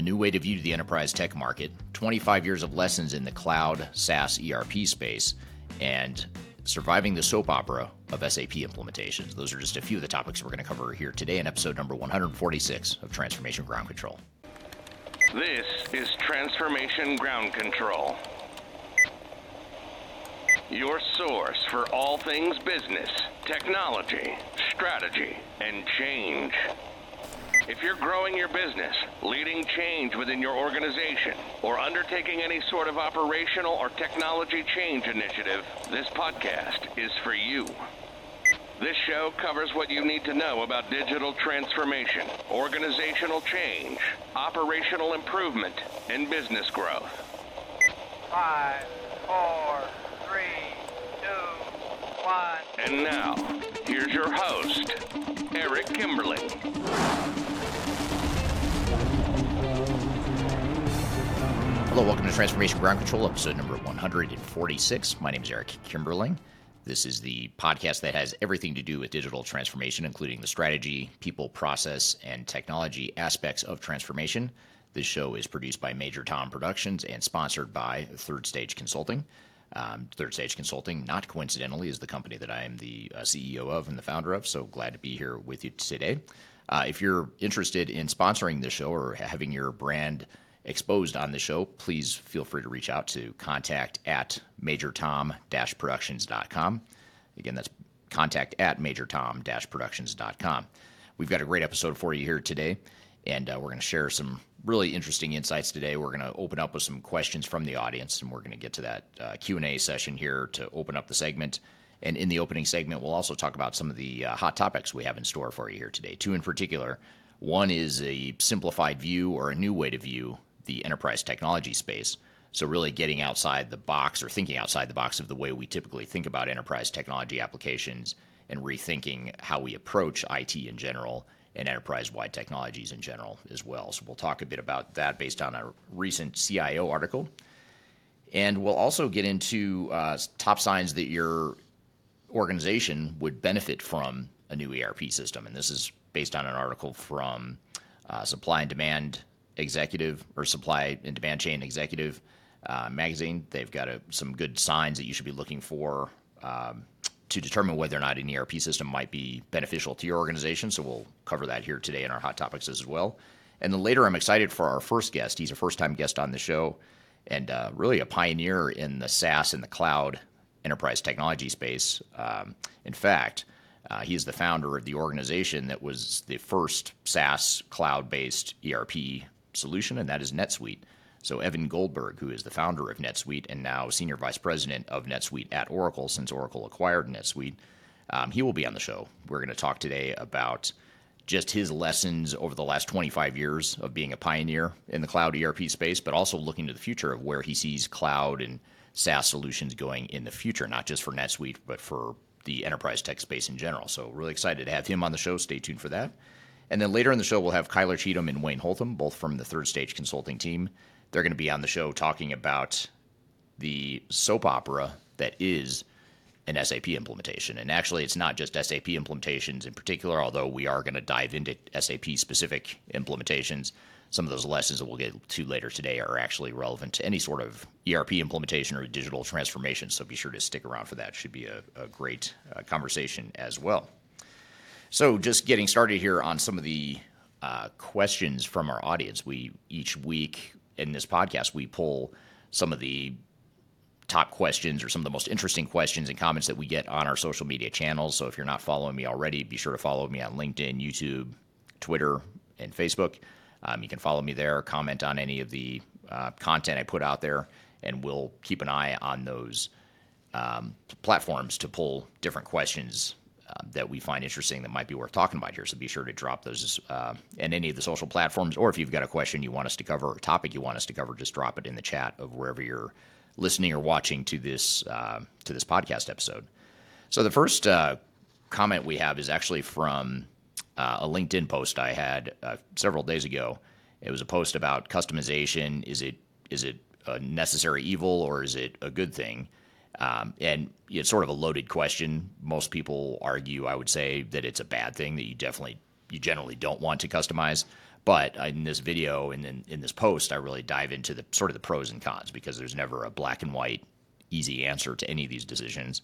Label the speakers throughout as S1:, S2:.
S1: a new way to view the enterprise tech market, 25 years of lessons in the cloud SaaS ERP space, and surviving the soap opera of SAP implementations. Those are just a few of the topics we're going to cover here today in episode number 146 of Transformation Ground Control.
S2: This is Transformation Ground Control. Your source for all things business, technology, strategy, and change. If you're growing your business, leading change within your organization, or undertaking any sort of operational or technology change initiative, this podcast is for you. This show covers what you need to know about digital transformation, organizational change, operational improvement, and business growth.
S3: Five, four, three, two, one.
S2: And now, here's your host, Eric Kimberling.
S1: Hello, welcome to Transformation Ground Control, episode number 146. My name is Eric Kimberling. This is the podcast that has everything to do with digital transformation, including the strategy, people, process, and technology aspects of transformation. This show is produced by Major Tom Productions and sponsored by Third Stage Consulting. Um, Third Stage Consulting, not coincidentally, is the company that I am the uh, CEO of and the founder of. So glad to be here with you today. Uh, if you're interested in sponsoring this show or having your brand exposed on the show, please feel free to reach out to contact at majortom-productions.com. Again, that's contact at majortom-productions.com. We've got a great episode for you here today, and uh, we're going to share some really interesting insights today. We're going to open up with some questions from the audience, and we're going to get to that uh, Q&A session here to open up the segment. And in the opening segment, we'll also talk about some of the uh, hot topics we have in store for you here today. Two in particular. One is a simplified view or a new way to view the enterprise technology space. So, really getting outside the box or thinking outside the box of the way we typically think about enterprise technology applications and rethinking how we approach IT in general and enterprise wide technologies in general as well. So, we'll talk a bit about that based on a recent CIO article. And we'll also get into uh, top signs that your organization would benefit from a new ERP system. And this is based on an article from uh, Supply and Demand executive or supply and demand chain executive uh, magazine. They've got a, some good signs that you should be looking for um, to determine whether or not an ERP system might be beneficial to your organization. So we'll cover that here today in our hot topics as well. And then later, I'm excited for our first guest. He's a first time guest on the show and uh, really a pioneer in the SaaS and the cloud enterprise technology space. Um, in fact, uh, he is the founder of the organization that was the first SaaS cloud based ERP solution, and that is NetSuite. So, Evan Goldberg, who is the founder of NetSuite and now Senior Vice President of NetSuite at Oracle since Oracle acquired NetSuite, um, he will be on the show. We're going to talk today about just his lessons over the last 25 years of being a pioneer in the cloud ERP space, but also looking to the future of where he sees cloud and SaaS solutions going in the future, not just for NetSuite, but for the enterprise tech space in general. So, really excited to have him on the show. Stay tuned for that. And then later in the show, we'll have Kyler Cheatham and Wayne Holtam, both from the Third Stage Consulting team. They're going to be on the show talking about the soap opera that is an SAP implementation. And actually, it's not just SAP implementations in particular, although we are going to dive into SAP specific implementations. Some of those lessons that we'll get to later today are actually relevant to any sort of ERP implementation or digital transformation. So be sure to stick around for that. Should be a, a great uh, conversation as well. So, just getting started here on some of the uh, questions from our audience. We each week in this podcast we pull some of the top questions or some of the most interesting questions and comments that we get on our social media channels. So, if you're not following me already, be sure to follow me on LinkedIn, YouTube, Twitter, and Facebook. Um, you can follow me there, comment on any of the uh, content I put out there, and we'll keep an eye on those um, platforms to pull different questions uh, that we find interesting that might be worth talking about here. So be sure to drop those uh, in any of the social platforms, or if you've got a question you want us to cover or a topic you want us to cover, just drop it in the chat of wherever you're listening or watching to this uh, to this podcast episode. So the first uh, comment we have is actually from uh, a LinkedIn post I had uh, several days ago. It was a post about customization. Is it is it a necessary evil or is it a good thing? Um, and it's sort of a loaded question. Most people argue, I would say, that it's a bad thing that you definitely, you generally don't want to customize. But in this video and in, in this post, I really dive into the sort of the pros and cons because there's never a black and white easy answer to any of these decisions.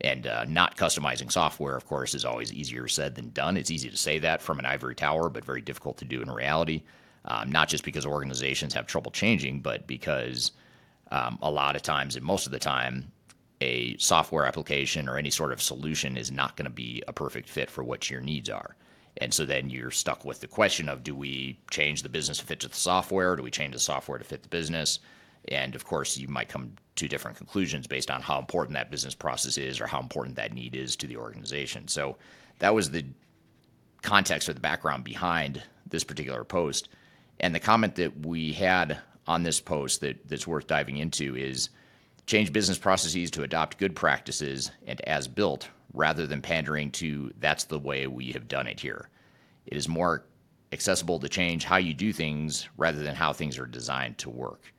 S1: And uh, not customizing software, of course, is always easier said than done. It's easy to say that from an ivory tower, but very difficult to do in reality. Um, not just because organizations have trouble changing, but because um, a lot of times, and most of the time, a software application or any sort of solution is not going to be a perfect fit for what your needs are. And so then you're stuck with the question of do we change the business to fit to the software? Do we change the software to fit the business? And of course, you might come to different conclusions based on how important that business process is or how important that need is to the organization. So that was the context or the background behind this particular post. And the comment that we had on this post that, that's worth diving into is change business processes to adopt good practices and as built rather than pandering to that's the way we have done it here. It is more accessible to change how you do things rather than how things are designed to work.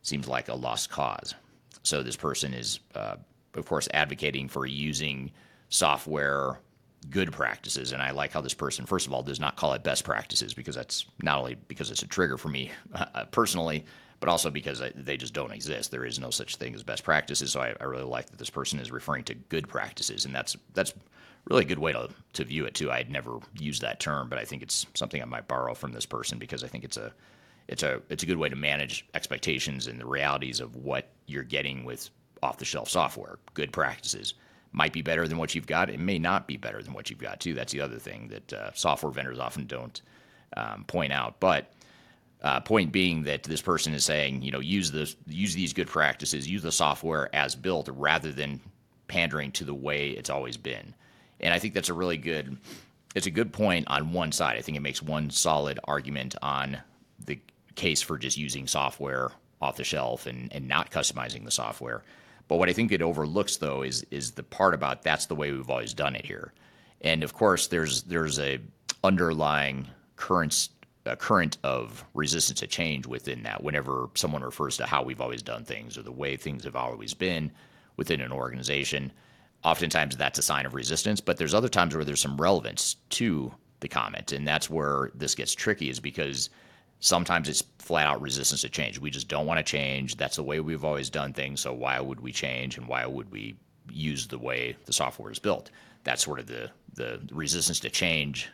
S1: Seems like a lost cause. So this person is, uh, of course, advocating for using software good practices. And I like how this person, first of all, does not call it best practices because that's not only because it's a trigger for me uh, personally, but also because they just don't exist. There is no such thing as best practices. So I, I, really like that this person is referring to good practices, and that's that's really a good way to to view it too. I had never used that term, but I think it's something I might borrow from this person because I think it's a it's a it's a good way to manage expectations and the realities of what you're getting with off the shelf software. Good practices might be better than what you've got. It may not be better than what you've got too. That's the other thing that uh, software vendors often don't um, point out. But uh, point being that this person is saying, you know, use this, use these good practices, use the software as built, rather than pandering to the way it's always been. And I think that's a really good, it's a good point on one side. I think it makes one solid argument on the case for just using software off the shelf and, and not customizing the software. But what I think it overlooks though is is the part about that's the way we've always done it here. And of course there's there's a underlying current a current of resistance to change within that whenever someone refers to how we've always done things or the way things have always been within an organization oftentimes that's a sign of resistance but there's other times where there's some relevance to the comment and that's where this gets tricky is because Sometimes it's flat out resistance to change. We just don't want to change. That's the way we've always done things. So why would we change and why would we use the way the software is built? That's sort of the, the resistance to change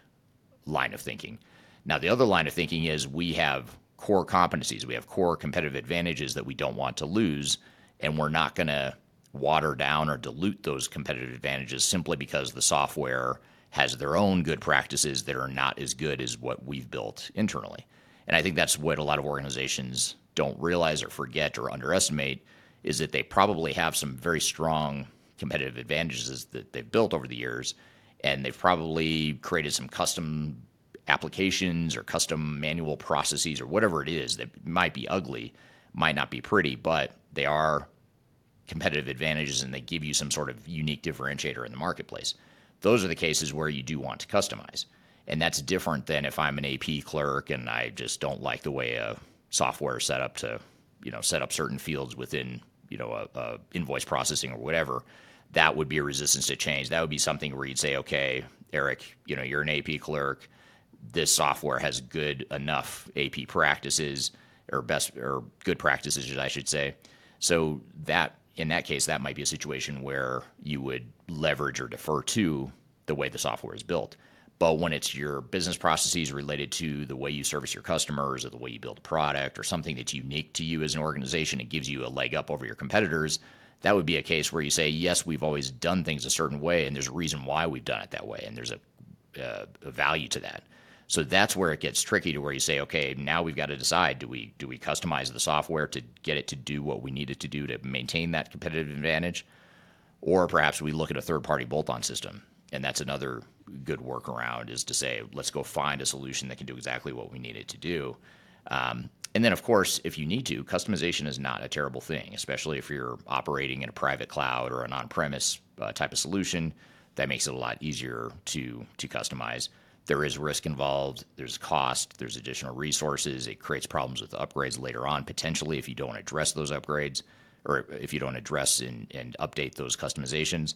S1: line of thinking. Now, the other line of thinking is we have core competencies, we have core competitive advantages that we don't want to lose, and we're not going to water down or dilute those competitive advantages simply because the software has their own good practices that are not as good as what we've built internally. And I think that's what a lot of organizations don't realize or forget or underestimate is that they probably have some very strong competitive advantages that they've built over the years. And they've probably created some custom applications or custom manual processes or whatever it is that might be ugly, might not be pretty, but they are competitive advantages and they give you some sort of unique differentiator in the marketplace. Those are the cases where you do want to customize and that's different than if I'm an AP clerk and I just don't like the way a software is set up to, you know, set up certain fields within, you know, a, a invoice processing or whatever. That would be a resistance to change. That would be something where you'd say, okay, Eric, you know, you're an AP clerk. This software has good enough AP practices or best or good practices, I should say. So that in that case, that might be a situation where you would leverage or defer to the way the software is built. But when it's your business processes related to the way you service your customers or the way you build a product or something that's unique to you as an organization, it gives you a leg up over your competitors. That would be a case where you say, yes, we've always done things a certain way, and there's a reason why we've done it that way, and there's a, uh, a value to that. So that's where it gets tricky to where you say, okay, now we've got to decide: do we do we customize the software to get it to do what we need it to do to maintain that competitive advantage, or perhaps we look at a third-party bolt-on system, and that's another good workaround is to say, let's go find a solution that can do exactly what we need it to do. Um, and then, of course, if you need to, customization is not a terrible thing, especially if you're operating in a private cloud or an on-premise uh, type of solution. That makes it a lot easier to to customize. There is risk involved. There's cost. There's additional resources. It creates problems with upgrades later on, potentially if you don't address those upgrades or if you don't address and, and update those customizations.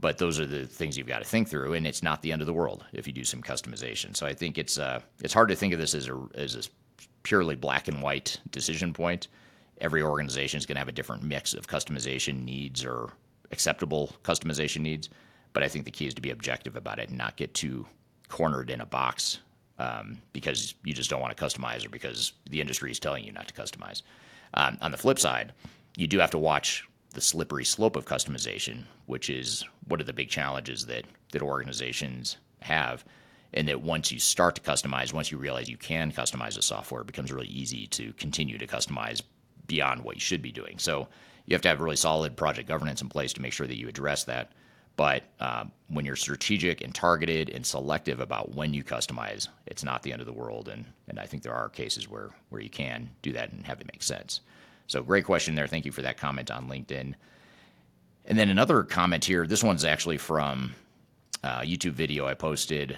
S1: but those are the things you've got to think through, and it's not the end of the world if you do some customization. So I think it's uh, it's hard to think of this as a as a purely black and white decision point. Every organization is going to have a different mix of customization needs or acceptable customization needs. But I think the key is to be objective about it and not get too cornered in a box um, because you just don't want to customize or because the industry is telling you not to customize. Um, on the flip side, you do have to watch the slippery slope of customization, which is what are the big challenges that that organizations have, and that once you start to customize, once you realize you can customize the software, it becomes really easy to continue to customize beyond what you should be doing. So you have to have really solid project governance in place to make sure that you address that. But um, when you're strategic and targeted and selective about when you customize, it's not the end of the world. And, and I think there are cases where, where you can do that and have it make sense. So great question there. Thank you for that comment on LinkedIn. And then another comment here. This one's actually from a YouTube video I posted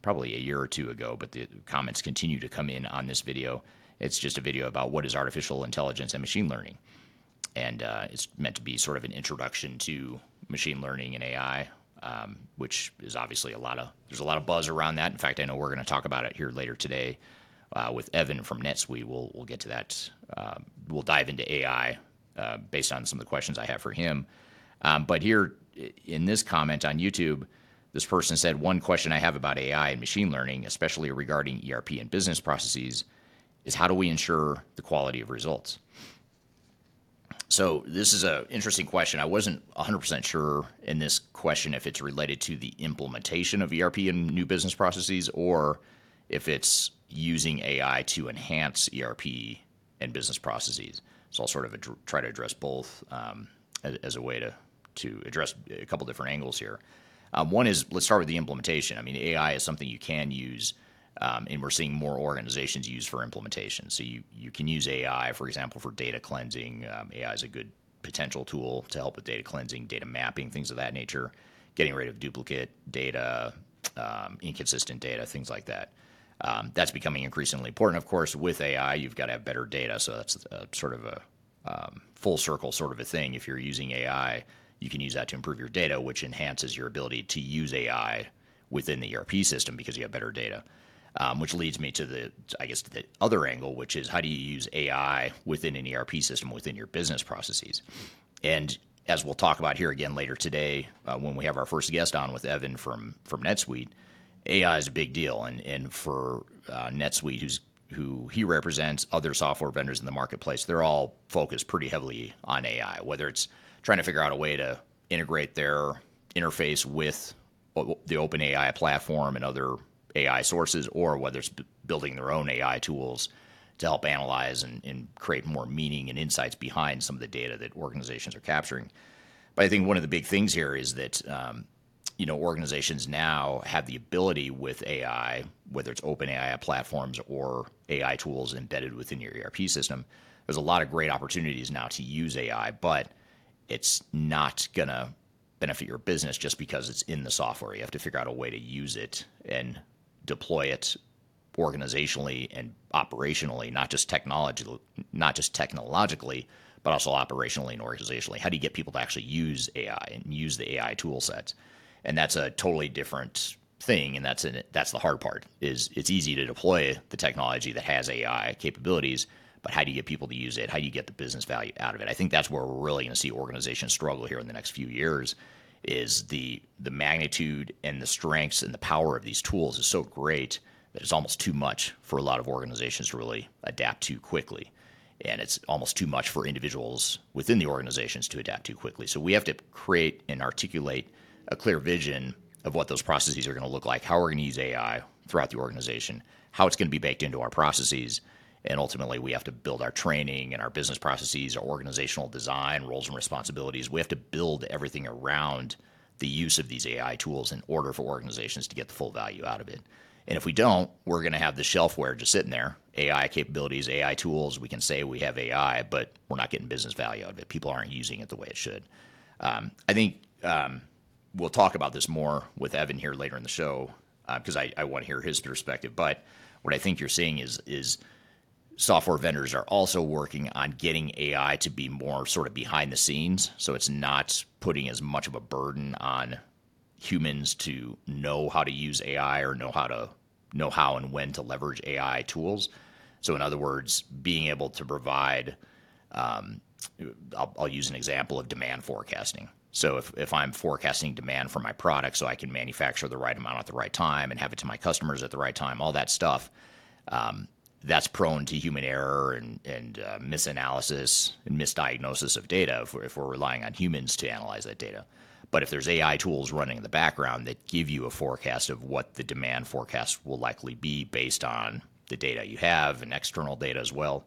S1: probably a year or two ago, but the comments continue to come in on this video. It's just a video about what is artificial intelligence and machine learning. And uh, it's meant to be sort of an introduction to machine learning and AI, um, which is obviously a lot of there's a lot of buzz around that. In fact, I know we're going to talk about it here later today uh, with Evan from NetSuite. We'll we'll get to that. Uh, we'll dive into AI uh, based on some of the questions I have for him. Um, but here in this comment on YouTube, this person said one question I have about AI and machine learning, especially regarding ERP and business processes, is how do we ensure the quality of results? So this is an interesting question. I wasn't 100% sure in this question if it's related to the implementation of ERP and new business processes or if it's using AI to enhance ERP and business processes. So I'll sort of ad- try to address both um, as, as, a way to to address a couple different angles here. Um, one is let's start with the implementation. I mean, AI is something you can use um, and we're seeing more organizations use for implementation. So you, you can use AI, for example, for data cleansing. Um, AI is a good potential tool to help with data cleansing, data mapping, things of that nature, getting rid of duplicate data, um, inconsistent data, things like that. Um, that's becoming increasingly important. Of course, with AI, you've got to have better data. So that's a, sort of a um, full circle sort of a thing. If you're using AI, you can use that to improve your data, which enhances your ability to use AI within the ERP system because you have better data um, which leads me to the, I guess, the other angle, which is how do you use AI within an ERP system within your business processes? And as we'll talk about here again later today, uh, when we have our first guest on with Evan from from NetSuite, AI is a big deal, and and for uh, NetSuite, who's who he represents, other software vendors in the marketplace, they're all focused pretty heavily on AI. Whether it's trying to figure out a way to integrate their interface with the OpenAI platform and other AI sources or whether it's b- building their own AI tools to help analyze and, and, create more meaning and insights behind some of the data that organizations are capturing. But I think one of the big things here is that um, you know organizations now have the ability with AI, whether it's open AI platforms or AI tools embedded within your ERP system. There's a lot of great opportunities now to use AI, but it's not gonna benefit your business just because it's in the software. You have to figure out a way to use it and deploy it organizationally and operationally, not just technology, not just technologically, but also operationally and organizationally. How do you get people to actually use AI and use the AI tool sets? And that's a totally different thing, and that's an, that's the hard part. Is it's easy to deploy the technology that has AI capabilities, but how do you get people to use it? How do you get the business value out of it? I think that's where we're really going to see organizations struggle here in the next few years is the the magnitude and the strengths and the power of these tools is so great that it's almost too much for a lot of organizations to really adapt to quickly. And it's almost too much for individuals within the organizations to adapt to quickly. So we have to create and articulate a clear vision of what those processes are going to look like, how we're going to use AI throughout the organization, how it's going to be baked into our processes, and ultimately, we have to build our training and our business processes, our organizational design, roles and responsibilities. We have to build everything around the use of these AI tools in order for organizations to get the full value out of it. And if we don't, we're going to have the shelfware just sitting there AI capabilities, AI tools. We can say we have AI, but we're not getting business value out of it. People aren't using it the way it should. Um, I think um, we'll talk about this more with Evan here later in the show because uh, I, I want to hear his perspective. But what I think you're seeing is is software vendors are also working on getting AI to be more sort of behind the scenes. So it's not putting as much of a burden on humans to know how to use AI or know how to know how and when to leverage AI tools. So in other words, being able to provide, um, I'll, I'll use an example of demand forecasting. So if, if I'm forecasting demand for my product so I can manufacture the right amount at the right time and have it to my customers at the right time, all that stuff, um, that's prone to human error and, and uh, misanalysis and misdiagnosis of data if we're, if we're relying on humans to analyze that data. But if there's AI tools running in the background that give you a forecast of what the demand forecast will likely be based on the data you have and external data as well,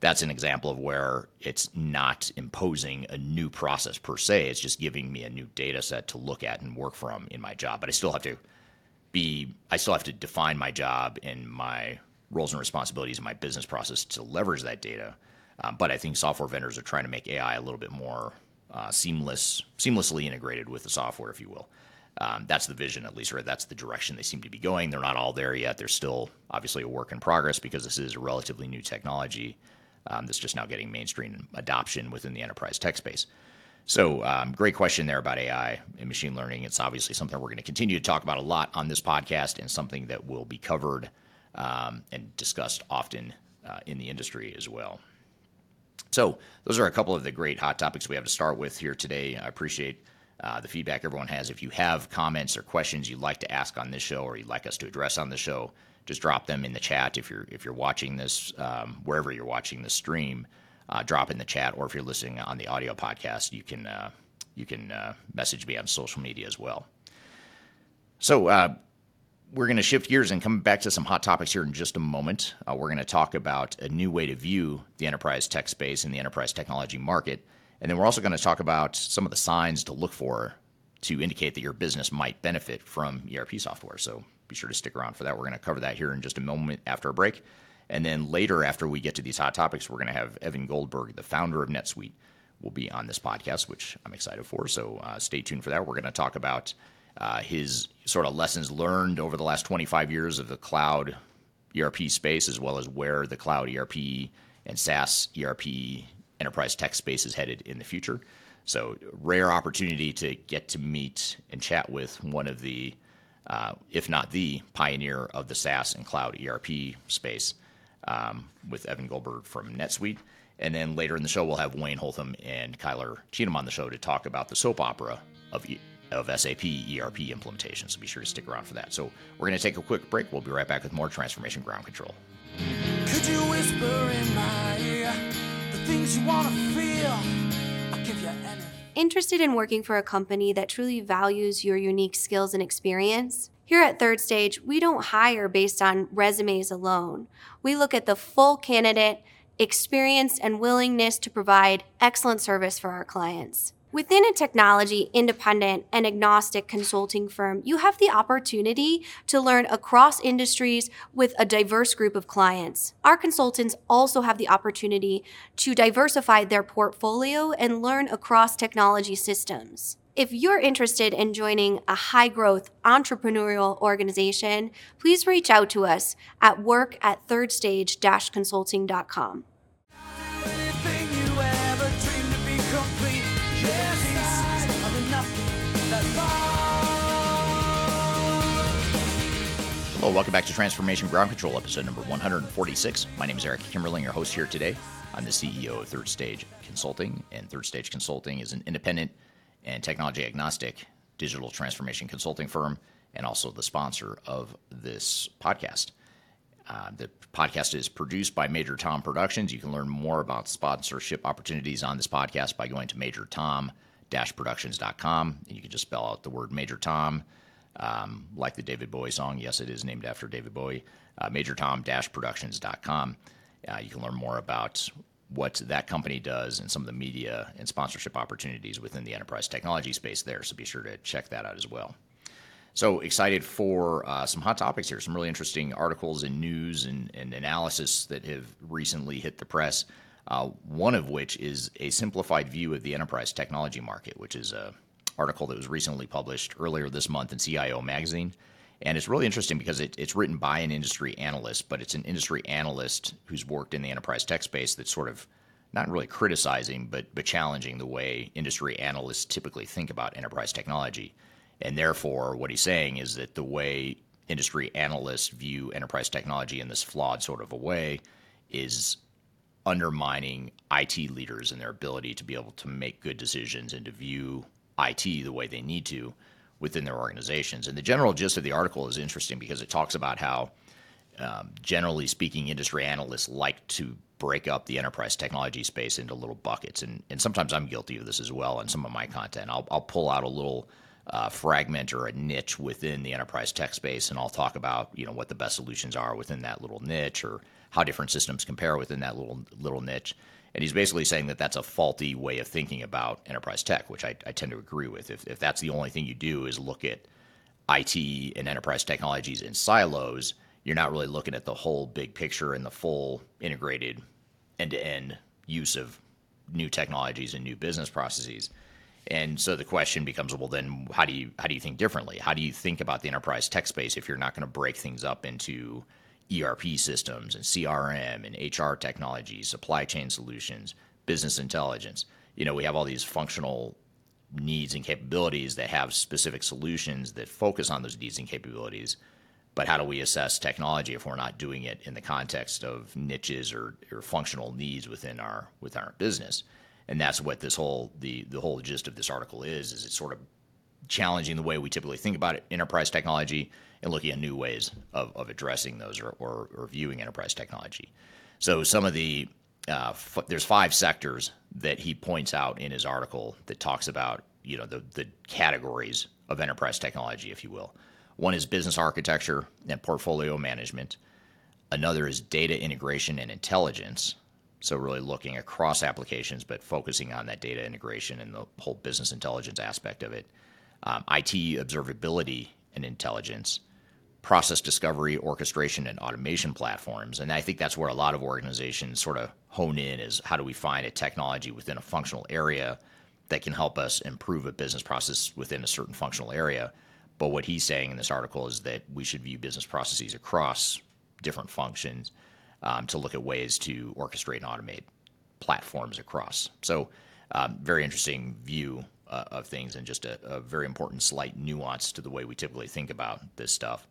S1: that's an example of where it's not imposing a new process per se. It's just giving me a new data set to look at and work from in my job. But I still have to be, I still have to define my job and my roles and responsibilities in my business process to leverage that data. Um, but I think software vendors are trying to make AI a little bit more uh, seamless, seamlessly integrated with the software, if you will. Um, that's the vision, at least, right? That's the direction they seem to be going. They're not all there yet. They're still obviously a work in progress because this is a relatively new technology um, that's just now getting mainstream adoption within the enterprise tech space. So, um, great question there about AI and machine learning. It's obviously something we're going to continue to talk about a lot on this podcast and something that will be covered and discussed often uh, in the industry as well. So, those are a couple of the great hot topics we have to start with here today. I appreciate uh, the feedback everyone has. If you have comments or questions you'd like to ask on this show or you'd like us to address on the show, just drop them in the chat. If you're if you're watching this um, wherever you're watching the stream, uh, drop in the chat, or if you're listening on the audio podcast, you can uh, you can uh, message me on social media as well. So uh, we're going to shift gears and come back to some hot topics here in just a moment. Uh, we're going to talk about a new way to view the enterprise tech space and the enterprise technology market. And then we're also going to talk about some of the signs to look for to indicate that your business might benefit from ERP software. So be sure to stick around for that. We're going to cover that here in just a moment after a break. And then later, after we get to these hot topics, we're going to have Evan Goldberg, the founder of NetSuite, will be on this podcast, which I'm excited for. So uh, stay tuned for that. We're going to talk about his sort of lessons learned over the last 25 years of the cloud ERP space, as well as where the cloud ERP and SaaS ERP enterprise tech space is headed in the future. So, rare opportunity to get to meet and chat with one of the, uh, if not the pioneer of the SaaS and cloud ERP space, um, with Evan Goldberg from NetSuite. And then later in the show, we'll have Wayne Holtam and Kyler Cheatham on the show to talk about the soap opera of of SAP ERP implementation. So be sure to stick around for that. So we're going to take a quick break. We'll be right back with more Transformation Ground Control. Could you whisper in my ear the things you want to feel?
S4: I'll give you anything. Interested in working for a company that truly values your unique skills and experience? Here at Third Stage, we don't hire based on resumes alone. We look at the full candidate, experience, and willingness to provide excellent service for our clients. Within a technology independent and agnostic consulting firm, you have the opportunity to learn across industries with a diverse group of clients. Our consultants also have the opportunity to diversify their portfolio and learn across technology systems. If you're interested in joining a high growth entrepreneurial organization, please reach out to us at work at thirdstage consulting.com.
S1: Hello, welcome back to Transformation Ground Control, episode number 146. My name is Eric Kimberling, your host here today. I'm the CEO of Third Stage Consulting, and Third Stage Consulting is an independent and technology agnostic digital transformation consulting firm and also the sponsor of this podcast. Uh, the podcast is produced by Major Tom Productions. You can learn more about sponsorship opportunities on this podcast by going to majortom-productions.com. And you can just spell out the word Major Tom um, like the David Bowie song. Yes, it is named after David Bowie. Uh, MajorTom-Productions.com. Uh, you can learn more about what that company does and some of the media and sponsorship opportunities within the enterprise technology space there. So be sure to check that out as well. So excited for uh, some hot topics here, some really interesting articles and news and, and analysis that have recently hit the press. Uh, one of which is a simplified view of the enterprise technology market, which is a article that was recently published earlier this month in CIO Magazine. And it's really interesting because it, it's written by an industry analyst, but it's an industry analyst who's worked in the enterprise tech space that's sort of not really criticizing, but but challenging the way industry analysts typically think about enterprise technology. And therefore, what he's saying is that the way industry analysts view enterprise technology in this flawed sort of a way is undermining IT leaders and their ability to be able to make good decisions and to view IT the way they need to within their organizations. And the general gist of the article is interesting because it talks about how, um, generally speaking, industry analysts like to break up the enterprise technology space into little buckets. And, and sometimes I'm guilty of this as well in some of my content. I'll, I'll pull out a little uh, fragment or a niche within the enterprise tech space, and I'll talk about you know what the best solutions are within that little niche or how different systems compare within that little little niche. And he's basically saying that that's a faulty way of thinking about enterprise tech, which I, I tend to agree with. If, if that's the only thing you do is look at IT and enterprise technologies in silos, you're not really looking at the whole big picture and the full integrated end to end use of new technologies and new business processes. And so the question becomes, well, then how do you how do you think differently? How do you think about the enterprise tech space if you're not going to break things up into ERP systems and CRM and HR technologies, supply chain solutions, business intelligence? You know, we have all these functional needs and capabilities that have specific solutions that focus on those needs and capabilities. But how do we assess technology if we're not doing it in the context of niches or, or functional needs within our within our business? and that's what this whole the the whole gist of this article is is it's sort of challenging the way we typically think about it, enterprise technology and looking at new ways of, of addressing those or, or, or viewing enterprise technology. So some of the uh, f- there's five sectors that he points out in his article that talks about you know the the categories of enterprise technology, if you will. One is business architecture and portfolio management. Another is data integration and intelligence. So really looking across applications, but focusing on that data integration and the whole business intelligence aspect of it. Um, IT observability and intelligence, process discovery, orchestration, and automation platforms. And I think that's where a lot of organizations sort of hone in is how do we find a technology within a functional area that can help us improve a business process within a certain functional area. But what he's saying in this article is that we should view business processes across different functions um, to look at ways to orchestrate and automate platforms across. So, um, very interesting view uh, of things and just a, a, very important slight nuance to the way we typically think about this stuff.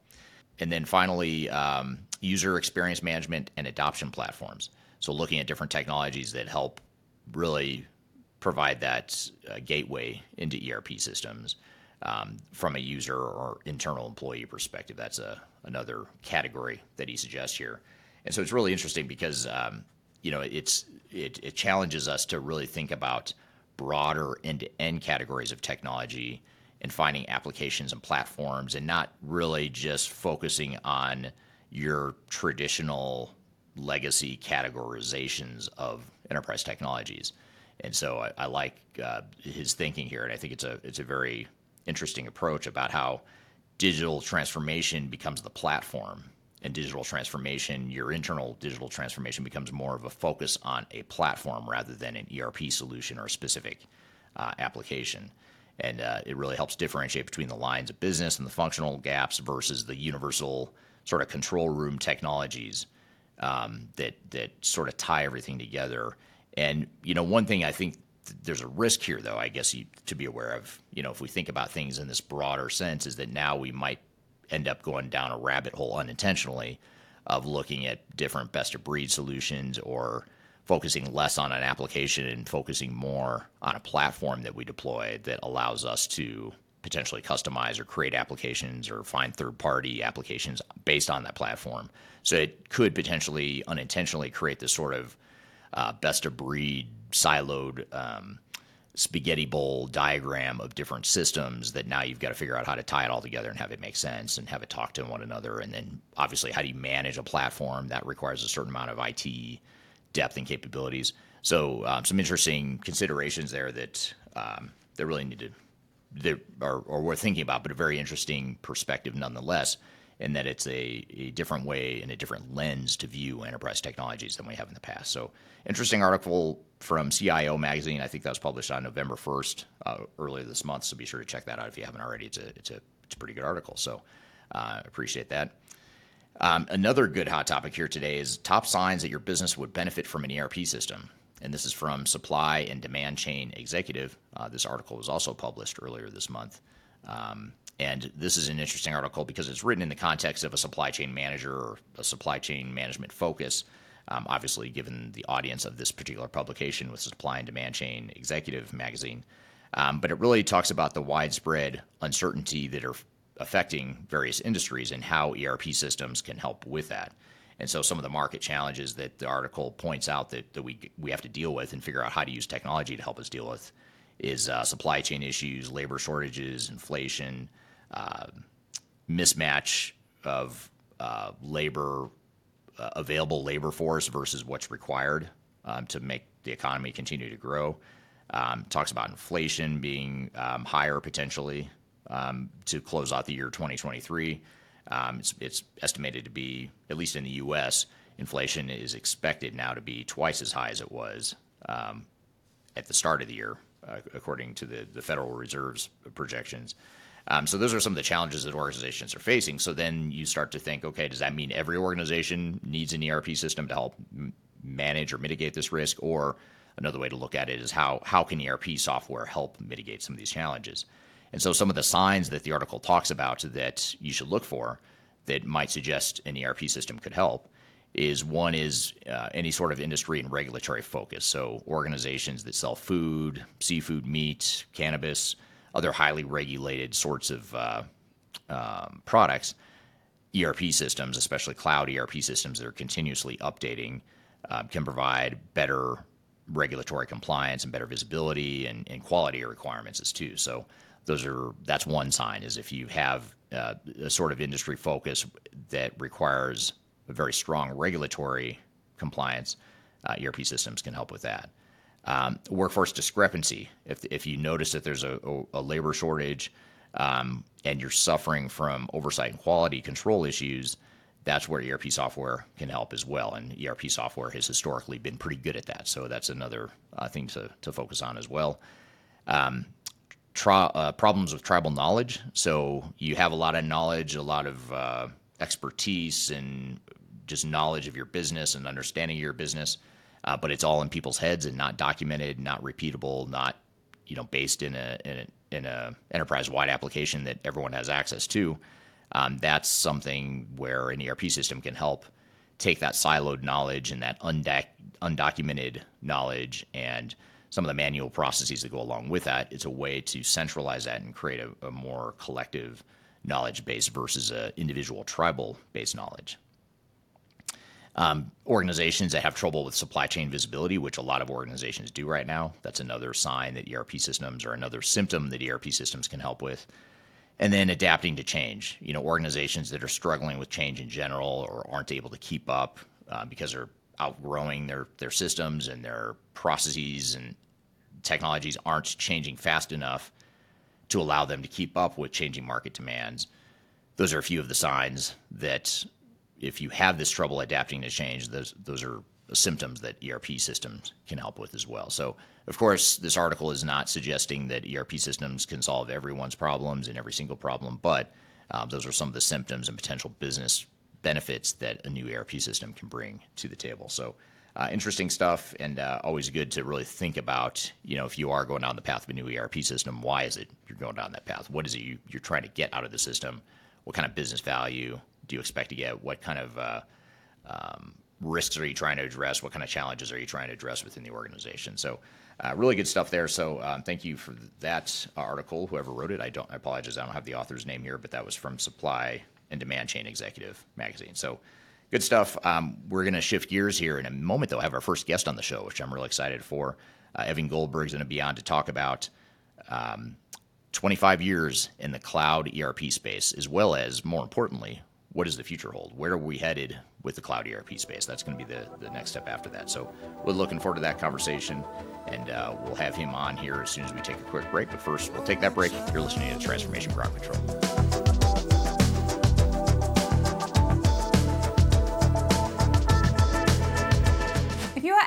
S1: And then finally, um, user experience management and adoption platforms. So, looking at different technologies that help really provide that uh, gateway into ERP systems um, from a user or internal employee perspective. That's a, another category that he suggests here. And so it's really interesting because um, you know it's it, it challenges us to really think about broader end-to-end categories of technology and finding applications and platforms and not really just focusing on your traditional legacy categorizations of enterprise technologies. And so I, I like uh, his thinking here, and I think it's a it's a very interesting approach about how digital transformation becomes the platform and digital transformation, your internal digital transformation becomes more of a focus on a platform rather than an ERP solution or a specific uh, application. And uh, it really helps differentiate between the lines of business and the functional gaps versus the universal sort of control room technologies um, that that sort of tie everything together. And you know, one thing I think th- there's a risk here, though, I guess you, to be aware of. You know, if we think about things in this broader sense, is that now we might end up going down a rabbit hole unintentionally of looking at different best of breed solutions or focusing less on an application and focusing more on a platform that we deploy that allows us to potentially customize or create applications or find third party applications based on that platform. So it could potentially unintentionally create this sort of uh, best of breed siloed um, spaghetti bowl diagram of different systems that now you've got to figure out how to tie it all together and have it make sense and have it talk to one another. And then obviously, how do you manage a platform that requires a certain amount of IT depth and capabilities? So um, some interesting considerations there that um, that really need to that are, are worth thinking about, but a very interesting perspective nonetheless in that it's a, a different way and a different lens to view enterprise technologies than we have in the past. So, interesting article from CIO Magazine. I think that was published on November 1st, uh, earlier this month. So, be sure to check that out if you haven't already. It's a, it's a, it's a pretty good article. So, Uh, appreciate that. Um, another good hot topic here today is top signs that your business would benefit from an ERP system. And this is from Supply and Demand Chain Executive. Uh, this article was also published earlier this month. Um, and this is an interesting article because it's written in the context of a supply chain manager or a supply chain management focus. Um, obviously, given the audience of this particular publication with Supply and Demand Chain Executive magazine. Um, but it really talks about the widespread uncertainty that are affecting various industries and how ERP systems can help with that. And so some of the market challenges that the article points out that, that we, we have to deal with and figure out how to use technology to help us deal with is uh, supply chain issues, labor shortages, inflation, uh, mismatch of uh, labor, uh, available labor force versus what's required um, to make the economy continue to grow. Um, talks about inflation being um, higher potentially to close out the year 2023. Um, it's, estimated to be, at least in the U.S., inflation is expected now to be twice as high as it was um, at the start of the year, uh, according to the, Federal Reserve's projections. Um, so those are some of the challenges that organizations are facing. So then you start to think, okay, does that mean every organization needs an ERP system to help manage or mitigate this risk? Or another way to look at it is how how can ERP software help mitigate some of these challenges? So some of the signs that the article talks about that you should look for that might suggest an ERP system could help is one is uh, any sort of industry and regulatory focus. So organizations that sell food, seafood, meat, cannabis, other highly regulated sorts of uh, um, products, ERP systems, especially cloud ERP systems that are continuously updating, uh, can provide better regulatory compliance and better visibility and, and quality requirements as too. So those are that's one sign is if you have uh, a sort of industry focus that requires a very strong regulatory compliance, uh, ERP systems can help with that. Um, workforce discrepancy. If, if you notice that there's a, a labor shortage um, and you're suffering from oversight and quality control issues, that's where ERP software can help as well. And ERP software has historically been pretty good at that. So that's another uh, thing to, to focus on as well. Um, uh, problems with tribal knowledge. So you have a lot of knowledge, a lot of uh, expertise, and just knowledge of your business and understanding your business, uh, but it's all in people's heads and not documented, not repeatable, not you know based in a in a, in a enterprise-wide application that everyone has access to. Um, that's something where an ERP system can help take that siloed knowledge and that undoc- undocumented knowledge and some of the manual processes that go along with that. It's a way to centralize that and create a, a more collective knowledge base versus a individual tribal based knowledge. Um, organizations that have trouble with supply chain visibility, which a lot of organizations do right now, that's another sign that ERP systems or another symptom that ERP systems can help with. And then adapting to change. You know, organizations that are struggling with change in general or aren't able to keep up uh, because they're outgrowing their their systems and their processes and technologies aren't changing fast enough to allow them to keep up with changing market demands. Those are a few of the signs that if you have this trouble adapting to change, those those are symptoms that ERP systems can help with as well. So, of course, this article is not suggesting that ERP systems can solve everyone's problems and every single problem, but um, those are some of the symptoms and potential business benefits that a new ERP system can bring to the table. So, uh, interesting stuff, and uh, always good to really think about. You know, if you are going down the path of a new ERP system, why is it you're going down that path? What is it you, you're trying to get out of the system? What kind of business value do you expect to get? What kind of uh, um, risks are you trying to address? What kind of challenges are you trying to address within the organization? So, uh, really good stuff there. So, um, thank you for that article. Whoever wrote it, I don't. I apologize. I don't have the author's name here, but that was from Supply and Demand Chain Executive magazine. So good stuff. Um, we're going to shift gears here in a moment, though. I have our first guest on the show, which I'm really excited for. Uh, Evan Goldberg's going to be on to talk about um, 25 years in the cloud ERP space, as well as, more importantly, what does the future hold? Where are we headed with the cloud ERP space? That's going to be the, the next step after that. So we're looking forward to that conversation, and uh, we'll have him on here as soon as we take a quick break. But first, we'll take that break. You're listening to Transformation Ground Control.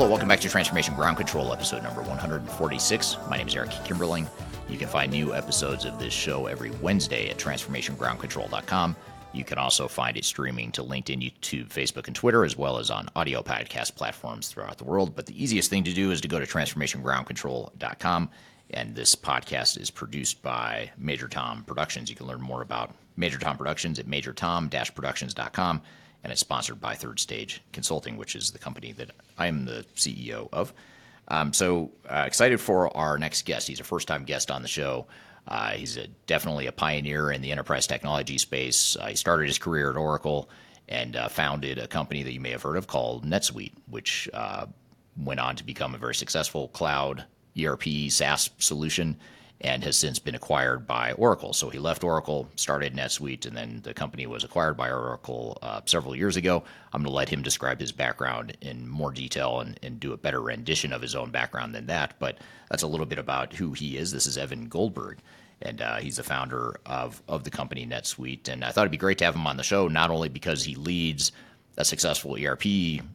S1: Hello, welcome back to Transformation Ground Control, episode number 146. My name is Eric Kimberling. You can find new episodes of this show every Wednesday at transformationgroundcontrol.com. You can also find it streaming to LinkedIn, YouTube, Facebook, and Twitter, as well as on audio podcast platforms throughout the world. But the easiest thing to do is to go to transformationgroundcontrol.com. And this podcast is produced by Major Tom Productions. You can learn more about Major Tom Productions at majortom-productions.com. And it's sponsored by Third Stage Consulting, which is the company that I am the CEO of. Um, so uh, excited for our next guest. He's a first-time guest on the show. Uh, he's a, definitely a pioneer in the enterprise technology space. Uh, he started his career at Oracle and uh, founded a company that you may have heard of called NetSuite, which uh, went on to become a very successful cloud ERP SaaS solution and has since been acquired by Oracle. So he left Oracle, started NetSuite, and then the company was acquired by Oracle uh, several years ago. I'm going to let him describe his background in more detail and, and, do a better rendition of his own background than that. But that's a little bit about who he is. This is Evan Goldberg. And uh, he's the founder of, of the company NetSuite. And I thought it'd be great to have him on the show, not only because he leads a successful ERP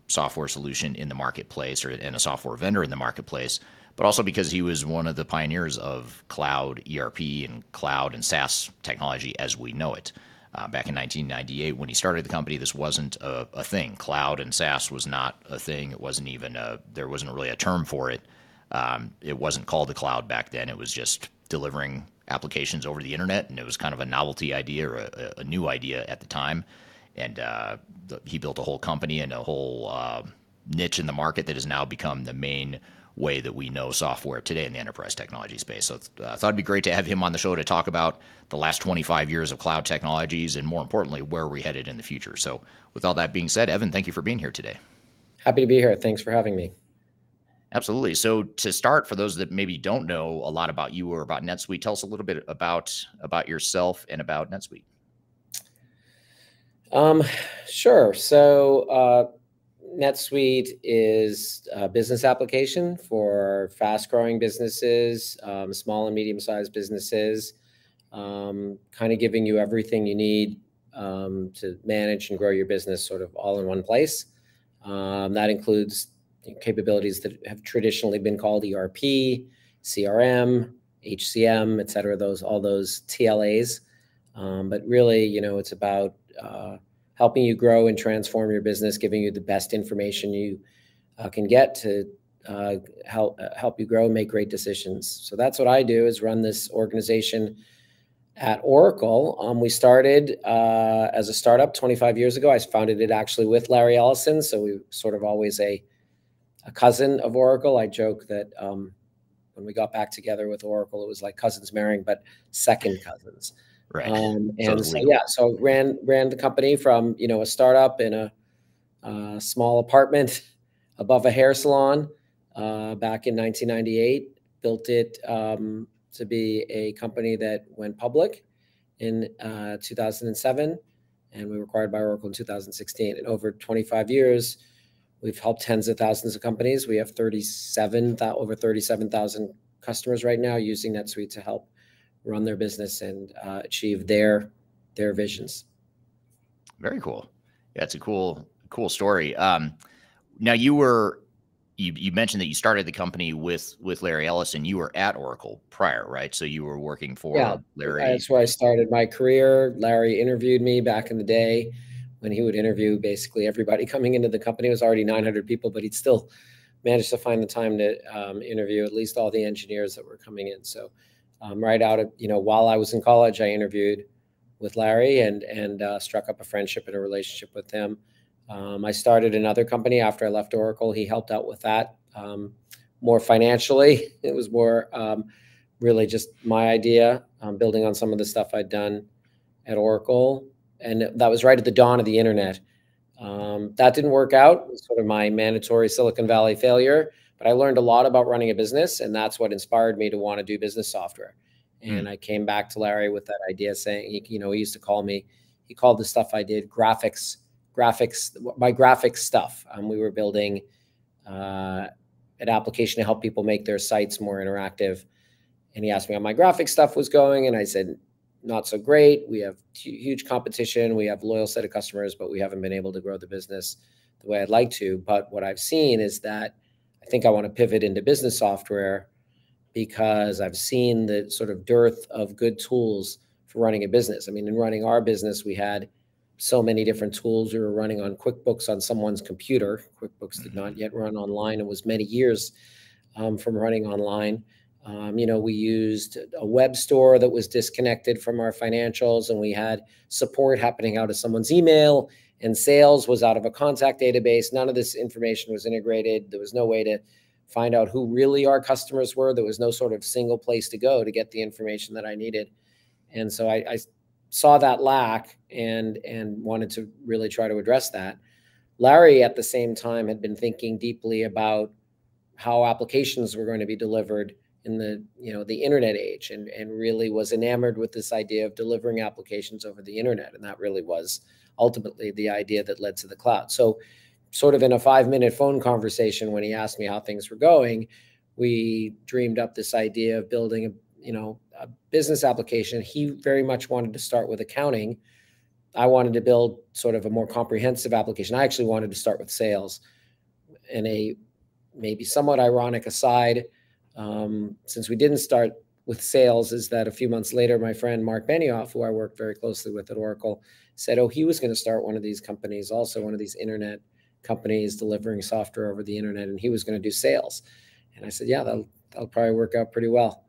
S1: software solution in the marketplace or and a software vendor in the marketplace, but also because he was one of the pioneers of cloud ERP and cloud and SaaS technology as we know it. Uh, back in 1998, when he started the company, this wasn't a, a, thing. Cloud and SaaS was not a thing. It wasn't even a, there wasn't really a term for it. Um, it wasn't called the cloud back then. It was just delivering applications over the internet, and it was kind of a novelty idea or a, a new idea at the time. And uh, the, he built a whole company and a whole uh, niche in the market that has now become the main way that we know software today in the enterprise technology space. So uh, I thought it'd be great to have him on the show to talk about the last 25 years of cloud technologies and more importantly, where we're headed in the future. So with all that being said, Evan, thank you for being here today.
S5: Happy to be here. Thanks for having me.
S1: Absolutely. So to start, for those that maybe don't know a lot about you or about NetSuite, tell us a little bit about about yourself and about NetSuite.
S5: Um, sure. So uh, NetSuite is a business application for fast growing businesses, um, small and medium sized businesses, um, kind of giving you everything you need um, to manage and grow your business sort of all in one place. Um, that includes capabilities that have traditionally been called ERP, CRM, HCM, et cetera, those, all those TLAs. Um, but really, you know, it's about uh, helping you grow and transform your business, giving you the best information you uh, can get to uh, help uh, help you grow and make great decisions. So that's what I do is run this organization at Oracle. Um, we started uh, as a startup 25 years ago. I founded it actually with Larry Ellison, so we sort of always a a cousin of Oracle. I joke that um, when we got back together with Oracle, it was like cousins marrying, but second cousins.
S1: Right.
S5: Um, and so, so, yeah, so ran ran the company from you know a startup in a, small apartment above a hair salon uh, back in 1998. Built it um, to be a company that went public in uh, 2007, and we were acquired by Oracle in 2016. And over 25 years, we've helped tens of thousands of companies. We have 37 over 37,000 customers right now using NetSuite to help run their business and uh, achieve their their visions.
S1: Very cool. Yeah, it's a cool cool story. Um, now you were you you mentioned that you started the company with with Larry Ellison. You were at Oracle prior, right? So you were working for yeah, Larry.
S5: That's where I started my career. Larry interviewed me back in the day when he would interview basically everybody coming into the company. It was already 900 people, but he'd still managed to find the time to um, interview at least all the engineers that were coming in. So um, right out of you know while I was in college, I interviewed with Larry and and uh, struck up a friendship and a relationship with him. Um, I started another company after I left Oracle. He helped out with that um, more financially. It was more um, really just my idea, um, building on some of the stuff I'd done at Oracle. And that was right at the dawn of the internet. Um, that didn't work out. It was sort of my mandatory Silicon Valley failure. But I learned a lot about running a business, and that's what inspired me to want to do business software. And mm. I came back to Larry with that idea, saying, you know, he used to call me, he called the stuff I did graphics, graphics, my graphics stuff. Um, we were building uh, an application to help people make their sites more interactive. And he asked me how my graphic stuff was going, and I said, not so great. We have huge competition. We have loyal set of customers, but we haven't been able to grow the business the way I'd like to. But what I've seen is that I think I want to pivot into business software because I've seen the sort of dearth of good tools for running a business. I mean, in running our business, we had so many different tools. We were running on QuickBooks on someone's computer. QuickBooks did not mm-hmm. yet run online. It was many years um, from running online. Um, you know, we used a web store that was disconnected from our financials, and we had support happening out of someone's email, and sales was out of a contact database. None of this information was integrated. There was no way to find out who really our customers were. There was no sort of single place to go to get the information that I needed. And so I, I saw that lack and and wanted to really try to address that. Larry at the same time had been thinking deeply about how applications were going to be delivered in the you know the internet age and and really was enamored with this idea of delivering applications over the internet and that really was ultimately the idea that led to the cloud. So sort of in a 5 minute phone conversation when he asked me how things were going we dreamed up this idea of building a you know a business application. He very much wanted to start with accounting. I wanted to build sort of a more comprehensive application. I actually wanted to start with sales. In a maybe somewhat ironic aside um, since we didn't start with sales is that a few months later, my friend Marc Benioff, who I worked very closely with at Oracle, said, oh, he was going to start one of these companies, also one of these internet companies delivering software over the internet, and he was going to do sales. And I said, yeah, that'll, that'll probably work out pretty well.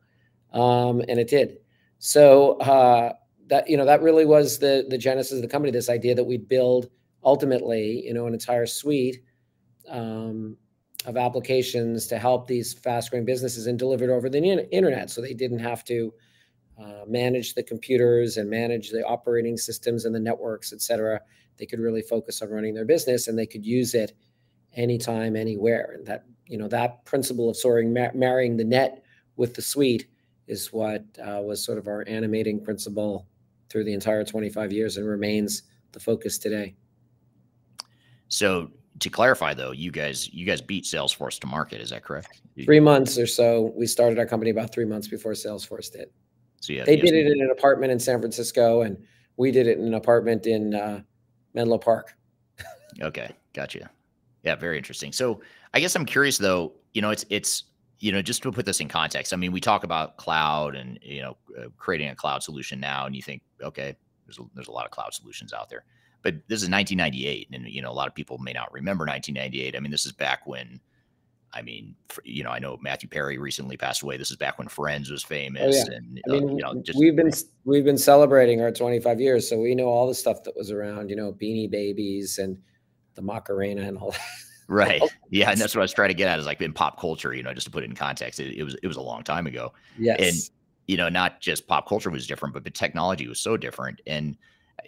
S5: Um, and it did. So uh, that, you know, that really was the, the genesis of the company, this idea that we'd build ultimately, you know, an entire suite um, of applications to help these fast growing businesses and delivered over the internet so they didn't have to uh, manage the computers and manage the operating systems and the networks et cetera they could really focus on running their business and they could use it anytime anywhere and that you know that principle of soaring mar- marrying the net with the suite is what uh, was sort of our animating principle through the entire 25 years and remains the focus today
S1: so to clarify though, you guys you guys beat Salesforce to market. Is that correct?
S5: Three months or so. We started our company about three months before Salesforce did. So yeah, they did it in an apartment in San Francisco, and we did it in an apartment in uh, Menlo Park.
S1: okay, gotcha. Yeah, very interesting. So I guess I'm curious though. You know, it's it's you know just to put this in context. I mean, we talk about cloud and you know uh, creating a cloud solution now, and you think, okay, there's a, there's a lot of cloud solutions out there but this is 1998 and you know a lot of people may not remember 1998 i mean this is back when i mean you know i know matthew perry recently passed away. This is back when friends was famous oh, yeah. and
S5: I mean, uh, you know just, we've been we've been celebrating our 25 years so we know all the stuff that was around you know beanie babies and the macarena and all that.
S1: Right. Yeah and that's what i was trying to get at is like in pop culture you know just to put it in context it, it was it was a long time ago.
S5: Yes.
S1: and you know not just pop culture was different but the technology was so different. And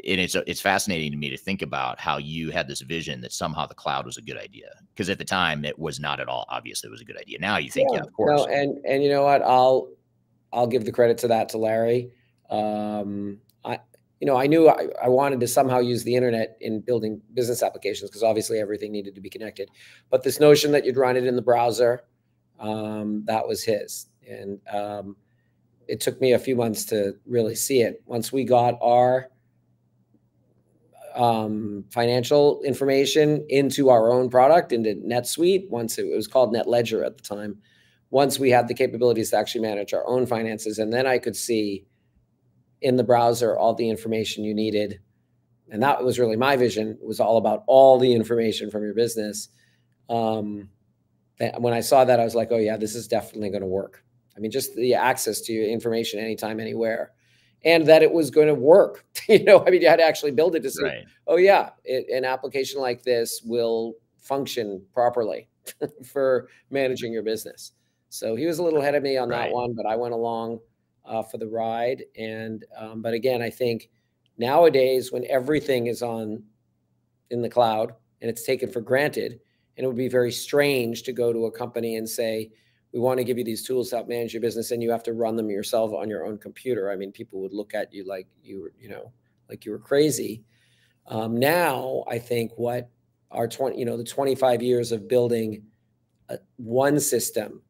S1: and it's it's fascinating to me to think about how you had this vision that somehow the cloud was a good idea because at the time it was not at all obvious it was a good idea. Now you think, yeah, yeah of course.
S5: No, and and you know what? I'll I'll give the credit to that to Larry. Um, I you know I knew I, I wanted to somehow use the internet in building business applications because obviously everything needed to be connected. But this notion that you'd run it in the browser, um, that was his, and um, it took me a few months to really see it. Once we got our um, financial information into our own product, into NetSuite. Once it, was called NetLedger at the time. Once we had the capabilities to actually manage our own finances, and then I could see in the browser all the information you needed. And that was really my vision. It was all about all the information from your business. Um, when I saw that, I was like, oh yeah, this is definitely going to work. I mean, just the access to your information anytime, anywhere and that it was going to work. you know, I mean, you had to actually build it to see, right. oh yeah, it, an application like this will function properly for managing your business. So he was a little ahead of me on right. that one, but I went along uh, for the ride. And um, but again, I think nowadays when everything is on in the cloud and it's taken for granted, and it would be very strange to go to a company and say, we want to give you these tools to help manage your business and you have to run them yourself on your own computer. I mean people would look at you like you were you know like you were crazy. Um, now i think what our 20 you know the 25 years of building a, one system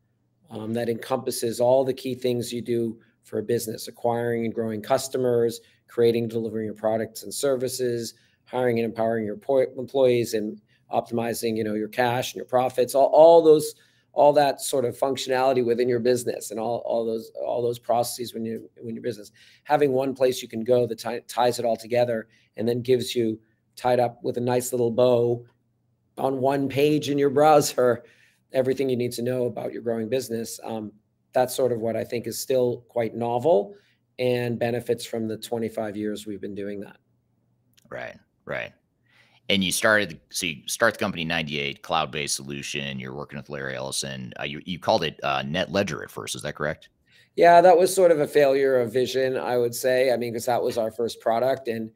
S5: um, that encompasses all the key things you do for a business acquiring and growing customers creating delivering your products and services hiring and empowering your employees and optimizing you know your cash and your profits all, all those all that sort of functionality within your business and all, all those all those processes when you when your business having one place you can go that ties it all together and then gives you tied up with a nice little bow on one page in your browser everything you need to know about your growing business um, that's sort of what i think is still quite novel and benefits from the 25 years we've been doing that.
S1: Right right and you started so you start the company 98 cloud-based solution you're working with larry ellison. Uh, you, you called it uh, NetLedger at first is that correct?
S5: Yeah that was sort of a failure of vision i would say. I mean because that was our first product and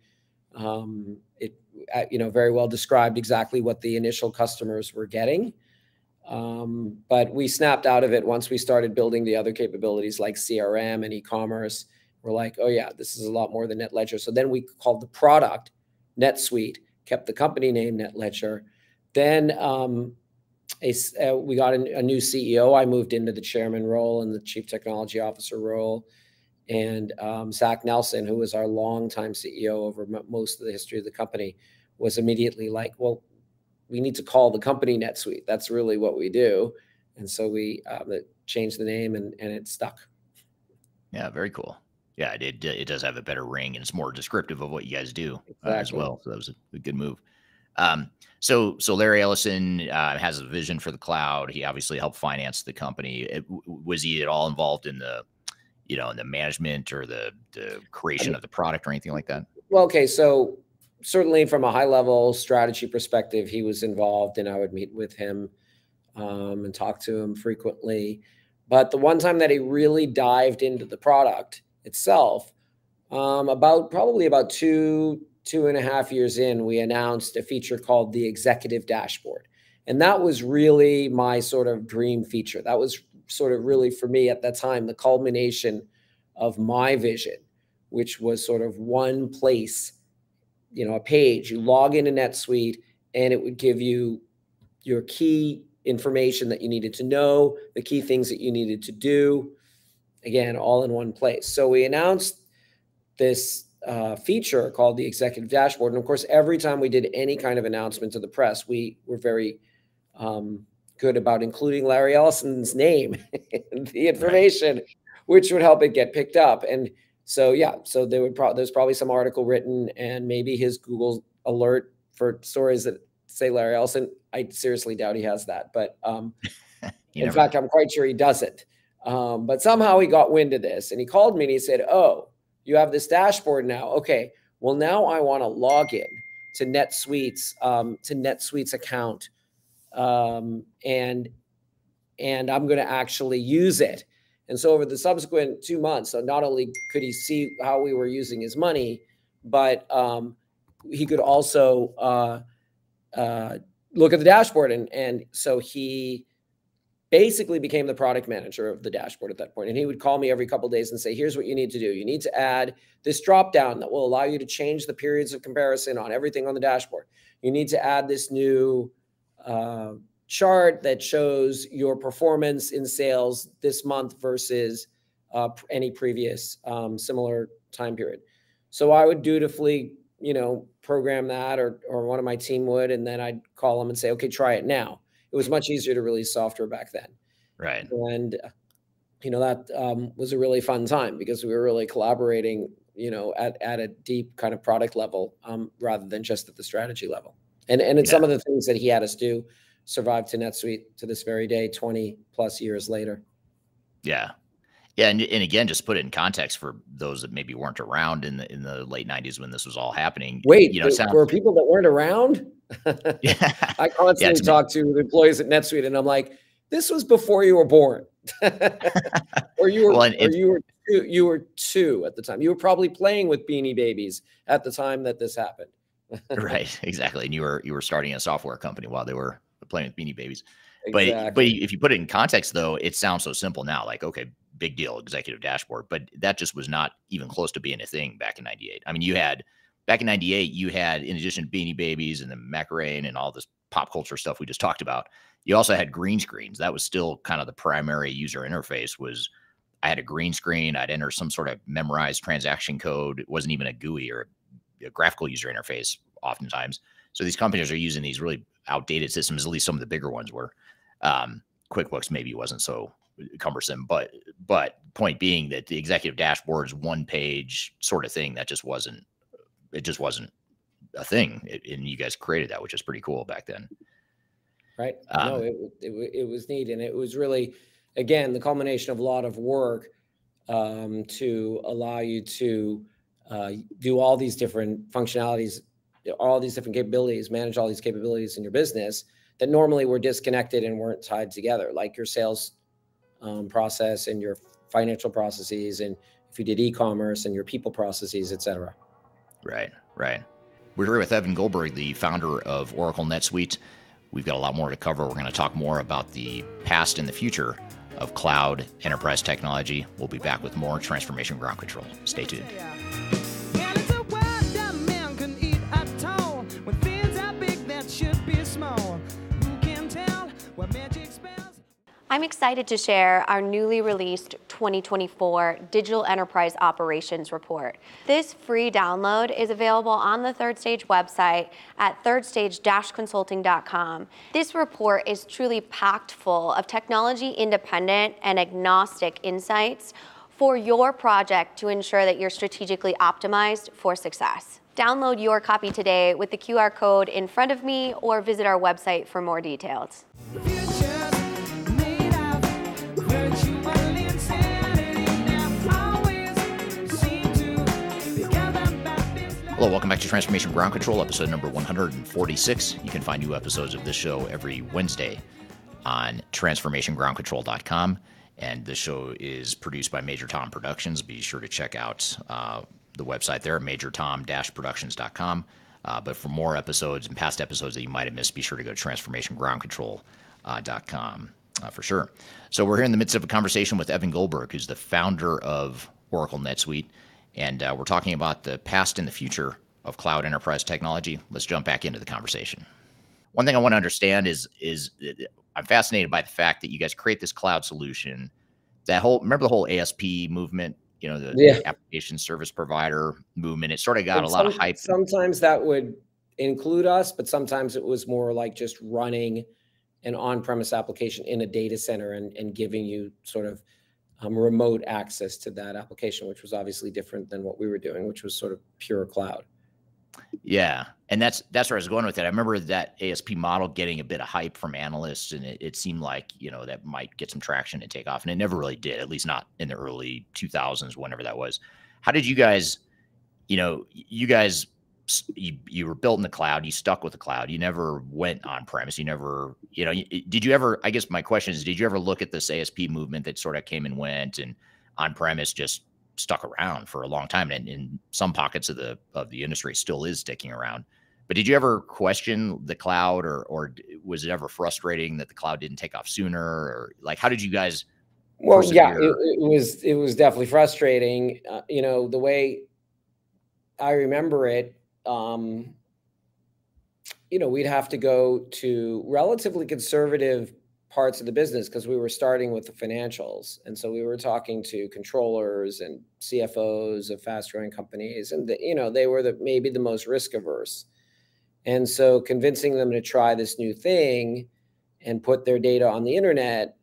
S5: um, it uh, you know very well described exactly what the initial customers were getting. Um, but we snapped out of it once we started building the other capabilities like crm and e-commerce. We're like oh yeah this is a lot more than NetLedger. So then we called the product netsuite kept the company name NetLedger. Then um, a, uh, we got a, a, new CEO. I moved into the chairman role and the chief technology officer role. And um, Zach Nelson, who was our longtime CEO over m- most of the history of the company, was immediately like, well, we need to call the company NetSuite. That's really what we do. And so we um, changed the name and, and it stuck.
S1: Yeah, very cool yeah, it it does have a better ring and it's more descriptive of what you guys do exactly. uh, as well. So that was a, good move. Um, so so Larry Ellison uh, has a vision for the cloud. He obviously helped finance the company. It, was he at all involved in the you know in the management or the the creation I mean, of the product or anything like that?
S5: Well, okay, so certainly from a high level strategy perspective, he was involved, and I would meet with him um, and talk to him frequently. But the one time that he really dived into the product itself, um, about probably about two two and a half years in, we announced a feature called the Executive Dashboard, and that was really my sort of dream feature. That was sort of really for me at that time the culmination of my vision, which was sort of one place, you know, a page. You log into NetSuite, and it would give you your key information that you needed to know, the key things that you needed to do, again, all in one place. So we announced this uh, feature called the executive dashboard. And of course, every time we did any kind of announcement to the press, we were very um, good about including Larry Ellison's name in the information, right. which would help it get picked up. And so, yeah, so there would pro- there's probably some article written and maybe his Google alert for stories that say Larry Ellison. I seriously doubt he has that, but um, in fact, know. I'm quite sure he doesn't. Um, but somehow he got wind of this and he called me and he said, Oh, you have this dashboard now. Okay. Well, now I want to log in to NetSuite's um, to NetSuite's account. Um, and and I'm going to actually use it. And so over the subsequent two months, so not only could he see how we were using his money, but um, he could also uh, uh, look at the dashboard. And and so he basically became the product manager of the dashboard at that point. And he would call me every couple days and say here's what you need to do. You need to add this drop down that will allow you to change the periods of comparison on everything on the dashboard. You need to add this new uh, chart that shows your performance in sales this month versus uh, any previous um, similar time period. So i would dutifully you know program that or, or one of my team would and then i'd call them and say okay try it now it was much easier to release software back then.
S1: Right.
S5: And you know that um, was a really fun time because we were really collaborating, you know, at, at a deep kind of product level um, rather than just at the strategy level. And and it's yeah. some of the things that he had us do survive to NetSuite to this very day, twenty plus years later.
S1: Yeah, Yeah, and, and again, just put it in context for those that maybe weren't around in the in the late '90s when this was all happening.
S5: Wait,
S1: you know,
S5: there
S1: sounds,
S5: were people that weren't around.
S1: Yeah,
S5: I constantly
S1: me-
S5: talk to the employees at NetSuite, and I'm like, "This was before you were born, or you were,
S1: Well,
S5: or you were two, you were two at the time. You were probably playing with Beanie Babies at the time that this happened."
S1: right, exactly. And you were you were starting a software company while they were playing with Beanie Babies. But but if you put it in context, though, it sounds so simple now. Like, okay, big deal, executive dashboard. But that just was not even close to being a thing back in '98. I mean, you had back in '98, you had in addition to Beanie Babies and the Macarena and all this pop culture stuff we just talked about, you also had green screens. That was still kind of the primary user interface. Was I had a green screen. I'd enter some sort of memorized transaction code. It wasn't even a GUI or a graphical user interface oftentimes. So these companies are using these really outdated systems. At least some of the bigger ones were. Um, QuickBooks maybe wasn't so cumbersome, but but point being that the executive dashboard is one page sort of thing that just wasn't it just wasn't a thing, It- and you guys created that, which is pretty cool back then.
S5: right? no,
S1: Um,
S5: it, it, it was neat. And it was really, again, the culmination of a lot of work um, to allow you to uh, do all these different functionalities, all these different capabilities, manage all these capabilities in your business that normally were disconnected and weren't tied together, like your sales um, process and your financial processes, and if you did e-commerce and your people processes, et cetera.
S1: Right, right. We're here with Evan Goldberg, the founder of Oracle NetSuite. We've got a lot more to cover. We're going to talk more about the past and the future of cloud enterprise technology. We'll be back with more Transformation Ground Control. Stay tuned.
S4: I'm excited to share our newly released 2024 Digital Enterprise Operations Report. This free download is available on the Third Stage website at thirdstage-consulting.com. This report is truly packed full of technology independent and agnostic insights for your project to ensure that you're strategically optimized for success. Download your copy today with the QR code in front of me or visit our website for more details.
S1: Hello, welcome back to Transformation Ground Control, episode number 146. You can find new episodes of this show every Wednesday on transformationgroundcontrol.com. And the show is produced by Major Tom Productions. Be sure to check out uh, the website there, majortom-productions.com. Uh, but for more episodes and past episodes that you might have missed, be sure to go to transformationgroundcontrol.com uh, for sure. So we're here in the midst of a conversation with Evan Goldberg, who's the founder of Oracle NetSuite, and uh, we're talking about the past and the future of cloud enterprise technology. Let's jump back into the conversation. One thing I want to understand is is I'm fascinated by the fact that you guys create this cloud solution. That whole remember the whole ASP movement, you know, the
S5: Yeah.
S1: application service provider movement. It sort of got
S5: And
S1: a lot of hype.
S5: Sometimes that would include us, but sometimes it was more like just running an on-premise application in a data center and, and giving you sort of um, remote access to that application, which was obviously different than what we were doing, which was sort of pure cloud.
S1: Yeah, and that's that's where I was going with it. I remember that ASP model getting a bit of hype from analysts, and it, it seemed like you know that might get some traction and take off, and it never really did. At least not in the early 2000s, whenever that was. How did you guys, you know, you guys, you, you were built in the cloud. You stuck with the cloud. You never went on premise. You never, you know, y- did you ever? I guess my question is, did you ever look at this ASP movement that sort of came and went, and on premise just stuck around for a long time and in some pockets of the of the industry still is sticking around but did you ever question the cloud or or was it ever frustrating that the cloud didn't take off sooner or like how did you guys
S5: Well, yeah, it, it was it was definitely frustrating. Uh, you know, the way I remember it, um, you know, we'd have to go to relatively conservative parts of the business because we were starting with the financials, and so we were talking to controllers and CFOs of fast-growing companies, and the, you know, they were the maybe the most risk averse, and so convincing them to try this new thing and put their data on the internet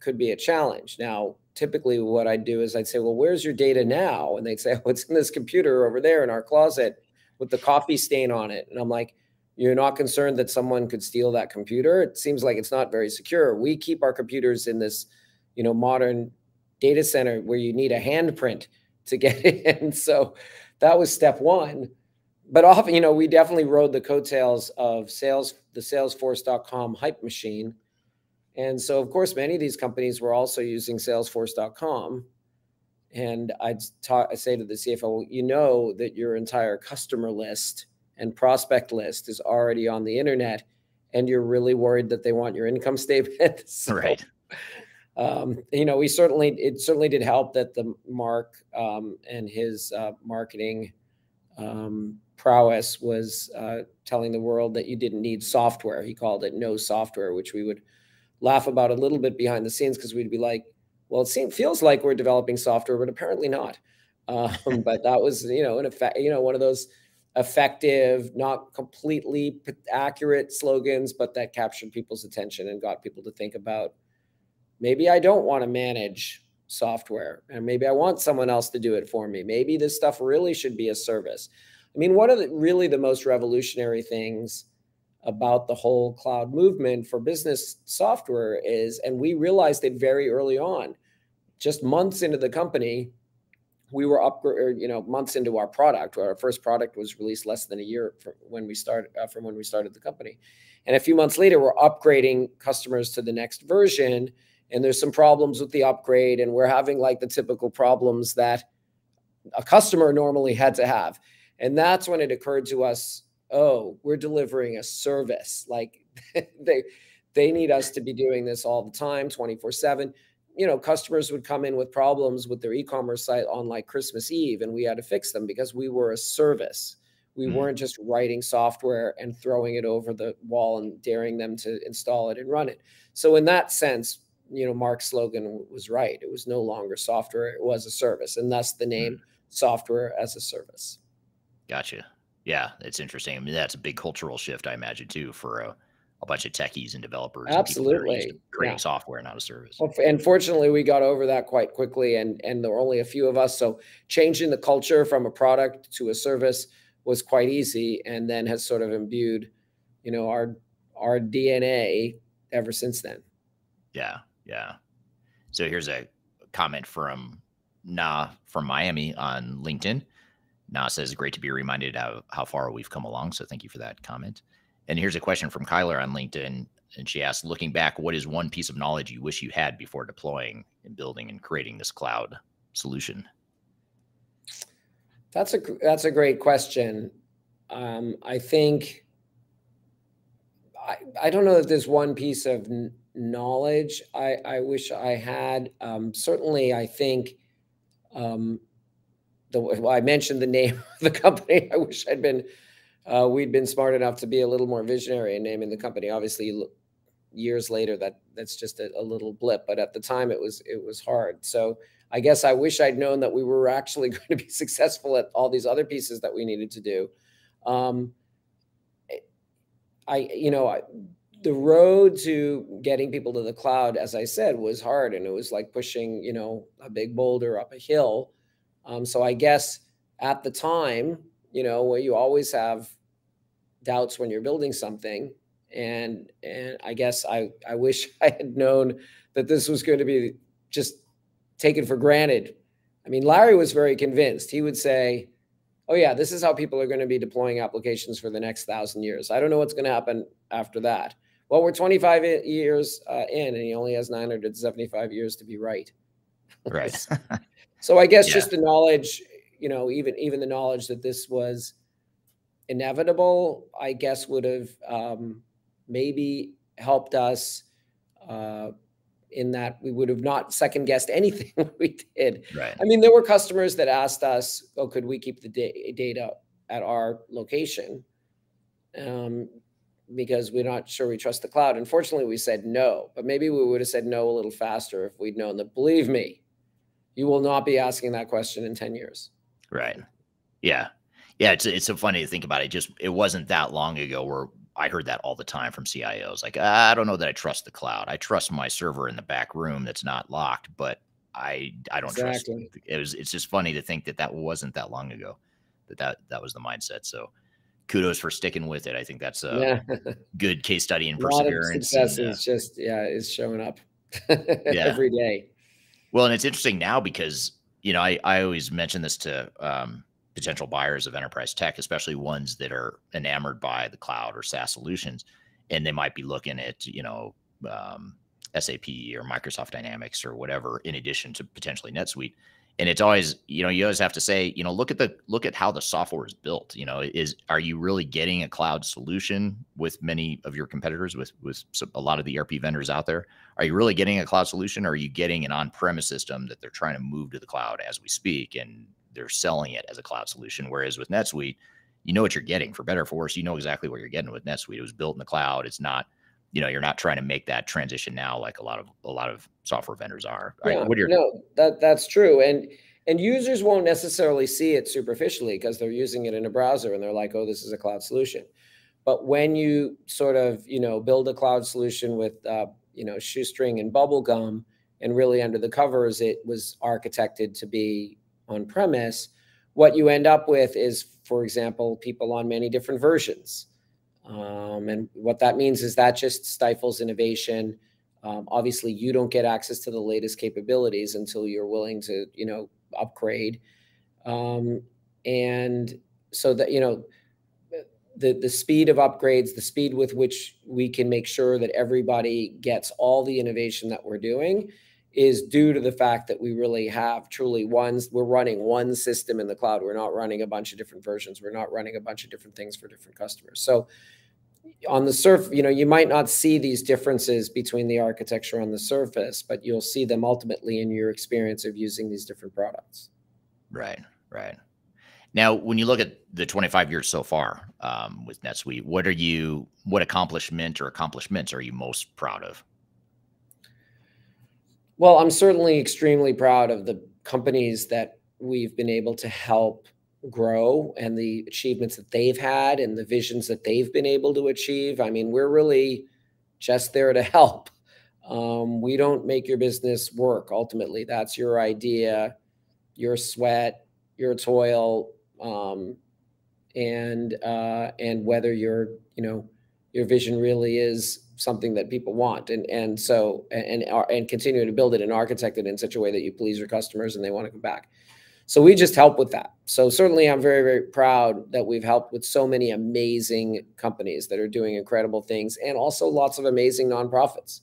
S5: could be a challenge. Now, typically what I'd do is I'd say, well, where's your data now? And they'd say, oh, it's in this computer over there in our closet with the coffee stain on it. And I'm like, you're not concerned that someone could steal that computer? It seems like it's not very secure. We keep our computers in this, you know, modern data center where you need a handprint to get in. So that was step one. But often, you know, we definitely rode the coattails of sales, the Salesforce.com hype machine. And so, of course, many of these companies were also using Salesforce.com. And I'd talk, I say to the CFO, well, you know that your entire customer list and prospect list is already on the internet, and you're really worried that they want your income statement.
S1: so, right
S5: um, you know, we certainly it certainly did help that the Marc um, and his uh, marketing um, prowess was uh, telling the world that you didn't need software. He called it no software, which we would laugh about a little bit behind the scenes because we'd be like, well, it seems, feels like we're developing software, but apparently not. Um, but that was, you know, in effect, you know, one of those effective, not completely accurate slogans, but that captured people's attention and got people to think about maybe I don't want to manage software and maybe I want someone else to do it for me. Maybe this stuff really should be a service. I mean, one of the really the most revolutionary things about the whole cloud movement for business software is, and we realized it very early on, just months into the company, we were up, you know, months into our product. Our first product was released less than a year from when we started, uh, from when we started the company, and a few months later, we're upgrading customers to the next version and there's some problems with the upgrade and we're having like the typical problems that a customer normally had to have and that's when it occurred to us oh we're delivering a service like they they need us to be doing this all the time 24 7 you know customers would come in with problems with their e-commerce site on like christmas eve and we had to fix them because we were a service we mm. weren't just writing software and throwing it over the wall and daring them to install it and run it so in that sense you know Marc's slogan was right. It was no longer software; it was a service, and thus the name mm. software as a service.
S1: Gotcha. Yeah, it's interesting. I mean, that's a big cultural shift, I imagine, too, for a, a bunch of techies and developers.
S5: Absolutely,
S1: and creating yeah. software, not a service.
S5: Well, and fortunately, we got over that quite quickly, and and there were only a few of us. So changing the culture from a product to a service was quite easy, and then has sort of imbued, you know, our our DNA ever since then.
S1: Yeah, yeah. So here's a comment from Na from Miami on LinkedIn. Na says, great to be reminded of how far we've come along. So thank you for that comment. And here's a question from Kyler on LinkedIn. And she asked, looking back, what is one piece of knowledge you wish you had before deploying and building and creating this cloud solution?
S5: That's a that's a great question. Um, I think I, I don't know if there's one piece of knowledge I, I wish I had. Um, certainly, I think um, the well, I mentioned the name of the company. I wish I'd been uh, we'd been smart enough to be a little more visionary in naming the company. Obviously, years later, that that's just a, a little blip. But at the time, it was it was hard. So I guess I wish I'd known that we were actually going to be successful at all these other pieces that we needed to do. Um, I, you know, I, the road to getting people to the cloud, as I said, was hard, and it was like pushing, you know, a big boulder up a hill. Um, so I guess at the time, you know, where you always have doubts when you're building something, and and I guess I I wish I had known that this was going to be just taken for granted. I mean, Larry was very convinced. He would say, "Oh yeah, this is how people are going to be deploying applications for the next thousand years. I don't know what's going to happen after that." Well, we're 25 years uh, in, and he only has 975 years to be right.
S1: Right.
S5: so I guess yeah. just the knowledge, you know, even even the knowledge that this was inevitable, I guess would have um, maybe helped us uh, in that we would have not second guessed anything we did.
S1: Right.
S5: I mean, there were customers that asked us, "Oh, could we keep the da- data at our location?" Um, because we're not sure we trust the cloud. Unfortunately, we said no, but maybe we would have said no a little faster if we'd known that. Believe me, you will not be asking that question in 10 years.
S1: Right. Yeah. Yeah. It's, it's so funny to think about it. Just, it wasn't that long ago where I heard that all the time from CIOs. Like, I don't know that I trust the cloud. I trust my server in the back room that's not locked, but I, I don't exactly. trust it. It was, it's just funny to think that that wasn't that long ago that that, that was the mindset. So, kudos for sticking with it. I think that's a yeah. good case study in perseverance.
S5: success and, uh, is just yeah, is showing up yeah. every day.
S1: Well, and it's interesting now because you know I I always mention this to um, potential buyers of enterprise tech, especially ones that are enamored by the cloud or SaaS solutions, and they might be looking at you know um, SAP or Microsoft Dynamics or whatever in addition to potentially NetSuite. And it's always, you know, you always have to say, you know, look at the look at how the software is built. You know, is are you really getting a cloud solution with many of your competitors, with with a lot of the ERP vendors out there? Are you really getting a cloud solution, or are you getting an on-premise system that they're trying to move to the cloud as we speak, and they're selling it as a cloud solution? Whereas with NetSuite, you know what you're getting for better or for worse. You know exactly what you're getting with NetSuite. It was built in the cloud. It's not you know you're not trying to make that transition now like a lot of a lot of software vendors are.
S5: Yeah, what are your- no that that's true and and users won't necessarily see it superficially because they're using it in a browser and they're like oh this is a cloud solution. But when you sort of you know build a cloud solution with uh, you know shoestring and bubble gum and really under the covers it was architected to be on premise what you end up with is for example people on many different versions um, and what that means is that just stifles innovation. Um, obviously, you don't get access to the latest capabilities until you're willing to, you know, upgrade. Um, and so that you know, the the speed of upgrades, the speed with which we can make sure that everybody gets all the innovation that we're doing, is due to the fact that we really have truly ones We're running one system in the cloud. We're not running a bunch of different versions. We're not running a bunch of different things for different customers. So on the surface, you know, you might not see these differences between the architecture on the surface, but you'll see them ultimately in your experience of using these different products.
S1: Right, right. Now, when you look at the 25 years so far um, with NetSuite, what are you, what accomplishment or accomplishments are you most proud of?
S5: Well, I'm certainly extremely proud of the companies that we've been able to help grow and the achievements that they've had and the visions that they've been able to achieve. I mean, we're really just there to help. Um, we don't make your business work. Ultimately, that's your idea, your sweat, your toil, um, and uh, and whether your you know your vision really is something that people want and and so and and, and continue to build it and architect it in such a way that you please your customers and they want to come back so we just help with that. So certainly I'm very, very proud that we've helped with so many amazing companies that are doing incredible things and also lots of amazing nonprofits.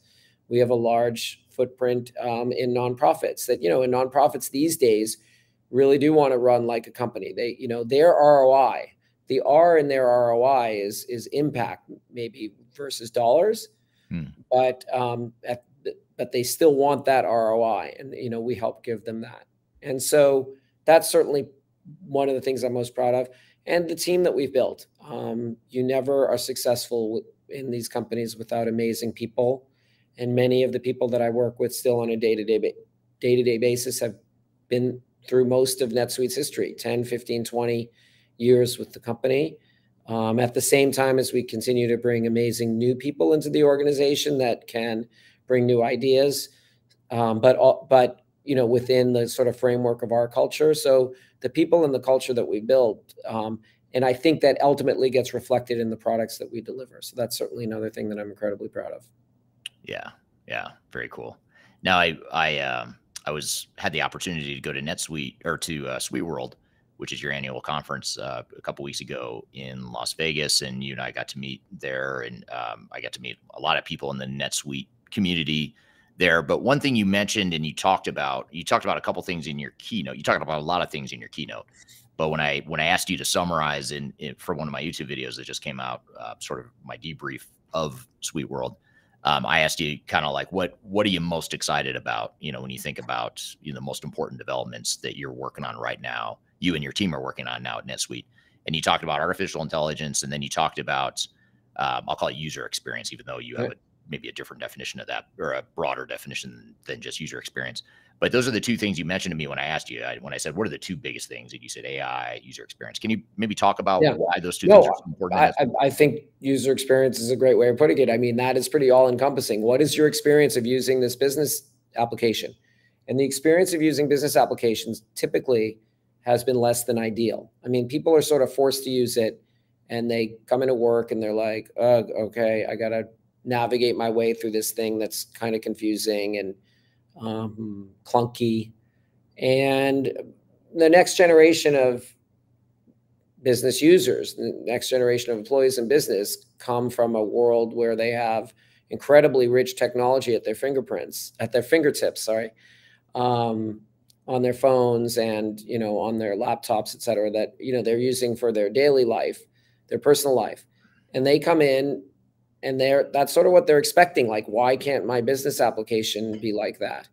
S5: We have a large footprint um, in nonprofits that, you know, in nonprofits these days really do want to run like a company. They, you know, their ROI, the R in their ROI is is impact maybe versus dollars, hmm. but um, at, but they still want that ROI, and you know we help give them that. And so that's certainly one of the things I'm most proud of. And the team that we've built. Um, you never are successful in these companies without amazing people. And many of the people that I work with still on a day-to-day day-to-day basis have been through most of NetSuite's history, 10, 15, 20 years with the company. Um, at the same time as we continue to bring amazing new people into the organization that can bring new ideas, um, but but you know within the sort of framework of our culture. So the people and the culture that we build um, and i think that ultimately gets reflected in the products that we deliver. So that's certainly another thing that i'm incredibly proud of.
S1: Yeah. Yeah. Very cool. Now i i um i was had the opportunity to go to netsuite or to uh, SuiteWorld which is your annual conference uh, a couple weeks ago in las vegas and you and i got to meet there and um, i got to meet a lot of people in the netsuite community there. But one thing you mentioned and you talked about, you talked about a couple things in your keynote. You talked about a lot of things in your keynote. But when I when I asked you to summarize in, in for one of my YouTube videos that just came out, uh, sort of my debrief of SuiteWorld, um, I asked you kind of like what what are you most excited about? You know, when you think about you know the most important developments that you're working on right now, you and your team are working on now at NetSuite, and you talked about artificial intelligence, and then you talked about um, I'll call it user experience, even though you have a maybe a different definition of that or a broader definition than just user experience. But those are the two things you mentioned to me when I asked you, I, when I said, what are the two biggest things? And you said AI, user experience. Can you maybe talk about yeah. why those two no, things are so important?
S5: I, I, think user experience is a great way of putting it. I mean, that is pretty all encompassing. What is your experience of using this business application? And the experience of using business applications typically has been less than ideal. I mean, people are sort of forced to use it and they come into work and they're like, oh, okay, I got to navigate my way through this thing that's kind of confusing and um, clunky, and the next generation of business users, the next generation of employees in business come from a world where they have incredibly rich technology at their fingerprints, at their fingertips, sorry, um, on their phones and you know on their laptops, et cetera, that you know they're using for their daily life, their personal life, and they come in and they're that's sort of what they're expecting. Like, why can't my business application be like that?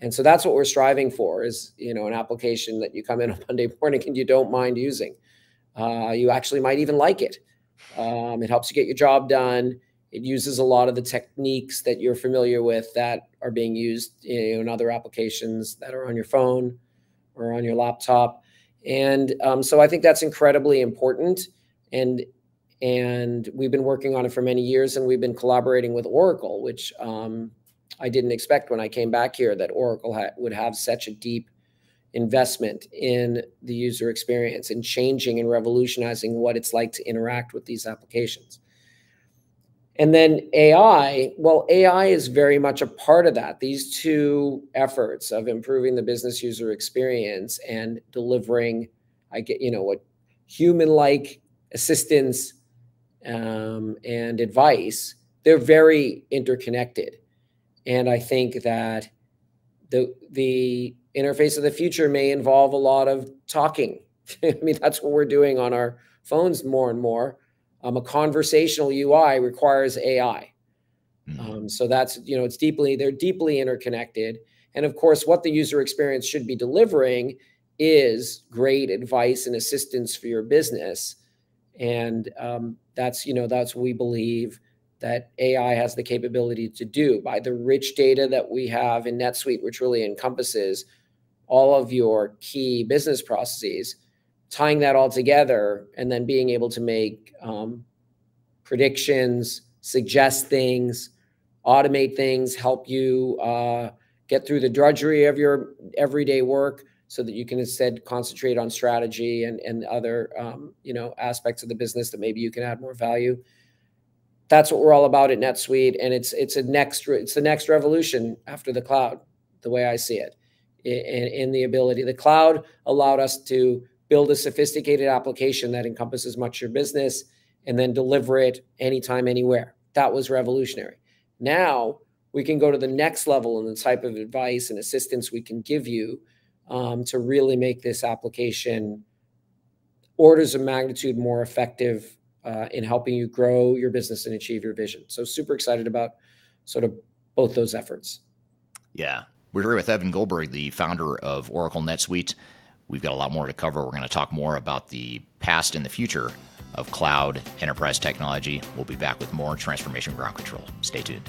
S5: And so that's what we're striving for is you know an application that you come in on Monday morning and you don't mind using. Uh, you actually might even like it. Um, it helps you get your job done. It uses a lot of the techniques that you're familiar with that are being used you know, in other applications that are on your phone or on your laptop. And um, so I think that's incredibly important. And and we've been working on it for many years, and we've been collaborating with Oracle, which um, I didn't expect when I came back here that Oracle ha- would have such a deep investment in the user experience and changing and revolutionizing what it's like to interact with these applications. And then AI, well, AI is very much a part of that. These two efforts of improving the business user experience and delivering, I get, you know, what human like assistance um, and advice, they're very interconnected. And I think that the, the interface of the future may involve a lot of talking. I mean, that's what we're doing on our phones more and more. Um, a conversational UI requires AI. Mm-hmm. Um, so that's, you know, it's deeply, they're deeply interconnected. And of course, what the user experience should be delivering is great advice and assistance for your business. And um, that's, you know, that's what we believe that AI has the capability to do. By the rich data that we have in NetSuite, which really encompasses all of your key business processes, tying that all together, and then being able to make um, predictions, suggest things, automate things, help you uh, get through the drudgery of your everyday work so that you can instead concentrate on strategy and, and other um, you know aspects of the business that maybe you can add more value that's what we're all about at netsuite and it's it's a next it's the next revolution after the cloud the way i see it in, in the ability. The cloud allowed us to build a sophisticated application that encompasses much of your business and then deliver it anytime, anywhere. That was revolutionary. Now we can go to the next level in the type of advice and assistance we can give you um, to really make this application orders of magnitude more effective uh, in helping you grow your business and achieve your vision. So, super excited about sort of both those efforts.
S1: Yeah, we're here with Evan Goldberg, the founder of Oracle NetSuite. We've got a lot more to cover. We're going to talk more about the past and the future of cloud enterprise technology. We'll be back with more Transformation Ground Control. Stay tuned.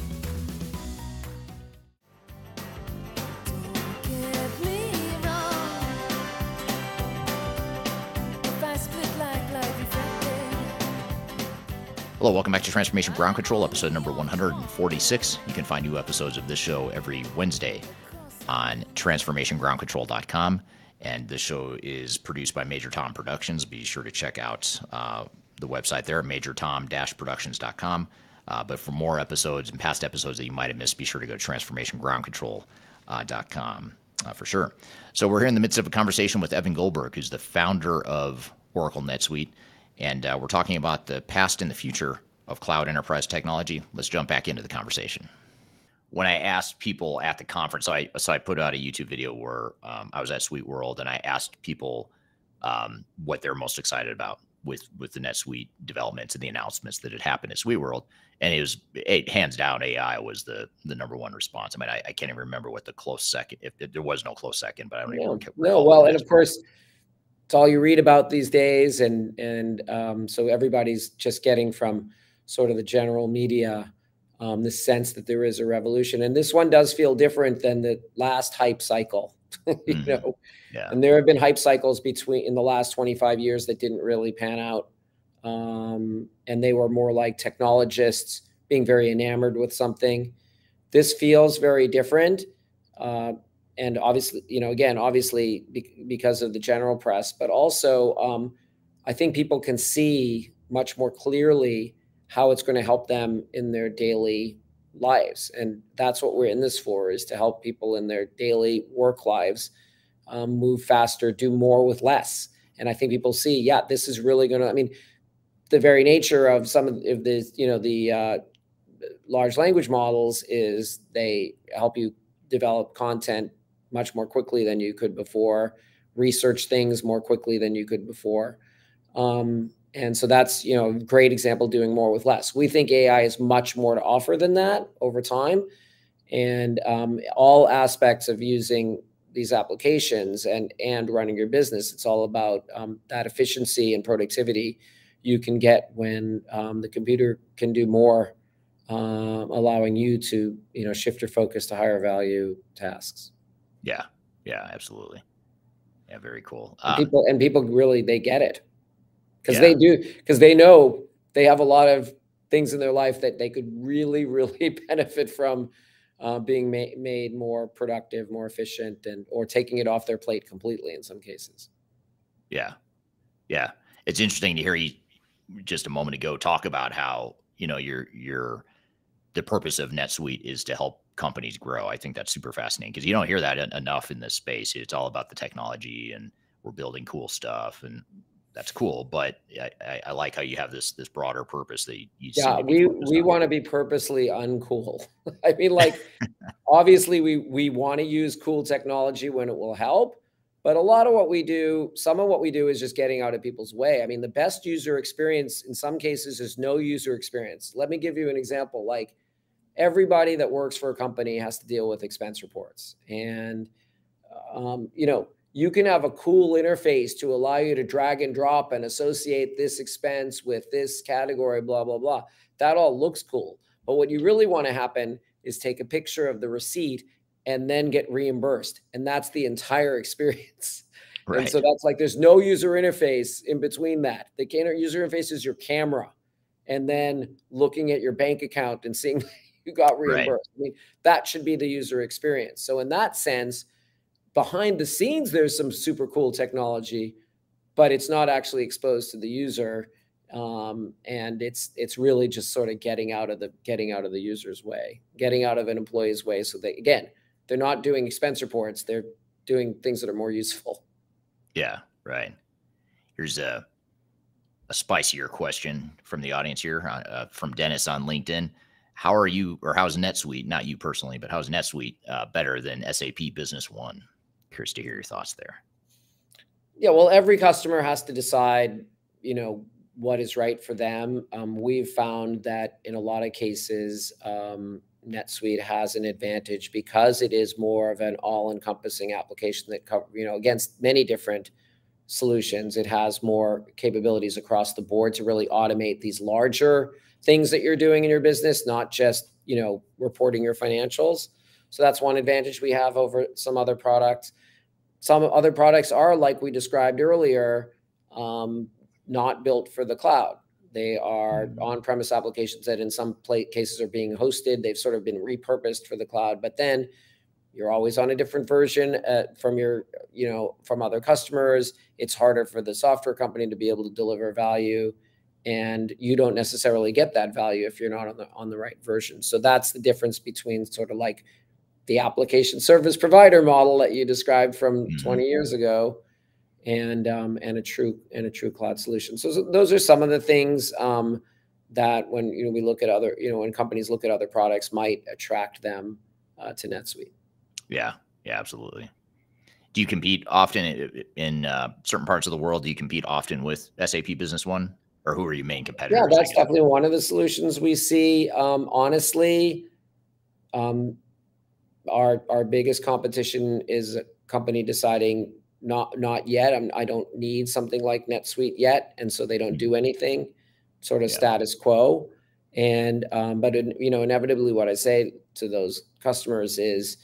S1: Hello, welcome back to Transformation Ground Control, episode number 146. You can find new episodes of this show every Wednesday on transformationgroundcontrol.com. And this show is produced by Major Tom Productions. Be sure to check out uh, the website there, majortom-productions.com. Uh, but for more episodes and past episodes that you might have missed, be sure to go to transformationgroundcontrol.com uh, for sure. So we're here in the midst of a conversation with Evan Goldberg, who's the founder of Oracle NetSuite. And uh, we're talking about the past and the future of cloud enterprise technology. Let's jump back into the conversation. when I asked people at the conference, so I so I put out a YouTube video where um, I was at SuiteWorld and I asked people um, what they're most excited about with with the NetSuite developments and the announcements that had happened at SuiteWorld, and it was it, hands down AI was the the number one response. I mean, I, I can't even remember what the close second if, if there was no close second, but I don't
S5: No,
S1: even
S5: no. Well, and of course, it's all you read about these days, and and um, so everybody's just getting from sort of the general media um, the sense that there is a revolution, and this one does feel different than the last hype cycle. you
S1: Mhm.
S5: know,
S1: yeah
S5: and there have been hype cycles between in the last 25 years that didn't really pan out um, and they were more like technologists being very enamored with something this feels very different uh, and obviously you know again obviously be- because of the general press but also um, i think people can see much more clearly how it's going to help them in their daily lives and that's what we're in this for is to help people in their daily work lives um, move faster, do more with less. And I think people see, yeah, this is really going to. I mean, the very nature of some of the, you know, the uh, large language models is they help you develop content much more quickly than you could before, research things more quickly than you could before. Um, and so that's you know a great example doing more with less. We think AI is much more to offer than that over time, and um, all aspects of using these applications and and running your business it's all about um, that efficiency and productivity you can get when um, the computer can do more um, allowing you to you know shift your focus to higher value tasks
S1: yeah yeah absolutely yeah very cool
S5: and
S1: um,
S5: people and people really they get it because
S1: Yeah.
S5: they do because they know they have a lot of things in their life that they could really really benefit from uh, being ma- made more productive more efficient and or taking it off their plate completely in some cases
S1: Yeah. Yeah. It's interesting to hear you just a moment ago talk about how, you know, your your the purpose of NetSuite is to help companies grow. I think that's super fascinating because you don't hear that en- enough in this space. It's all about the technology and we're building cool stuff and that's cool. But I, I, I like how you have this this broader purpose that you,
S5: yeah we we want to be purposely uncool i mean like obviously we we want to use cool technology when it will help but a lot of what we do some of what we do is just getting out of people's way i mean the best user experience in some cases is no user experience let me give you an example like everybody that works for a company has to deal with expense reports. And um, you know you can have a cool interface to allow you to drag and drop and associate this expense with this category blah blah blah. That all looks cool. But what you really want to happen is take a picture of the receipt and then get reimbursed. And that's the entire experience.
S1: Right.
S5: and so that's like there's no user interface in between that. The user interface is your camera and then looking at your bank account and seeing you got
S1: Right.
S5: reimbursed i mean that should be the user experience so in that sense behind the scenes there's some super cool technology but it's not actually exposed to the user um, and it's it's really just sort of getting out of the getting out of the user's way getting out of an employee's way so they again they're not doing expense reports they're doing things that are more useful
S1: Yeah, right. Here's a a spicier question from the audience here, uh, uh, from Dennis on LinkedIn. How are you, or how's NetSuite, not you personally, but how's NetSuite uh, better than SAP Business One? Curious to hear your thoughts there.
S5: yeah well every customer has to decide you know what is right for them um, we've found that in a lot of cases um, netsuite has an advantage because it is more of an all-encompassing application that cover you know against many different solutions it has more capabilities across the board to really automate these larger things that you're doing in your business not just you know reporting your financials. So that's one advantage we have over some other products. Some other products are like we described earlier um, not built for the cloud. They are on-premise applications that in some cases are being hosted. They've sort of been repurposed for the cloud but then you're always on a different version uh, from your you know from other customers. It's harder for the software company to be able to deliver value and you don't necessarily get that value if you're not on the on the right version so that's the difference between sort of like the application service provider model that you described from
S1: Mhm.
S5: 20 years ago and um, and a true and a true cloud solution so those are some of the things um, that when you know we look at other you know when companies look at other products might attract them uh, to NetSuite.
S1: Yeah, yeah, absolutely. Do you compete often in, in uh, certain parts of the world? Do you compete often with SAP Business One, or who are your main competitors?
S5: Yeah, that's definitely one of the solutions we see. Um, honestly, um, our our biggest competition is a company deciding not not yet. I'm, I do not need something like NetSuite yet, and so they don't do anything, sort of yeah. status quo. And um, but in, you know, inevitably, what I say to those customers is,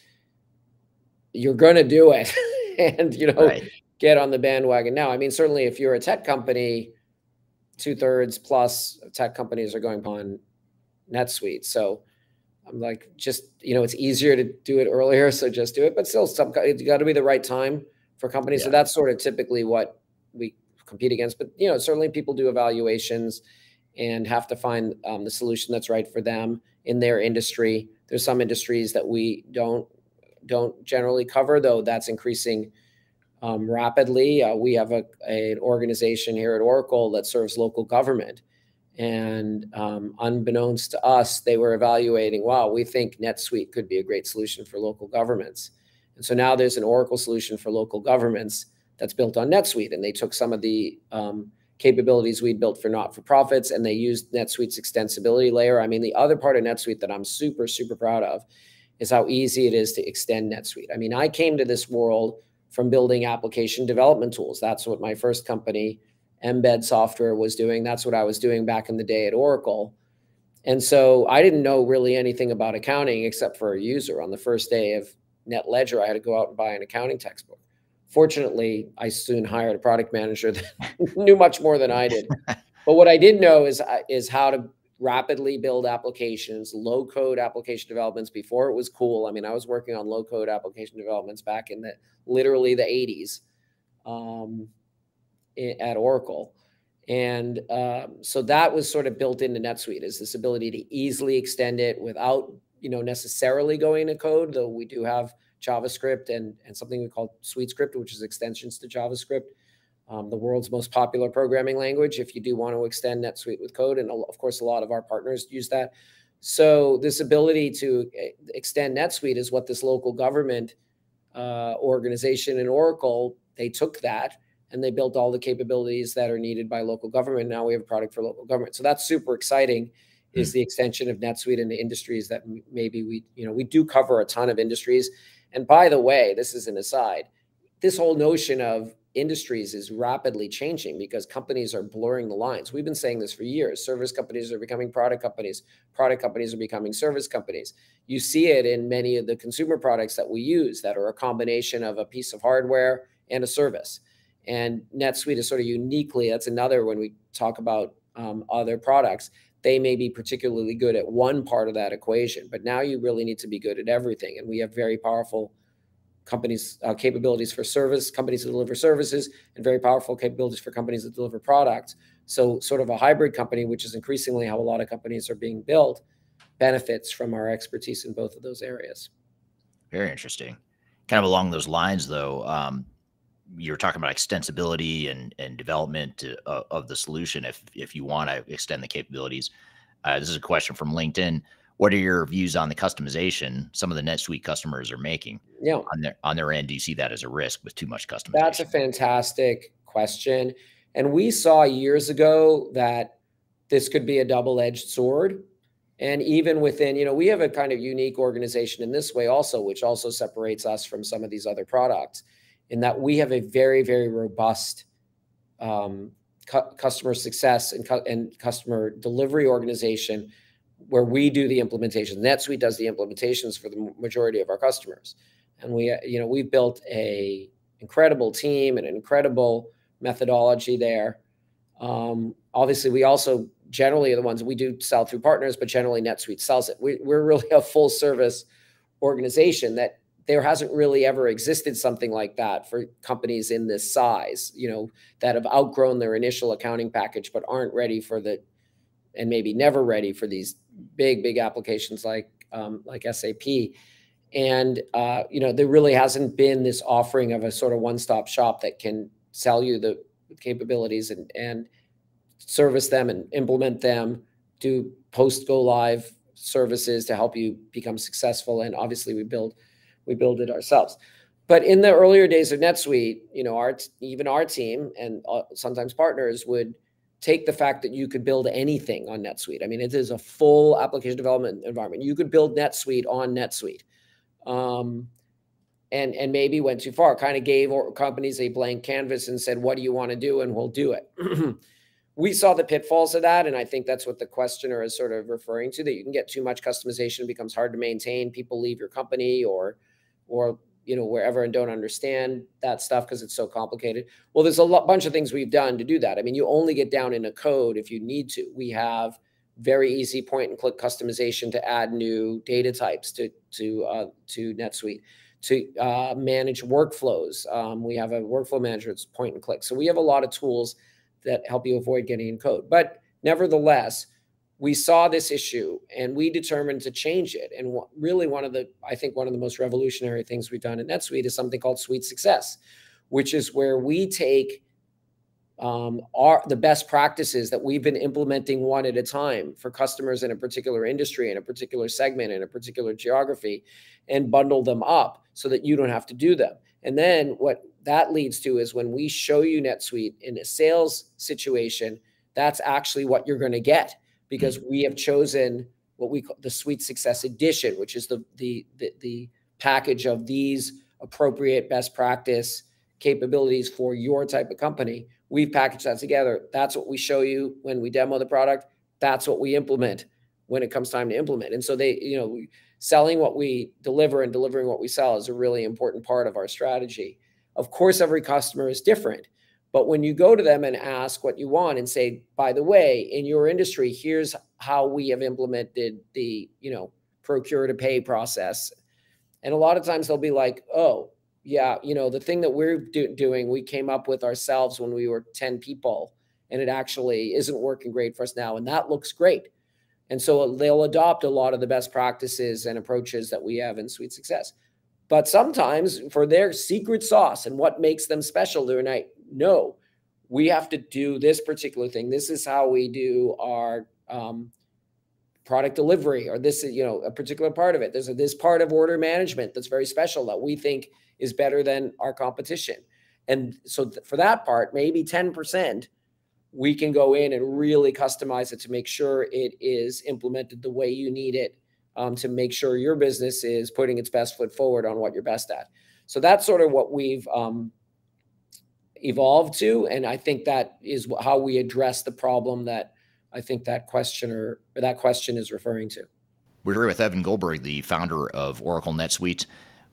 S5: you're going to do it, and you know, right. get on the bandwagon now. I mean, certainly, if you're a tech company, two thirds plus tech companies are going on NetSuite. So I'm like, just you know, it's easier to do it earlier, so just do it. But still, some it's got to be the right time for companies. Yeah. So that's sort of typically what we compete against. But you know, certainly people do evaluations and have to find um, the solution that's right for them in their industry. There's some industries that we don't don't generally cover, though. That's increasing um, rapidly. Uh, we have a, a, an organization here at Oracle that serves local government. And um, unbeknownst to us, they were evaluating, wow, we think NetSuite could be a great solution for local governments. And so now there's an Oracle solution for local governments that's built on NetSuite. And they took some of the um, capabilities we built for not for profits and they used NetSuite's extensibility layer. I mean, the other part of NetSuite that I'm super, super proud of is how easy it is to extend NetSuite. I mean, I came to this world from building application development tools. That's what my first company, Embed Software, was doing. That's what I was doing back in the day at Oracle. And so I didn't know really anything about accounting except for a user. On the first day of NetLedger, I had to go out and buy an accounting textbook. Fortunately, I soon hired a product manager that knew much more than I did. But what I did know is uh, is how to rapidly build applications, low code application developments before it was cool. I mean, I was working on low code application developments back in the literally the 80s um, at Oracle. And um, so that was sort of built into NetSuite is this ability to easily extend it without, you know, necessarily going to code, though we do have JavaScript and, and something we call SuiteScript, which is extensions to JavaScript um, the world's most popular programming language if you do want to extend NetSuite with code. And of course, a lot of our partners use that. So, this ability to eh, extend NetSuite is what this local government uh, organization in Oracle they took that and they built all the capabilities that are needed by local government. Now we have a product for local government. So that's super exciting. Is hmm. the extension of NetSuite into industries that maybe we, you know, we do cover a ton of industries. And by the way, this is an aside. This whole notion of industries is rapidly changing because companies are blurring the lines. We've been saying this for years. Service companies are becoming product companies, product companies are becoming service companies. You see it in many of the consumer products that we use that are a combination of a piece of hardware and a service. And NetSuite is sort of uniquely, that's another when we talk about um, other products, they may be particularly good at one part of that equation, but now you really need to be good at everything. And we have very powerful companies uh, capabilities for service companies that deliver services and very powerful capabilities for companies that deliver products. So sort of a hybrid company which is increasingly how a lot of companies are being built benefits from our expertise in both of those areas.
S1: Very interesting. Kind of along those lines though um, you're talking about extensibility and, and development to, uh, of the solution if if you want to extend the capabilities. Uh, this is a question from linkedin what are your views on the customization some of the NetSuite customers are making?
S5: Yeah.
S1: On their on their end, do you see that as a risk with too much customization?
S5: That's a fantastic question. And we saw years ago that this could be a double-edged sword. And even within, you know, we have a kind of unique organization in this way also, which also separates us from some of these other products, in that we have a very, very robust um, cu- customer success and, cu- and customer delivery organization where we do the implementation. NetSuite does the implementations for the majority of our customers. And we, you know, we've built a incredible team and an incredible methodology there. Um, obviously, we also generally are the ones we do sell through partners, but generally NetSuite sells it. We, we're really a full service organization that there hasn't really ever existed something like that for companies in this size, you know, that have outgrown their initial accounting package but aren't ready for the and maybe never ready for these big, big applications like um, like SAP. And uh, you know, there really hasn't been this offering of a sort of one-stop shop that can sell you the capabilities and and service them and implement them, do post go live services to help you become successful. And obviously, we build we build it ourselves. But in the earlier days of NetSuite, you know, our even our team and uh, sometimes partners would take the fact that you could build anything on NetSuite. I mean, it is a full application development environment. You could build NetSuite on NetSuite. Um, and and maybe went too far, kind of gave companies a blank canvas and said, "What do you want to do?" and we'll do it. we saw the pitfalls of that, and I think that's what the questioner is sort of referring to. That you can get too much customization, becomes hard to maintain. People leave your company, or or you know wherever and don't understand that stuff because it's so complicated. Well there's a lot, bunch of things we've done to do that. I mean you only get down in a code if you need to. We have very easy point and click customization to add new data types to to uh, to netsuite to uh, manage workflows. Um, we have a workflow manager it's point and click. So we have a lot of tools that help you avoid getting in code. But nevertheless we saw this issue and we determined to change it. And really, one of the, I think, one of the most revolutionary things we've done in NetSuite is something called Suite Success, which is where we take um, our the best practices that we've been implementing one at a time for customers in a particular industry, in a particular segment, in a particular geography, and bundle them up so that you don't have to do them. And then what that leads to is when we show you NetSuite in a sales situation, that's actually what you're going to get because mm. we have chosen what we call the Suite Success Edition, which is the the the, the package of these appropriate best practice capabilities for your type of company. We've packaged that together. That's what we show you when we demo the product. That's what we implement when it comes time to implement. And so they, you know, selling what we deliver and delivering what we sell is a really important part of our strategy. Of course, every customer is different. But when you go to them and ask what you want and say, by the way, in your industry, here's how we have implemented the, you know, procure to pay process. And a lot of times they'll be like, oh, yeah, you know, the thing that we're do- doing, we came up with ourselves when we were 10 people, and it actually isn't working great for us now. And that looks great. And so they'll adopt a lot of the best practices and approaches that we have in Suite Success. But sometimes for their secret sauce and what makes them special, they're like, no, we have to do this particular thing. This is how we do our um, product delivery, or this is, you know, a particular part of it. There's a, this part of order management that's very special that we think is better than our competition. And so th- for that part, maybe 10%, we can go in and really customize it to make sure it is implemented the way you need it um, to make sure your business is putting its best foot forward on what you're best at. So that's sort of what we've um, evolved to, and I think that is how we address the problem that I think that questioner or that question is referring to.
S1: We're here with Evan Goldberg, the founder of Oracle NetSuite.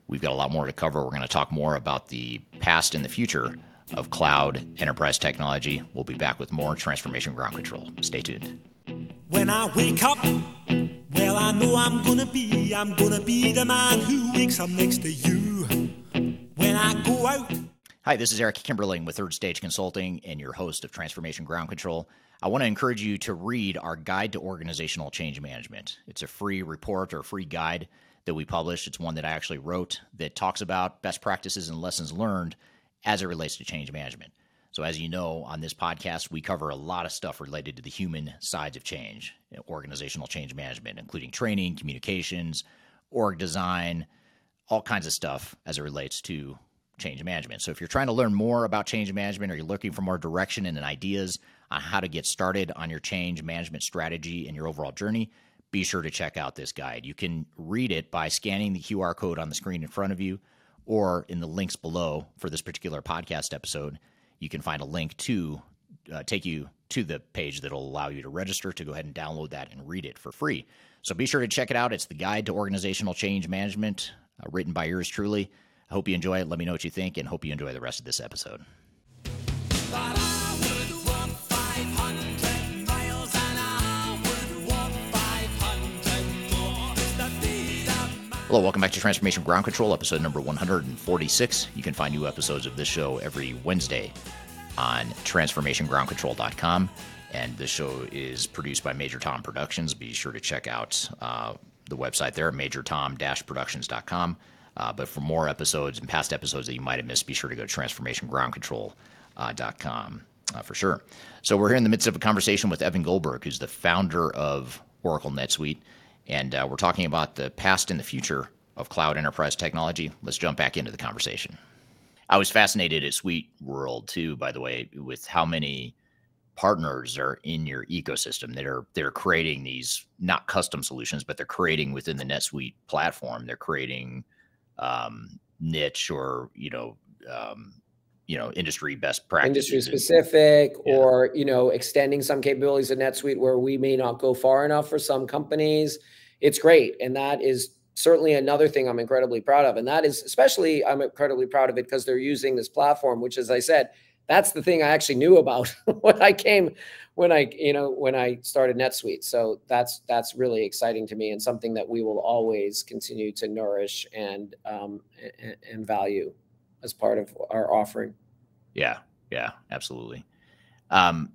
S1: We've got a lot more to cover. We're going to talk more about the past and the future of cloud enterprise technology. We'll be back with more Transformation Ground Control. Stay tuned.
S6: When I wake up, well, I know I'm gonna be, I'm gonna be the man who wakes up next to you. When I go out,
S1: Hi, this is Eric Kimberling with Third Stage Consulting and your host of Transformation Ground Control. I want to encourage you to read our Guide to Organizational Change Management. It's a free report or free guide that we published. It's one that I actually wrote that talks about best practices and lessons learned as it relates to change management. So, as you know, on this podcast, we cover a lot of stuff related to the human sides of change, organizational change management, including training, communications, org design, all kinds of stuff as it relates to change management. So if you're trying to learn more about change management or you're looking for more direction and ideas on how to get started on your change management strategy and your overall journey, be sure to check out this guide. You can read it by scanning the QR code on the screen in front of you or in the links below for this particular podcast episode. You can find a link to uh, take you to the page that'll allow you to register to go ahead and download that and read it for free. So be sure to check it out. It's the Guide to Organizational Change Management, uh, written by yours truly. I hope you enjoy it. Let me know what you think, and hope you enjoy the rest of this episode. Hello, welcome back to Transformation Ground Control, episode number 146. You can find new episodes of this show every Wednesday on transformationgroundcontrol.com. And this show is produced by Major Tom Productions. Be sure to check out uh, the website there, majortom-productions.com. Uh, but for more episodes and past episodes that you might have missed, be sure to go to transformationgroundcontrol.com uh, for sure. So we're here in the midst of a conversation with Evan Goldberg, who's the founder of Oracle NetSuite. And uh, we're talking about the past and the future of cloud enterprise technology. Let's jump back into the conversation. I was fascinated at Suite World too, by the way, with how many partners are in your ecosystem that are they're creating these not custom solutions, but they're creating within the NetSuite platform. They're creating um, niche or you know um, you know industry best practices
S5: industry specific yeah. or you know extending some capabilities of netsuite where we may not go far enough for some companies it's great and that is certainly another thing i'm incredibly proud of and that is especially i'm incredibly proud of it because they're using this platform which as i said that's the thing i actually knew about when i came when i you know when i started netsuite so that's that's really exciting to me and something that we will always continue to nourish and um, and, and value as part of our offering.
S1: Yeah, yeah, absolutely. Um,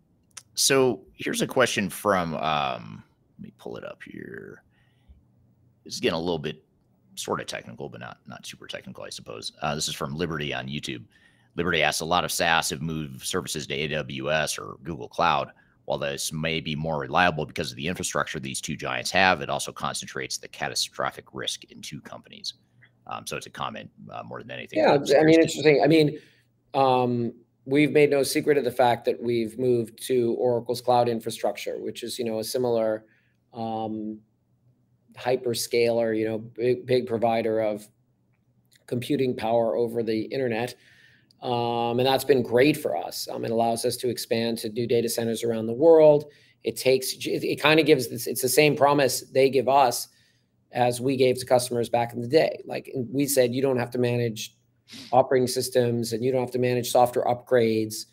S1: so here's a question from um, let me pull it up here. Is getting a little bit sort of technical, but not not super technical, I suppose. Uh, this is from Liberty on YouTube. Liberty asks a lot of SaaS have moved services to AWS or Google Cloud. While this may be more reliable because of the infrastructure these two giants have, it also concentrates the catastrophic risk in two companies. Um, so it's a comment uh, more than anything.
S5: Yeah, I mean, interesting. I mean, um, we've made no secret of the fact that we've moved to Oracle's cloud infrastructure, which is you know a similar um, hyperscaler, you know, big big provider of computing power over the internet. Um, and that's been great for us. Um, it allows us to expand to new data centers around the world. It takes it, it kind of gives this, it's the same promise they give us as we gave to customers back in the day. Like we said, you don't have to manage operating systems and you don't have to manage software upgrades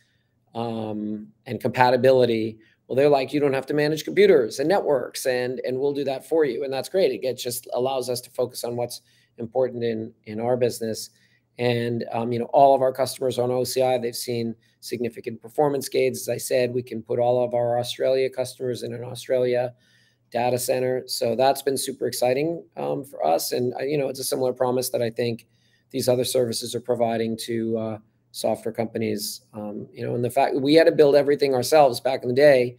S5: um, and compatibility. Well, they're like, you don't have to manage computers and networks, and and we'll do that for you, and that's great. It just allows us to focus on what's important in in our business. And um, you know, all of our customers on OCI, they've seen significant performance gains. As I said, we can put all of our Australia customers in an Australia data center. So that's been super exciting um, for us. And, uh, you know, it's a similar promise that I think these other services are providing to uh, software companies. Um, you know, and the fact we had to build everything ourselves back in the day.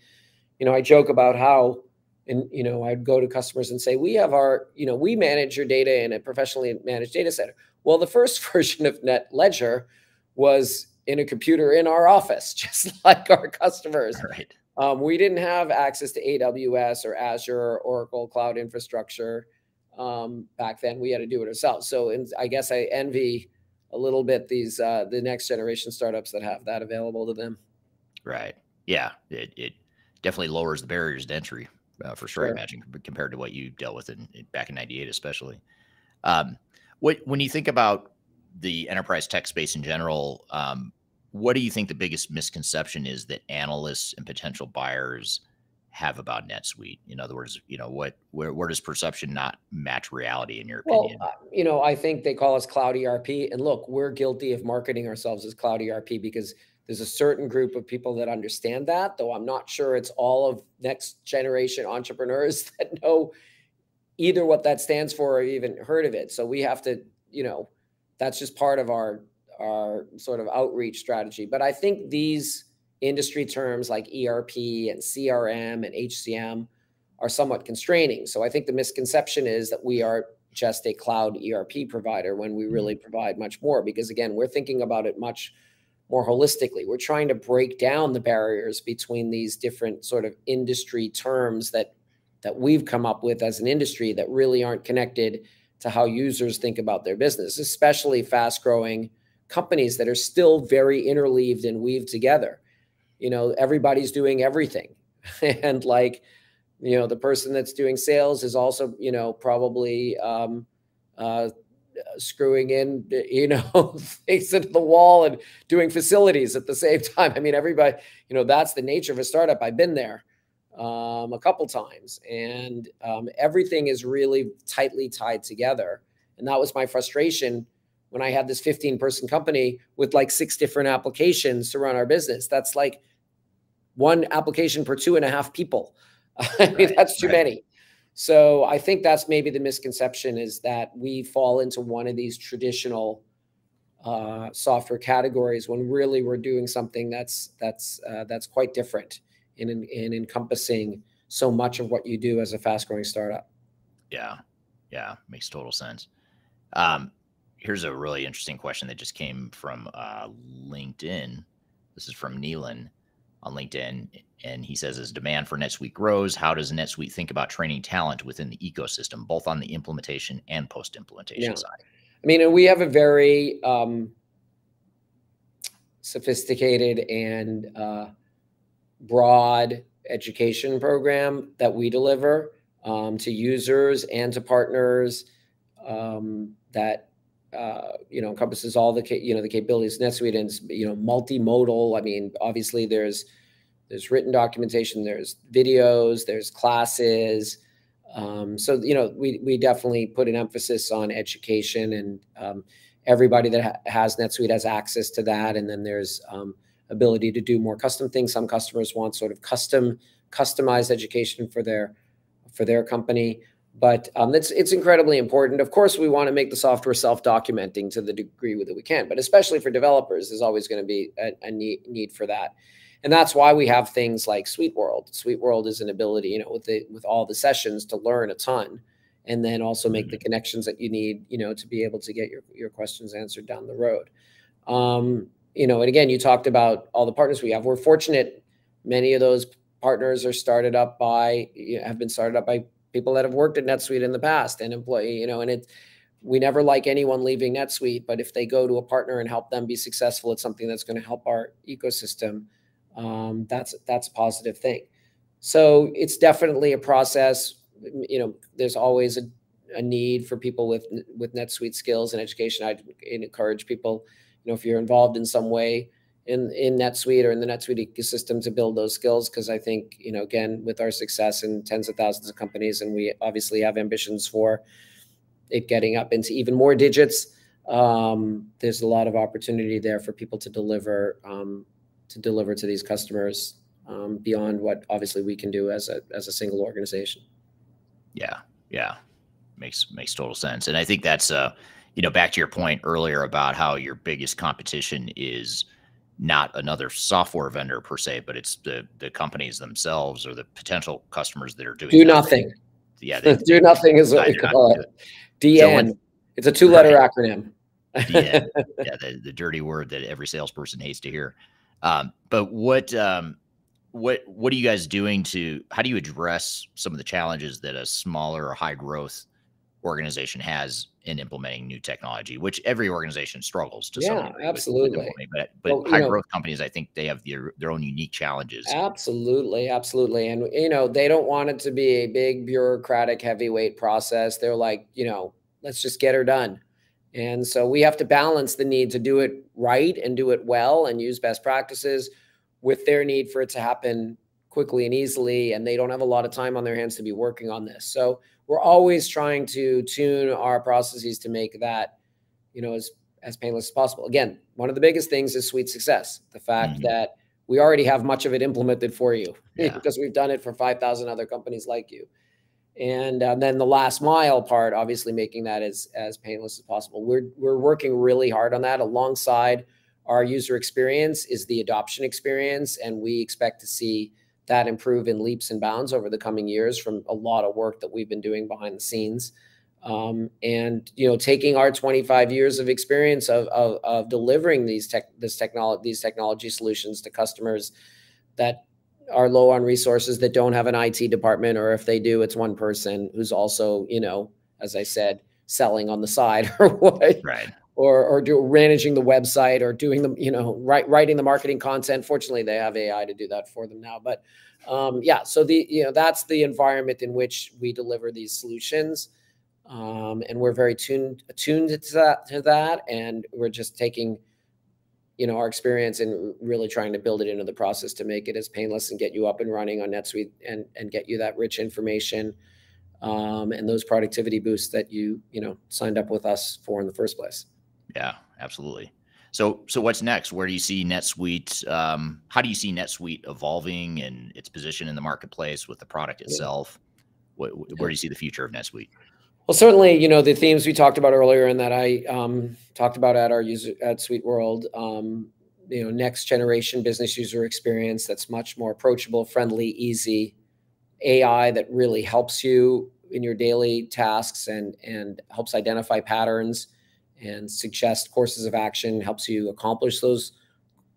S5: You know, I joke about how, and you know, I'd go to customers and say, "We have our, you know, we manage your data in a professionally managed data center." Well, the first version of NetLedger was in a computer in our office, just like our customers.
S1: Right.
S5: Um, we didn't have access to AWS or Azure or Oracle Cloud Infrastructure um, back then. We had to do it ourselves. So, in, I guess I envy a little bit these uh, the next generation startups that have that available to them.
S1: Right. Yeah. It, it definitely lowers the barriers to entry uh, for sure, sure. I imagine compared to what you dealt with in, in back in '98, especially. Um, what when you think about the enterprise tech space in general, um, what do you think the biggest misconception is that analysts and potential buyers have about NetSuite? In other words, you know, what where where does perception not match reality in your opinion?
S5: Well, uh, you know, I think they call us cloud ERP, and look, we're guilty of marketing ourselves as cloud ERP because there's a certain group of people that understand that, though I'm not sure it's all of next generation entrepreneurs that know either what that stands for or even heard of it. So we have to, you know, that's just part of our our sort of outreach strategy. But I think these industry terms like ERP and CRM and HCM are somewhat constraining. So I think the misconception is that we are just a cloud ERP provider when we really mm-hmm. provide much more because again, we're thinking about it much more holistically. We're trying to break down the barriers between these different sort of industry terms that that we've come up with as an industry that really aren't connected to how users think about their business, especially fast growing companies that are still very interleaved and weaved together. You know, everybody's doing everything. and like, you know, the person that's doing sales is also, you know, probably um, uh, screwing in, you know, face into the wall and doing facilities at the same time. I mean, everybody, you know, that's the nature of a startup. I've been there um, a couple times, and um, everything is really tightly tied together. And that was my frustration when I had this 15 person company with like six different applications to run our business. That's like one application per two and a half people. I mean, right, that's too right. many. So I think that's maybe the misconception is that we fall into one of these traditional uh, software categories when really we're doing something that's that's uh, that's quite different in, in in encompassing so much of what you do as a fast growing startup.
S1: Yeah, yeah, makes total sense. Um, here's a really interesting question that just came from uh, LinkedIn. This is from Neelan on LinkedIn, and he says, "As demand for NetSuite grows, how does NetSuite think about training talent within the ecosystem, both on the implementation and post-implementation
S5: Yeah.
S1: side?"
S5: I mean, we have a very um, sophisticated and uh, broad education program that we deliver um, to users and to partners um, that uh, you know encompasses all the you know the capabilities NetSuite and you know multimodal. I mean, obviously there's there's written documentation, there's videos, there's classes. Um, so you know we we definitely put an emphasis on education and um, everybody that ha- has NetSuite has access to that. And then there's um, ability to do more custom things. Some customers want sort of custom customized education for their for their company. But um, it's it's incredibly important. Of course, we want to make the software self-documenting to the degree that we can, but especially for developers, there's always going to be a, a need, need for that, and that's why we have things like SuiteWorld sweet world is an ability, you know, with the with all the sessions to learn a ton, and then also make the connections that you need, you know, to be able to get your your questions answered down the road. Um, you know, and again, you talked about all the partners we have. We're fortunate; many of those partners are started up by have been started up by people that have worked at NetSuite in the past and employee, you know, and it we never like anyone leaving NetSuite, but if they go to a partner and help them be successful at something that's going to help our ecosystem, um, that's that's a positive thing. So it's definitely a process. You know, there's always a, a need for people with with NetSuite skills and education. I'd encourage people, know, if you're involved in some way in in NetSuite or in the NetSuite ecosystem to build those skills because I think you know again with our success in tens of thousands of companies and we obviously have ambitions for it getting up into even more digits. Um, there's a lot of opportunity there for people to deliver um, to deliver to these customers um, beyond what obviously we can do as a as a single organization.
S1: Yeah, yeah, makes makes total sense. And I think that's uh, you know, back to your point earlier about how your biggest competition is not another software vendor per se, but it's the the companies themselves or the potential customers that are doing
S5: Do
S1: nothing. Yeah, they,
S5: do nothing is what we call it.
S1: it. So when-
S5: DN. It's a two-letter acronym.
S1: yeah, yeah, the, the dirty word that every salesperson hates to hear. Um, but what um, what what are you guys doing to? How do you address some of the challenges that a smaller or high growth organization has in implementing new technology? Which every organization struggles to some
S5: Yeah,
S1: degree with-
S5: absolutely.
S1: but but
S5: Well,
S1: high
S5: know-
S1: growth companies, I think they have their their own unique challenges.
S5: Absolutely, absolutely. And you know, they don't want it to be a big bureaucratic heavyweight process. They're like, you know, let's just get her done. And so we have to balance the need to do it right and do it well and use best practices with their need for it to happen quickly and easily and they don't have a lot of time on their hands to be working on this. So we're always trying to tune our processes to make that, you know, as as painless as possible. Again, one of the biggest things is suite success. The fact
S1: Mhm.
S5: that we already have much of it implemented for you
S1: Yeah.
S5: because we've done it for 5,000 other companies like you. And uh, then the last mile part, obviously making that as, as painless as possible. We're, we're working really hard on that alongside our user experience is the adoption experience. And we expect to see that improve in leaps and bounds over the coming years from a lot of work that we've been doing behind the scenes. Um, and you know, taking our 25 years of experience of, of, of delivering these tech, this technology, these technology solutions to customers that are low on resources that don't have an IT department, or if they do, it's one person who's also, you know, as I said, selling on the side or what,
S1: Right.
S5: Or or do managing the website or doing the, you know, write, writing the marketing content. Fortunately, they have AI to do that for them now. But um, yeah, so the you know that's the environment in which we deliver these solutions, um, and we're very tuned attuned to that to that, and we're just taking you know our experience and really trying to build it into the process to make it as painless and get you up and running on NetSuite and and get you that rich information um, and those productivity boosts that you you know signed up with us for in the first place.
S1: Yeah, absolutely. So, so what's next? Where do you see NetSuite? Um, how do you see NetSuite evolving and its position in the marketplace with the product itself? What, where do you see the future of NetSuite?
S5: Well, certainly, you know the themes we talked about earlier, and that I um, talked about at our user at SuiteWorld. Um, you know, next generation business user experience that's much more approachable, friendly, easy. AI that really helps you in your daily tasks and and helps identify patterns and suggest courses of action, helps you accomplish those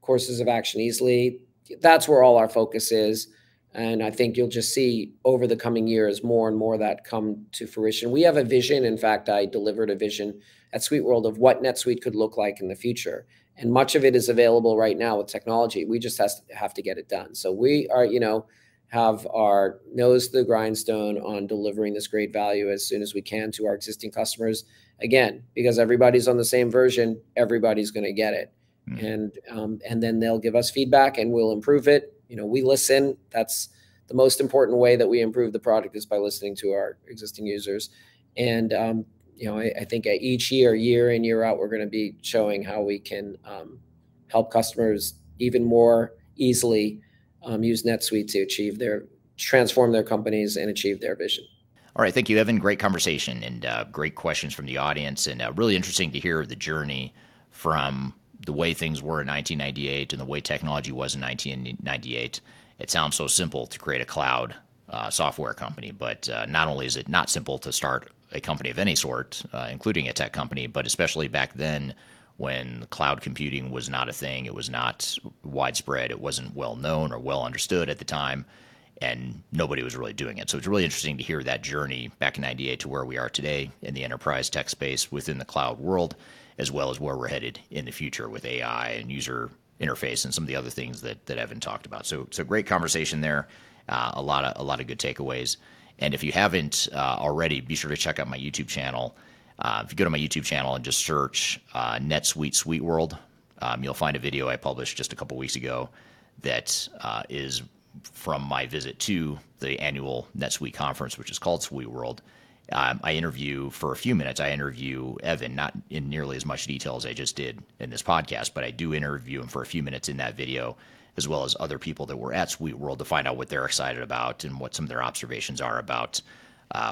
S5: courses of action easily. That's where all our focus is. And I think you'll just see over the coming years more and more that come to fruition. We have a vision. In fact, I delivered a vision at SuiteWorld of what NetSuite could look like in the future. And much of it is available right now with technology. We just has to, have to get it done. So we are, you know, have our nose to the grindstone on delivering this great value as soon as we can to our existing customers. Again, because everybody's on the same version, everybody's going to get it, mm. and um, and then they'll give us feedback and we'll improve it. You know, we listen. That's the most important way that we improve the product is by listening to our existing users, and um, you know, I, I, think each year, year in year out, we're going to be showing how we can um, help customers even more easily um, use NetSuite to achieve their transform their companies and achieve their vision.
S1: All right, thank you, Evan. Great conversation and uh, great questions from the audience, and uh, really interesting to hear the journey from the way things were in 1998 and the way technology was in 1998. It sounds so simple to create a cloud uh, software company, but uh, not only is it not simple to start a company of any sort, uh, including a tech company, but especially back then when cloud computing was not a thing, it was not widespread, it wasn't well known or well understood at the time, and nobody was really doing it. So it's really interesting to hear that journey back in 98 to where we are today in the enterprise tech space within the cloud world, as well as where we're headed in the future with AI and user interface and some of the other things that, that Evan talked about. So, so great conversation there. Uh, a lot of a lot of good takeaways. And if you haven't uh, already, be sure to check out my YouTube channel. Uh, if you go to my YouTube channel and just search uh, NetSuite SuiteWorld, um, you'll find a video I published just a couple weeks ago that uh, is from my visit to the annual NetSuite conference, which is called SuiteWorld. Um, I interview for a few minutes. I interview Evan, not in nearly as much detail as I just did in this podcast, but I do interview him for a few minutes in that video, as well as other people that were at Sweet SuiteWorld to find out what they're excited about and what some of their observations are about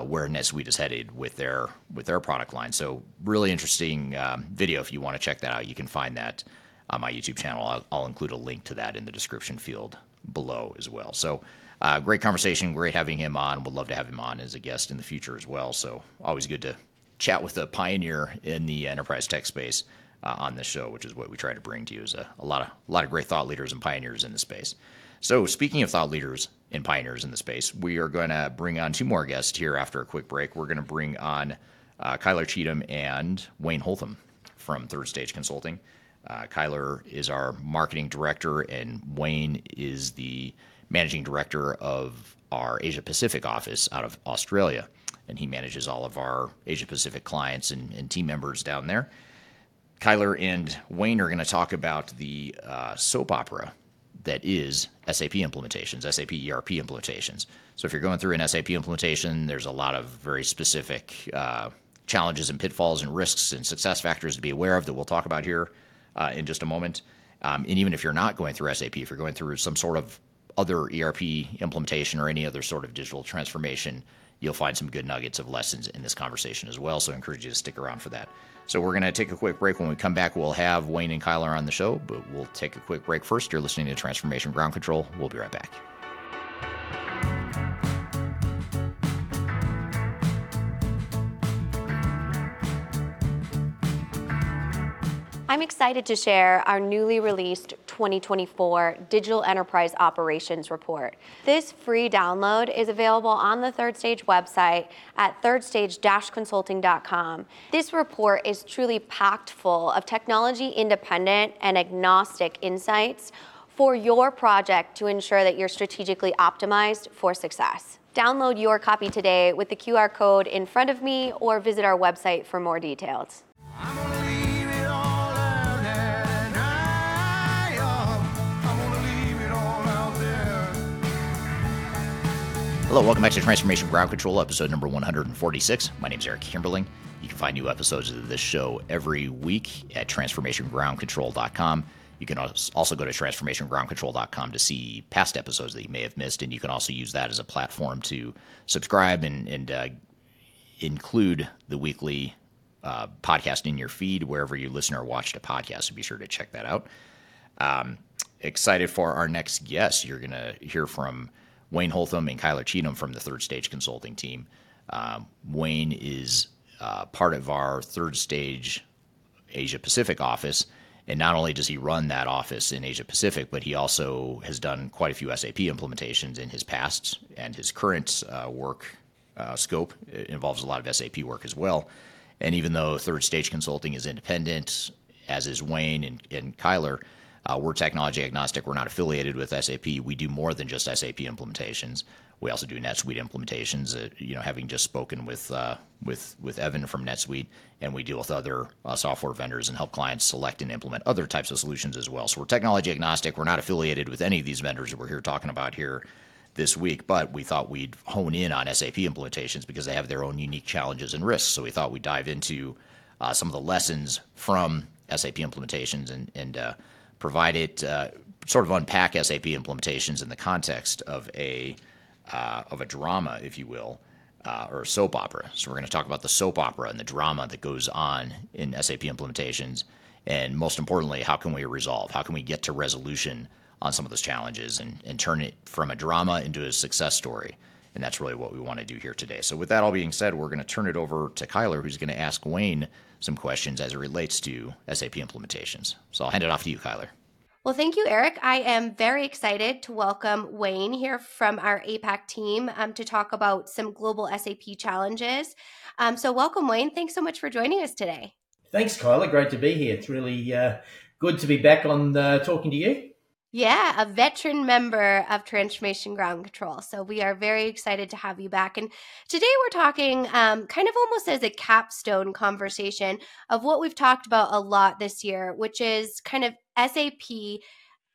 S1: where NetSuite is headed with their with their product line. So really interesting um, video. If you want to check that out, you can find that on my YouTube channel. I'll, include a link to that in the description field below as well. So uh, great conversation. Great having him on. Would love to have him on as a guest in the future as well. So always good to chat with a pioneer in the enterprise tech space. Uh, on this show, which is what we try to bring to you, is a, a lot of a lot of great thought leaders and pioneers in the space. So, speaking of thought leaders and pioneers in the space, we are going to bring on two more guests here after a quick break. We're going to bring on uh, Kyler Cheatham and Wayne Holtam from Third Stage Consulting. Uh, Kyler is our marketing director, and Wayne is the managing director of our Asia Pacific office out of Australia. And he manages all of our Asia Pacific clients and, and team members down there. Kyler and Wayne are going to talk about the uh, soap opera that is SAP implementations, SAP ERP implementations. So if you're going through an SAP implementation, there's a lot of very specific uh, challenges and pitfalls and risks and success factors to be aware of that we'll talk about here uh, in just a moment. Um, and even if you're not going through SAP, if you're going through some sort of other ERP implementation or any other sort of digital transformation, you'll find some good nuggets of lessons in this conversation as well. So I encourage you to stick around for that. So we're going to take a quick break. When we come back, we'll have Wayne and Kyler on the show, but we'll take a quick break first. You're listening to Transformation Ground Control. We'll be right back.
S4: I'm excited to share our newly released 2024 Digital Enterprise Operations Report. This free download is available on the Third Stage website at thirdstage-consulting.com. This report is truly packed full of technology independent and agnostic insights for your project to ensure that you're strategically optimized for success. Download your copy today with the QR code in front of me or visit our website for more details.
S1: Hello, welcome back to Transformation Ground Control, episode number 146. My name is Eric Kimberling. You can find new episodes of this show every week at transformationgroundcontrol.com. You can also go to transformationgroundcontrol.com to see past episodes that you may have missed, and you can also use that as a platform to subscribe and, and uh, include the weekly uh, podcast in your feed wherever you listen or watch the podcast. So be sure to check that out. Um, excited for our next guest. You're going to hear from Wayne Holtam and Kyler Cheatham from the Third Stage Consulting team. Um, Wayne is uh, part of our third stage Asia Pacific office. And not only does he run that office in Asia Pacific, but he also has done quite a few SAP implementations in his past and his current uh, work uh, scope it involves a lot of SAP work as well. And even though Third Stage Consulting is independent, as is Wayne and, and Kyler, uh, we're technology agnostic. We're not affiliated with SAP. We do more than just SAP implementations. We also do NetSuite implementations. Uh, you know, having just spoken with uh, with Evan from NetSuite, and we deal with other uh, software vendors and help clients select and implement other types of solutions as well. So we're technology agnostic. We're not affiliated with any of these vendors that we're here talking about here this week, but we thought we'd hone in on SAP implementations because they have their own unique challenges and risks. So we thought we'd dive into uh, some of the lessons from SAP implementations and and uh, provide it uh, sort of unpack SAP implementations in the context of a uh, of a drama, if you will, uh, or a soap opera. So we're going to talk about the soap opera and the drama that goes on in SAP implementations, and most importantly, how can we resolve? How can we get to resolution on some of those challenges and, and turn it from a drama into a success story? And that's really what we want to do here today. So, with that all being said, we're going to turn it over to Kyler, who's going to ask Wayne some questions as it relates to SAP implementations. So, I'll hand it off to you, Kyler.
S4: Well, thank you, Eric. I am very excited to welcome Wayne here from our APAC team um, to talk about some global SAP challenges. Um, so, welcome, Wayne. Thanks so much for joining us today.
S7: Thanks, Kyler. Great to be here. It's really uh, good to be back on uh, talking to you.
S4: Yeah, a veteran member of Transformation Ground Control. So we are very excited to have you back. And today we're talking um, kind of almost as a capstone conversation of what we've talked about a lot this year, which is kind of SAP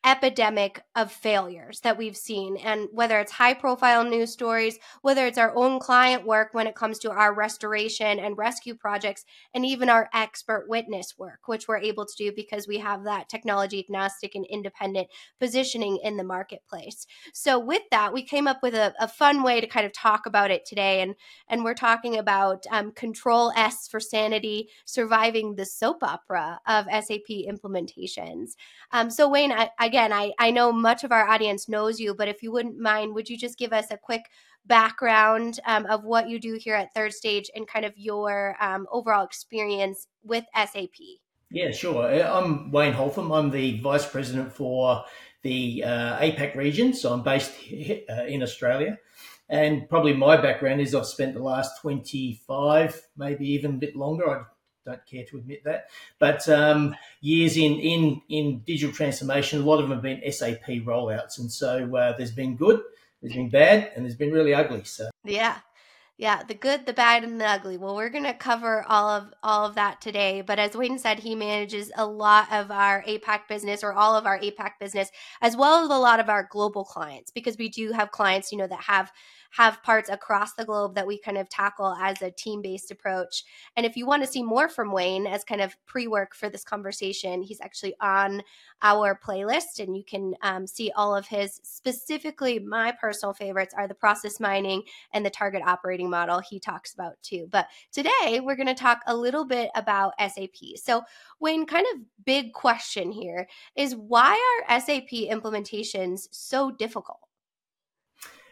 S4: epidemic of failures that we've seen. And whether it's high profile news stories, whether it's our own client work when it comes to our restoration and rescue projects, and even our expert witness work, which we're able to do because we have that technology agnostic and independent positioning in the marketplace. So with that, we came up with a, a fun way to kind of talk about it today. And, and we're talking about um, control S for sanity, surviving the soap opera of SAP implementations. Um, so Wayne, I, I again, I, I know much of our audience knows you, but if you wouldn't mind, would you just give us a quick background um, of what you do here at Third Stage and kind of your um, overall experience with SAP?
S7: Yeah, sure. Uh, I'm Wayne Holtam. I'm the Vice President for the uh, APAC region. So I'm based uh, in Australia. And probably my background is I've spent the last 25, maybe even a bit longer. I don't care to admit that. But um, years in, in in digital transformation, a lot of them have been SAP rollouts, and so uh, there's been good, there's been bad, and there's been really ugly. So
S4: yeah. Yeah, the good, the bad, and the ugly. Well, we're going to cover all of all of that today. But as Wayne said, he manages a lot of our APAC business, or all of our APAC business, as well as a lot of our global clients, because we do have clients, you know, that have have parts across the globe that we kind of tackle as a team based approach. And if you want to see more from Wayne as kind of pre work for this conversation, he's actually on our playlist and you can um, see all of his specifically my personal favorites are the process mining and the target operating model he talks about too. But today we're going to talk a little bit about sap so wayne kind of big question here is why are sap implementations so difficult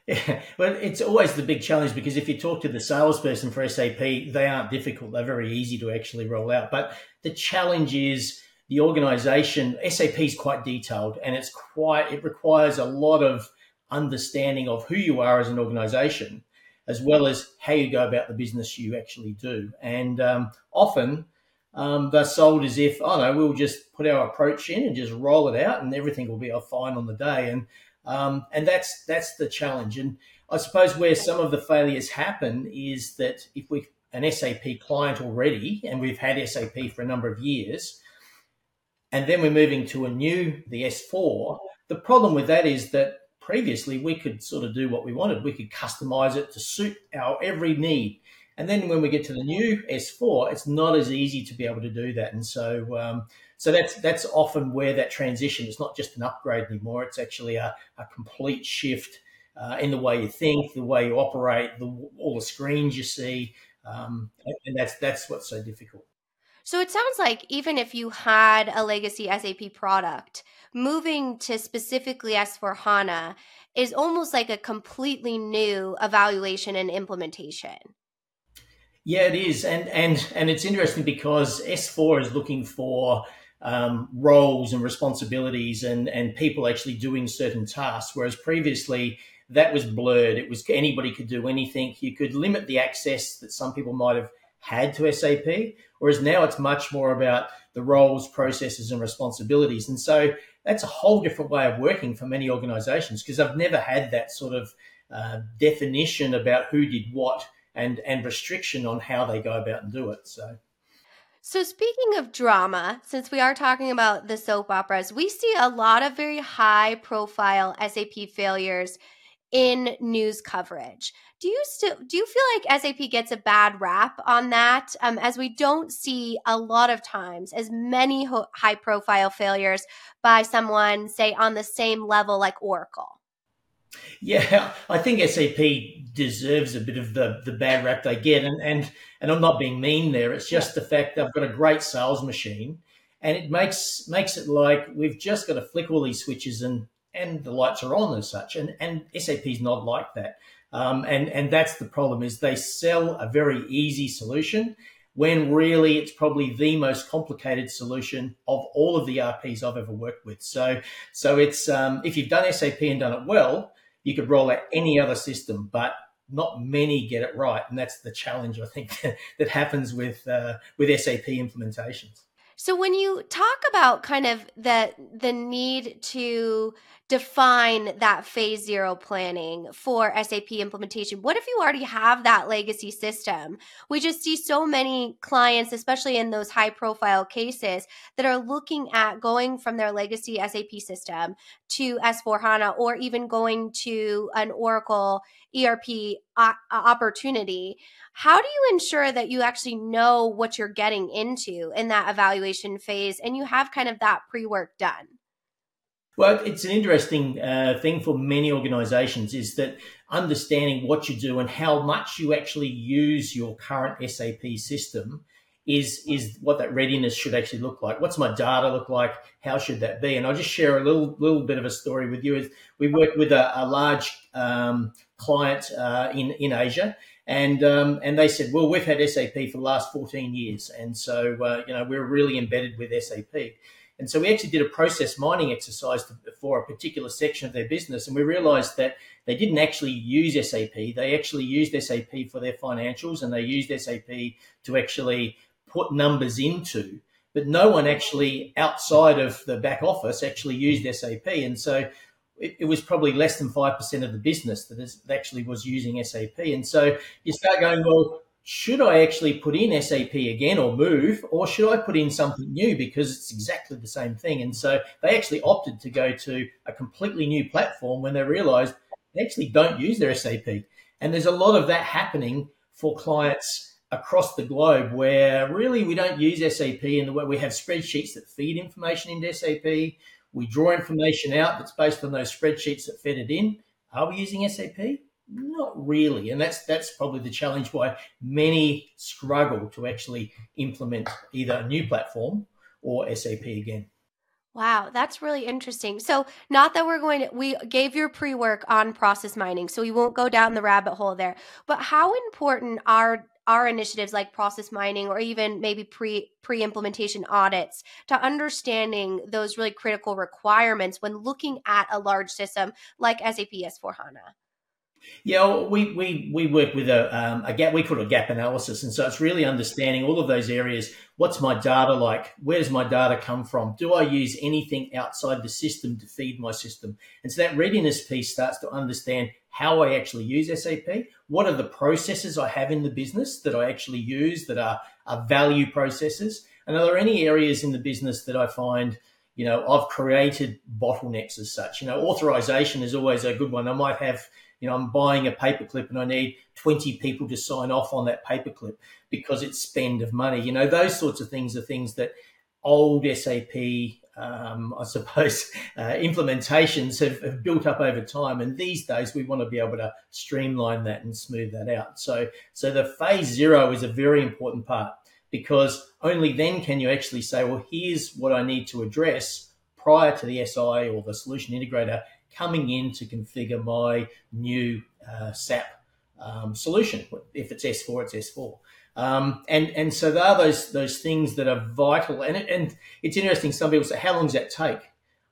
S7: yeah, well, it's always the big challenge because if you talk to the salesperson for SAP, they aren't difficult. They're very easy to actually roll out. But the challenge is the organization. SAP is quite detailed and it's quite, it requires a lot of understanding of who you are as an organization, as well as how you go about the business you actually do. And um, often um, they're sold as if, oh no, we'll just put our approach in and just roll it out and everything will be fine on the day. And um, and that's that's the challenge. And I suppose where some of the failures happen is that if we've an SAP client already and we've had SAP for a number of years, and then we're moving to a new, the S4, the problem with that is that previously we could sort of do what we wanted. We could customize it to suit our every need. And then when we get to the new S4, it's not as easy to be able to do that. And so um, so that's that's often where that transition is not just an upgrade anymore. It's actually a, a complete shift uh, in the way you think, the way you operate, the, all the screens you see, um, and that's that's what's so difficult.
S4: So it sounds like even if you had a legacy SAP product, moving to specifically S4 HANA is almost like a completely new evaluation and implementation.
S7: Yeah, it is, and and and it's interesting because S4 is looking for um, roles and responsibilities and and people actually doing certain tasks, whereas previously that was blurred. It was anybody could do anything. You could limit the access that some people might have had to SAP, whereas now it's much more about the roles, processes, and responsibilities. And so that's a whole different way of working for many organizations because I've never had that sort of uh, definition about who did what and and restriction on how they go about and do it. So.
S4: So, speaking of drama, since we are talking about the soap operas, we see a lot of very high profile SAP failures in news coverage. Do you still do you feel like SAP gets a bad rap on that? Um, as we don't see a lot of times as many ho- high profile failures by someone, say, on the same level like Oracle.
S7: Yeah, I think SAP deserves a bit of the, the bad rap they get, and, and and I'm not being mean there. It's just the fact they've got a great sales machine, and it makes makes it like we've just got to flick all these switches and and the lights are on as such. And and SAP's not like that. Um, and and that's the problem is they sell a very easy solution when really it's probably the most complicated solution of all of the ERPs I've ever worked with. So so it's um, if you've done SAP and done it well, you could roll out any other system, but not many get it right, and that's the challenge I think that happens with uh, with SAP implementations.
S4: So when you talk about kind of the the need to define that phase zero planning for SAP implementation, what if you already have that legacy system? We just see so many clients, especially in those high profile cases, that are looking at going from their legacy SAP system to S4 HANA or even going to an Oracle ERP uh, opportunity. How do you ensure that you actually know what you're getting into in that evaluation phase and you have kind of that pre work done?
S7: Well, it's an interesting uh, thing for many organizations is that understanding what you do and how much you actually use your current SAP system is is what that readiness should actually look like. What's my data look like? How should that be? And I'll just share a little little bit of a story with you. We worked with a, a large um, client uh, in in Asia, and um, and they said, well, we've had SAP for the last 14 years, and so uh, you know we're really embedded with SAP. And so we actually did a process mining exercise for a particular section of their business, and we realised that they didn't actually use SAP. They actually used SAP for their financials, and they used SAP to actually put numbers into. But no one actually outside of the back office actually used SAP, and so it, it was probably less than 5% of the business that is, actually was using SAP. And so you start going, well, should I actually put in SAP again or move, or should I put in something new because it's hmm. exactly the same thing? And so they actually opted to go to a completely new platform when they realized they actually don't use their SAP. And there's a lot of that happening for clients across the globe where really we don't use SAP in the way we have spreadsheets that feed information into SAP. We draw information out that's based on those spreadsheets that fed it in. Are we using SAP? Not really, and that's that's probably the challenge why many struggle to actually implement either a new platform or SAP again.
S4: Wow, that's really interesting. So, not that we're going to, we gave your pre work on process mining, so we won't go down the rabbit hole there. But how important are our initiatives like process mining or even maybe pre pre implementation audits to understanding those really critical requirements when looking at a large system like SAP S4 HANA?
S7: Yeah, we, we, we work with a, um, a gap, we call it a gap analysis. And so it's really understanding all of those areas. What's my data like? Where does my data come from? Do I use anything outside the system to feed my system? And so that readiness piece starts to understand how I actually use SAP. What are the processes I have in the business that I actually use that are, are value processes? And are there any areas in the business that I find you know, I've created bottlenecks as such. You know, authorization is always a good one. I might have you know, I'm buying a paperclip and I need 20 people to sign off on that paperclip because it's spend of money. You know, those sorts of things are things that old SAP, um, I suppose, uh, implementations have, have, built up over time. And these days, we want to be able to streamline that and smooth that out. So, so the phase zero is a very important part because only then can you actually say, well, here's what I need to address prior to the SI or the solution integrator coming in to configure my new uh, SAP um, solution. If it's S4, it's S4. Um, and and so there are those those things that are vital. And it, and it's interesting. Some people say, how long does that take?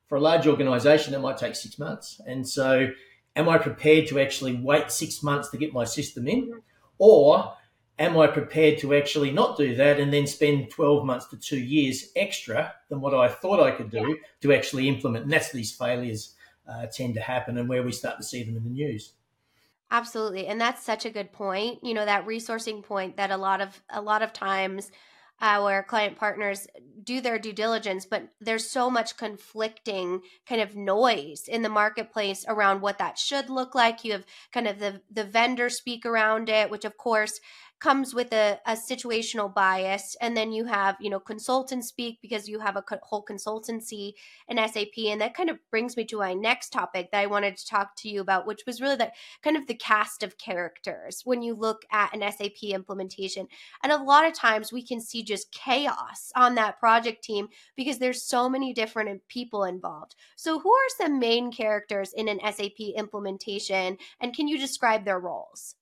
S7: For a large organisation, it might take six months. And so, am I prepared to actually wait six months to get my system in, or am I prepared to actually not do that and then spend 12 months to two years extra than what I thought I could do to actually implement? And that's these failures uh, tend to happen and where we start to see them in the news.
S4: Absolutely. And that's such a good point. You know, that resourcing point that a lot of a lot of times our client partners do their due diligence, but there's so much conflicting kind of noise in the marketplace around what that should look like. You have kind of the the vendor speak around it, which of course comes with a, a situational bias and then you have you know consultants speak because you have a co- whole consultancy in sap and that kind of brings me to my next topic that i wanted to talk to you about which was really that kind of the cast of characters when you look at an sap implementation. And a lot of times we can see just chaos on that project team because there's so many different um, people involved. So who are some main characters in an sap implementation and can you describe their roles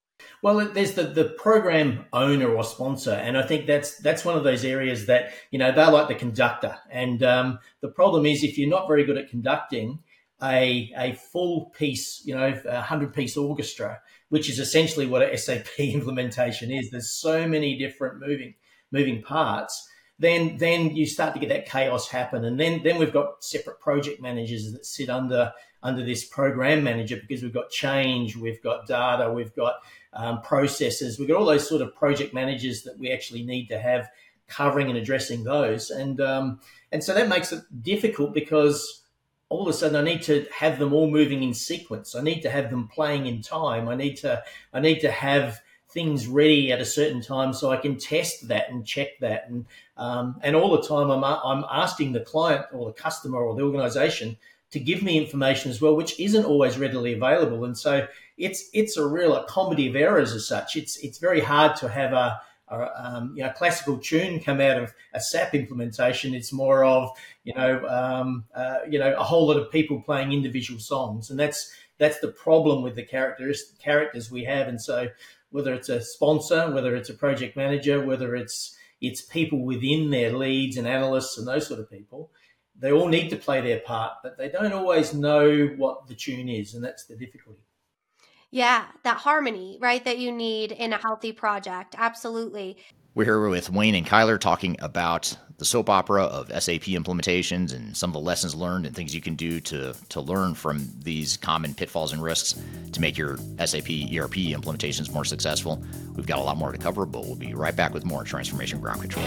S7: well, there's the, the program owner or sponsor, and I think that's that's one of those areas that you know they're like the conductor, and um, the problem is if you're not very good at conducting a a full piece, you know, a hundred piece orchestra, which is essentially what a SAP implementation is. There's so many different moving moving parts. Then then you start to get that chaos happen, and then then we've got separate project managers that sit under under this program manager because we've got change, we've got data, we've got um, processes. We've got all those sort of project managers that we actually need to have covering and addressing those. And um, and so that makes it difficult because all of a sudden I need to have them all moving in sequence. I need to have them playing in time. I need to I need to have things ready at a certain time so I can test that and check that. And um, and all the time I'm I'm asking the client or the customer or the organization to give me information as well, which isn't always readily available. And so it's it's a real a comedy of errors as such. It's it's very hard to have a, a um, you know classical tune come out of a SAP implementation. It's more of you know um, uh, you know a whole lot of people playing individual songs, and that's that's the problem with the characters characters we have. And so whether it's a sponsor, whether it's a project manager, whether it's it's people within their leads and analysts and those sort of people they all need to play their part, but they don't always know what the tune is, and that's the difficulty.
S4: Yeah, that harmony, right, that you need in a healthy project. Absolutely.
S1: We're here with Wayne and Kyler talking about the soap opera of SAP implementations and some of the lessons learned and things you can do to, to learn from these common pitfalls and risks to make your SAP ERP implementations more successful. We've got a lot more to cover, but we'll be right back with more Transformation Ground Control.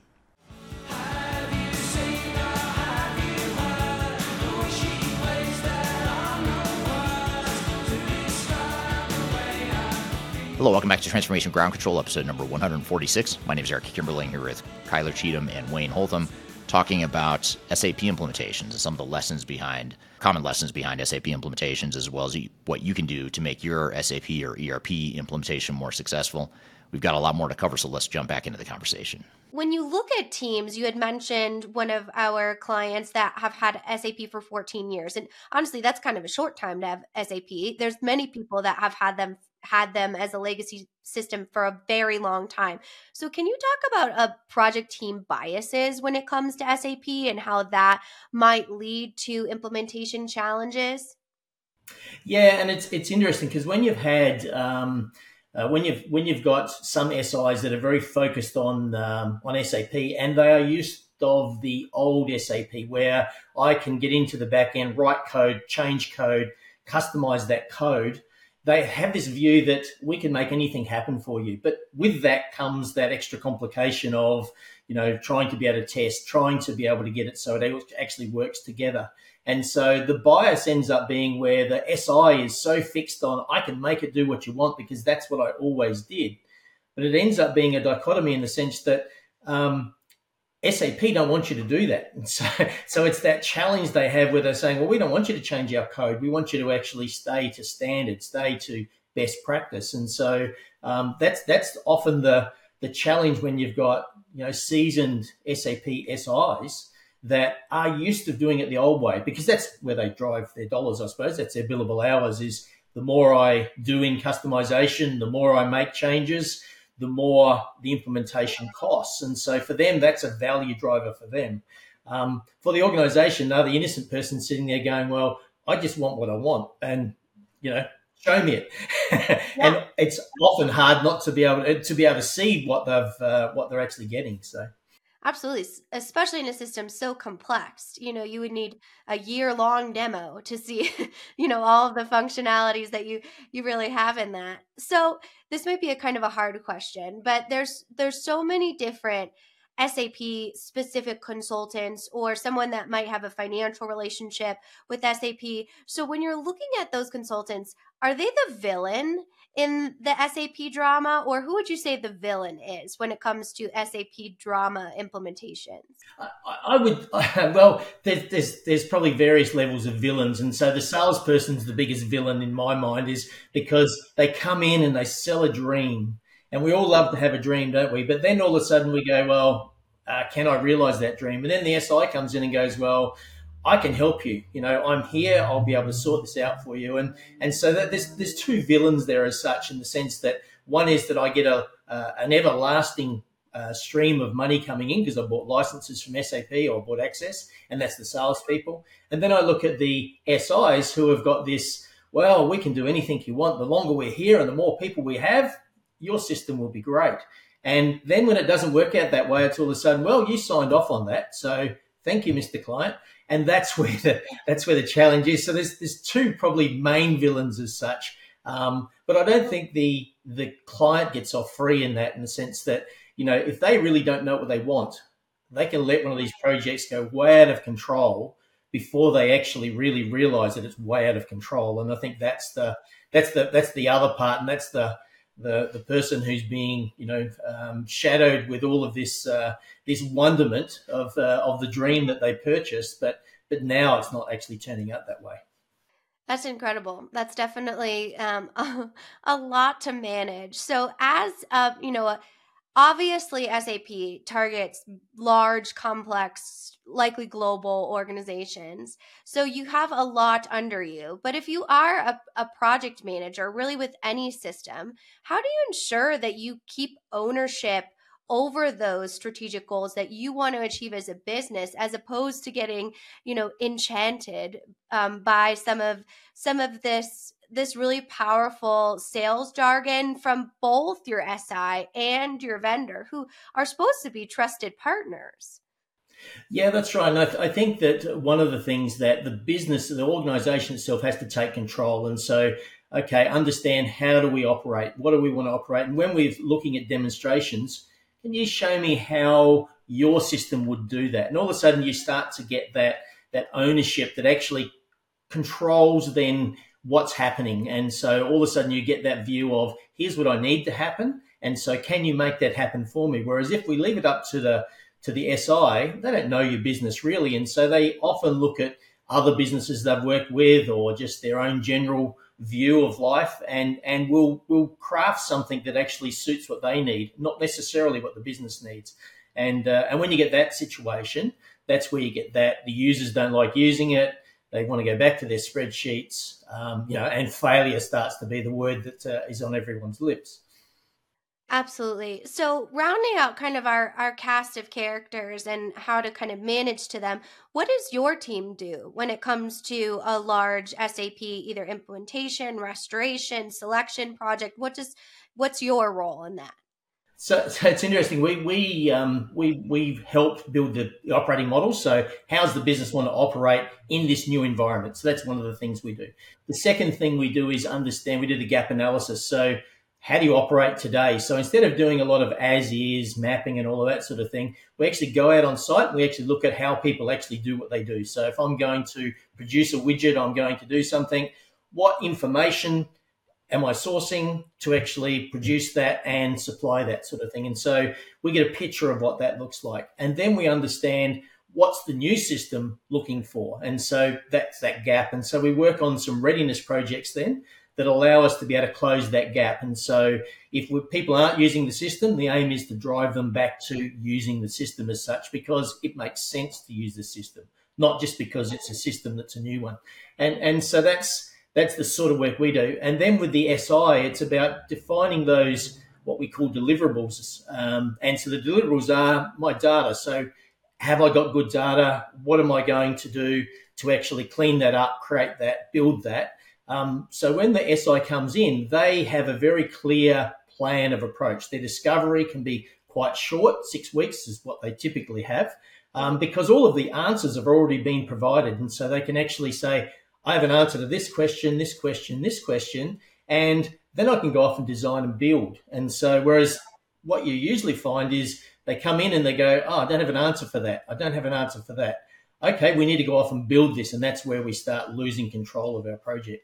S1: Hello, welcome back to Transformation Ground Control, episode number 146. My name is Eric Kimberling here with Kyler Cheatham and Wayne Holtam, talking about SAP implementations and some of the lessons behind, common lessons behind SAP implementations, as well as what you can do to make your SAP or ERP implementation more successful. We've got a lot more to cover, so let's jump back into the conversation.
S4: When you look at teams, you had mentioned one of our clients that have had SAP for 14 years. And honestly, that's kind of a short time to have SAP. There's many people that have had them had them as a legacy system for a very long time. So, can you talk about a project team biases when it comes to SAP and how that might lead to implementation challenges?
S7: Yeah, and it's it's interesting because when you've had um, uh, when you've when you've got some SIs that are very focused on um, on SAP and they are used of the old SAP where I can get into the back end, write code, change code, customize that code they have this view that we can make anything happen for you. But with that comes that extra complication of, you know, trying to be able to test, trying to be able to get it so it actually works together. And so the bias ends up being where the SI is so fixed on, I can make it do what you want because that's what I always did. But it ends up being a dichotomy in the sense that um, SAP don't want you to do that. And so, so it's that challenge they have where they're saying, well, we don't want you to change our code. We want you to actually stay to standard, stay to best practice. And so um, that's that's often the the challenge when you've got you know seasoned SAP SIs that are used to doing it the old way because that's where they drive their dollars. I suppose that's their billable hours. Is the more I do in customization, the more I make changes, the more the implementation costs. And so for them, that's a value driver for them. Um, for the organization, they're the innocent person sitting there going, well, I just want what I want. And, you know, show me it. Yeah. and it's often hard not to be able to, to be able to see what they've, uh, what they're actually getting. So.
S4: Absolutely, especially in a system so complex. You know, you would need a year-long demo to see, you know, all of the functionalities that you you really have in that. So, this might be a kind of a hard question, but there's there's so many different SAP specific consultants or someone that might have a financial relationship with SAP. So when you're looking at those consultants, are they the villain in the SAP drama, or who would you say the villain is when it comes to SAP drama implementations?
S7: I, I would, well, there's, there's, there's probably various levels of villains, and so the salesperson's the biggest villain in my mind is because they come in and they sell a dream, and we all love to have a dream, don't we? But then all of a sudden we go, well, uh, can I realize that dream? And then the SI comes in and goes, well, I can help you. You know, I'm here. I'll be able to sort this out for you. And and so that there's there's two villains there as such in the sense that one is that I get a uh, an everlasting uh, stream of money coming in because I bought licenses from SAP or bought access, and that's the salespeople. And then I look at the SIs who have got this. Well, we can do anything you want. The longer we're here and the more people we have, your system will be great. And then when it doesn't work out that way, it's all of a sudden, well, you signed off on that, so thank you, Mr. Client and that's where the that's where the challenge is. So there's there's two probably main villains as such, um, but I don't think the the client gets off free in that in the sense that you know if they really don't know what they want, they can let one of these projects go way out of control before they actually really realize that it's way out of control. And I think that's the that's the that's the other part, and that's the the the person who's being you know um, shadowed with all of this uh, this wonderment of uh, of the dream that they purchased, but but now it's not actually turning out that way.
S4: That's incredible. That's definitely um, a, a, lot to manage. So, as a, you know, a, obviously SAP targets large, complex, likely global organizations. So you have a lot under you. But if you are a, a, project manager, really with any system, how do you ensure that you keep ownership over those strategic goals that you want to achieve as a business as opposed to getting you know enchanted um, by some of some of this this really powerful sales jargon from both your SI and your vendor, who are supposed to be trusted partners.
S7: Yeah, that's right. And I, th- I, think that one of the things that the business, the organization itself has to take control. And so, okay, understand how do we operate? What do we want to operate? And when we're looking at demonstrations, can you show me how your system would do that? And all of a sudden, you start to get that that ownership that actually controls then what's happening. And so all of a sudden you get that view of here's what I need to happen. And so can you make that happen for me? Whereas if we leave it up to the to the SI, they don't know your business really. And so they often look at other businesses they've worked with or just their own general view of life and and will will craft something that actually suits what they need, not necessarily what the business needs. And uh, and when you get that situation, that's where you get that the users don't like using it they want to go back to their spreadsheets, um, you know, and failure starts to be the word that uh, is on everyone's lips.
S4: Absolutely. So, rounding out kind of our, our cast of characters and how to kind of manage to them, what does your team do when it comes to a large SAP either implementation, restoration, selection project? What does what's your role in that?
S7: So, so it's interesting. We we um, we we've helped build the operating model. So how's the business want to operate in this new environment? So that's one of the things we do. The second thing we do is understand. We do the gap analysis. So how do you operate today? So instead of doing a lot of as is mapping and all of that sort of thing, we actually go out on site and we actually look at how people actually do what they do. So if I'm going to produce a widget, I'm going to do something. What information am I sourcing to actually produce that and supply that sort of thing? And so we get a picture of what that looks like. And then we understand what's the new system looking for. And so that's that gap. And so we work on some readiness projects then that allow us to be able to close that gap. And so if people aren't using the system, the aim is to drive them back to using the system as such because it makes sense to use the system, not just because it's a system that's a new one. And and so that's that's the sort of work we do. And then with the SI, it's about defining those what we call deliverables. Um, and so the deliverables are my data. So have I got good data? What am I going to do to actually clean that up, create that, build that? Um, so when the SI comes in, they have a very clear plan of approach. Their discovery can be quite short, six weeks is what they typically have, um, because all of the answers have already been provided. And so they can actually say, I have an answer to this question, this question, this question, and then I can go off and design and build. And so, whereas what you usually find is they come in and they go, Oh, I don't have an answer for that. I don't have an answer for that. Okay, we need to go off and build this. And that's where we start losing control of our project.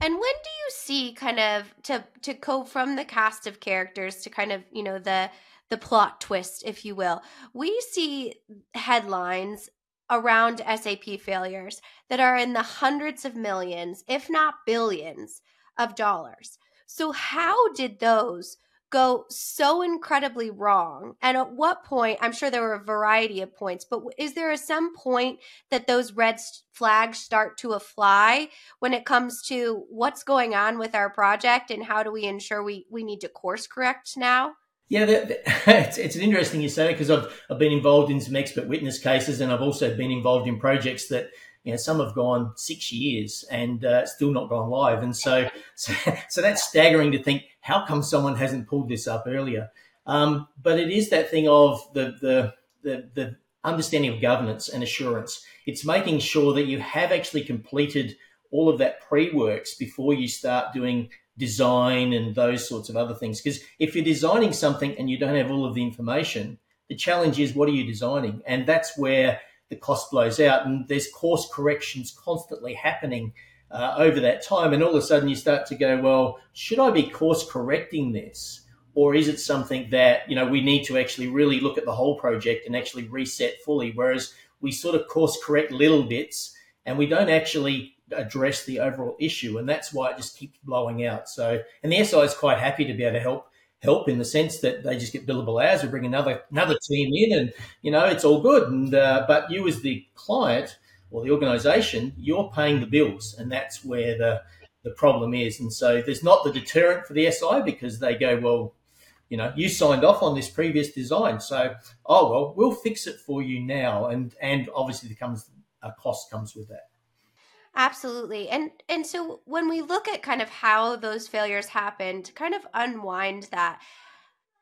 S4: And when do you see kind of to to go from the cast of characters to kind of, you know, the the plot twist, if you will. We see headlines around SAP failures that are in the hundreds of millions, if not billions, of dollars. So, how did those go so incredibly wrong? And at what point, I'm sure there were a variety of points, but is there a some point that those red flags start to fly when it comes to what's going on with our project and how do we ensure we, we need to course correct now?
S7: Yeah, that, that, it's, it's an interesting you say because I've, I've been involved in some expert witness cases and I've also been involved in projects that, you know, some have gone six years and uh, still not gone live. And so, so, so that's staggering to think, how come someone hasn't pulled this up earlier? Um, but it is that thing of the, the, the, the understanding of governance and assurance. It's making sure that you have actually completed all of that pre-works before you start doing design and those sorts of other things. Because if you're designing something and you don't have all of the information, the challenge is what are you designing? And that's where the cost blows out. And there's course corrections constantly happening uh, over that time. And all of a sudden you start to go, well, should I be course correcting this? Or is it something that, you know, we need to actually really look at the whole project and actually reset fully? Whereas we sort of course correct little bits and we don't actually address the overall issue, and that's why it just keeps blowing out. So, and the SI is quite happy to be able to help help in the sense that they just get billable hours. We bring another another team in, and you know it's all good. And uh, but you as the client or the organisation, you're paying the bills, and that's where the the problem is. And so there's not the deterrent for the SI because they go, well, you know, you signed off on this previous design, so oh well, we'll fix it for you now, and and obviously there comes a cost comes with that.
S4: Absolutely. And and so when we look at kind of how those failures happened, kind of unwind that,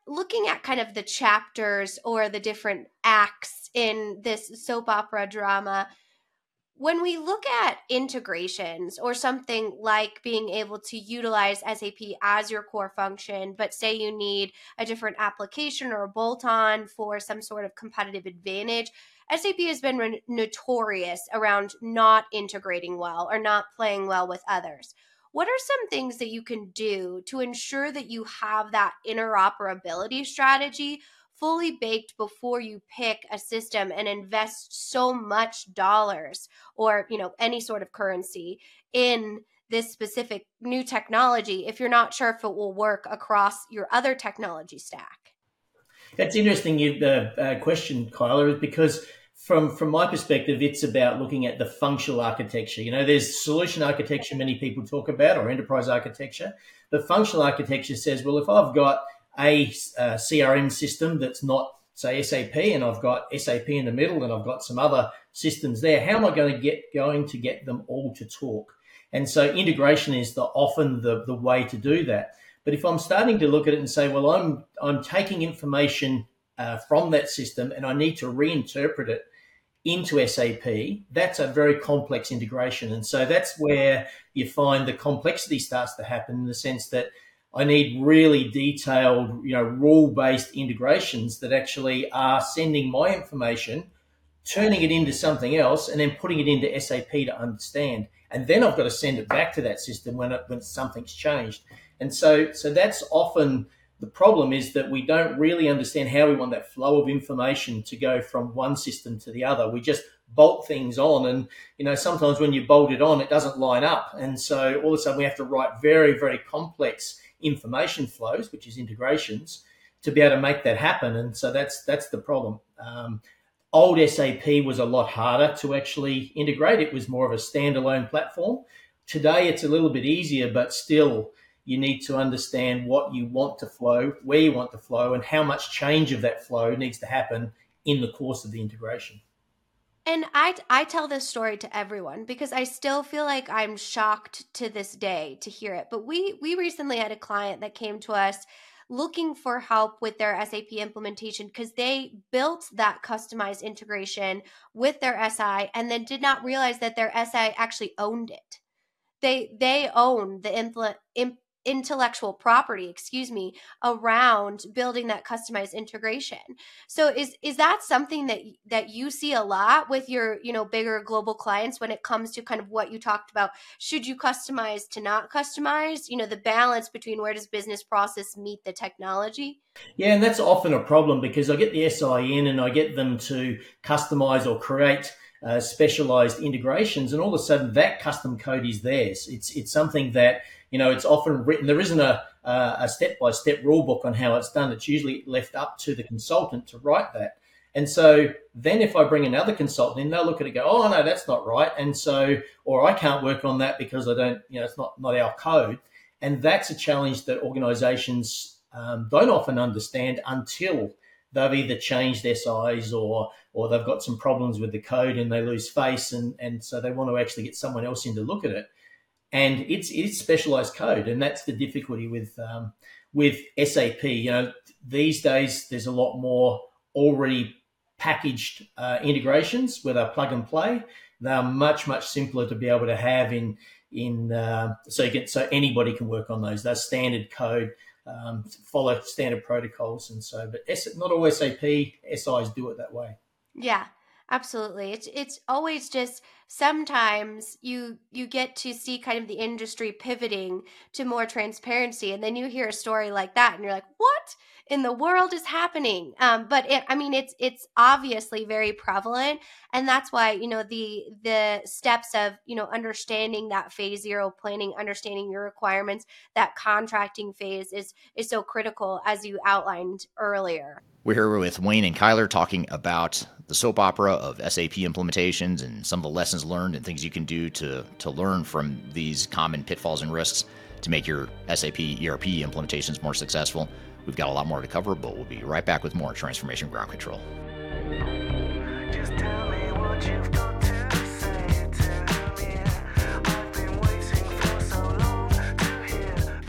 S4: looking at kind of the chapters or the different acts in this soap opera drama, when we look at integrations or something like being able to utilize SAP as your core function, but say you need a different application or a bolt on for some sort of competitive advantage, SAP has been re- notorious around not integrating well or not playing well with others. What are some things that you can do to ensure that you have that interoperability strategy fully baked before you pick a system and invest so much dollars or, you know, any sort of currency in this specific new technology if you're not sure if it will work across your other technology stack?
S7: That's interesting. You, uh, uh, question, Kyler, because from from my perspective, it's about looking at the functional architecture. You know, there's solution architecture many people talk about, or enterprise architecture. But functional architecture says, well, if I've got a, a CRM system that's not say SAP, and I've got SAP in the middle, and I've got some other systems there, how am I going to get going to get them all to talk? And so integration is the often the, the way to do that. But if I'm starting to look at it and say, well, I'm I'm taking information uh, from that system and I need to reinterpret it into SAP, that's a very complex integration. And so that's where you find the complexity starts to happen in the sense that I need really detailed, you know, rule-based integrations that actually are sending my information, turning it into something else, and then putting it into SAP to understand. And then I've got to send it back to that system when it, when something's changed. And so, so that's often the problem is that we don't really understand how we want that flow of information to go from one system to the other. We just bolt things on, and you know sometimes when you bolt it on, it doesn't line up, and so all of a sudden we have to write very, very complex information flows, which is integrations, to be able to make that happen. And so that's that's the problem. Um, old SAP was a lot harder to actually integrate. It was more of a standalone platform. Today it's a little bit easier, but still you need to understand what you want to flow, where you want to flow, and how much change of that flow needs to happen in the course of the integration.
S4: And I, I tell this story to everyone because I still feel like I'm shocked to this day to hear it. But we we recently had a client that came to us looking for help with their SAP implementation because they built that customized integration with their SI and then did not realize that their SI actually owned it. They they own the implement intellectual property excuse me around building that customized integration. So is is that something that that you see a lot with your you know bigger global clients when it comes to kind of what you talked about? Should you customize to not customize? You know the balance between where does business process meet the technology?
S7: Yeah and that's often a problem because i get the si in and i get them to customize or create uh, specialized integrations and all of a sudden that custom code is theirs. It's it's something that you know, it's often written. There isn't a a step by step rule book on how it's done. It's usually left up to the consultant to write that. And so then if I bring another consultant in, they'll look at it and go, oh, no, that's not right. And so, or I can't work on that because I don't, you know, it's not, not our code. And that's a challenge that organizations um, don't often understand until they've either changed their size or, or they've got some problems with the code and they lose face. And, and so they want to actually get someone else in to look at it and it's it's specialized code, and that's the difficulty with um, with SAP. You know, these days there's a lot more already packaged uh, integrations where they plug and play. They are much much simpler to be able to have in in uh, so you can so anybody can work on those. They're standard code, um, follow standard protocols, and so. But S, not all SAP SIs do it that way.
S4: Yeah, absolutely. It's it's always just sometimes you you get to see kind of the industry pivoting to more transparency and then you hear a story like that and you're like what in the world is happening. Um, but it, i mean it's it's obviously very prevalent. And that's why you know the the steps of you know understanding that phase zero planning understanding your requirements that contracting phase is is so critical as you outlined earlier.
S1: We're here with Wayne and Kyler talking about the soap opera of SAP implementations and some of the lessons learned and things you can do to, to learn from these common pitfalls and risks to make your SAP ERP implementations more successful. We've got a lot more to cover, but we'll be right back with more Transformation Ground Control.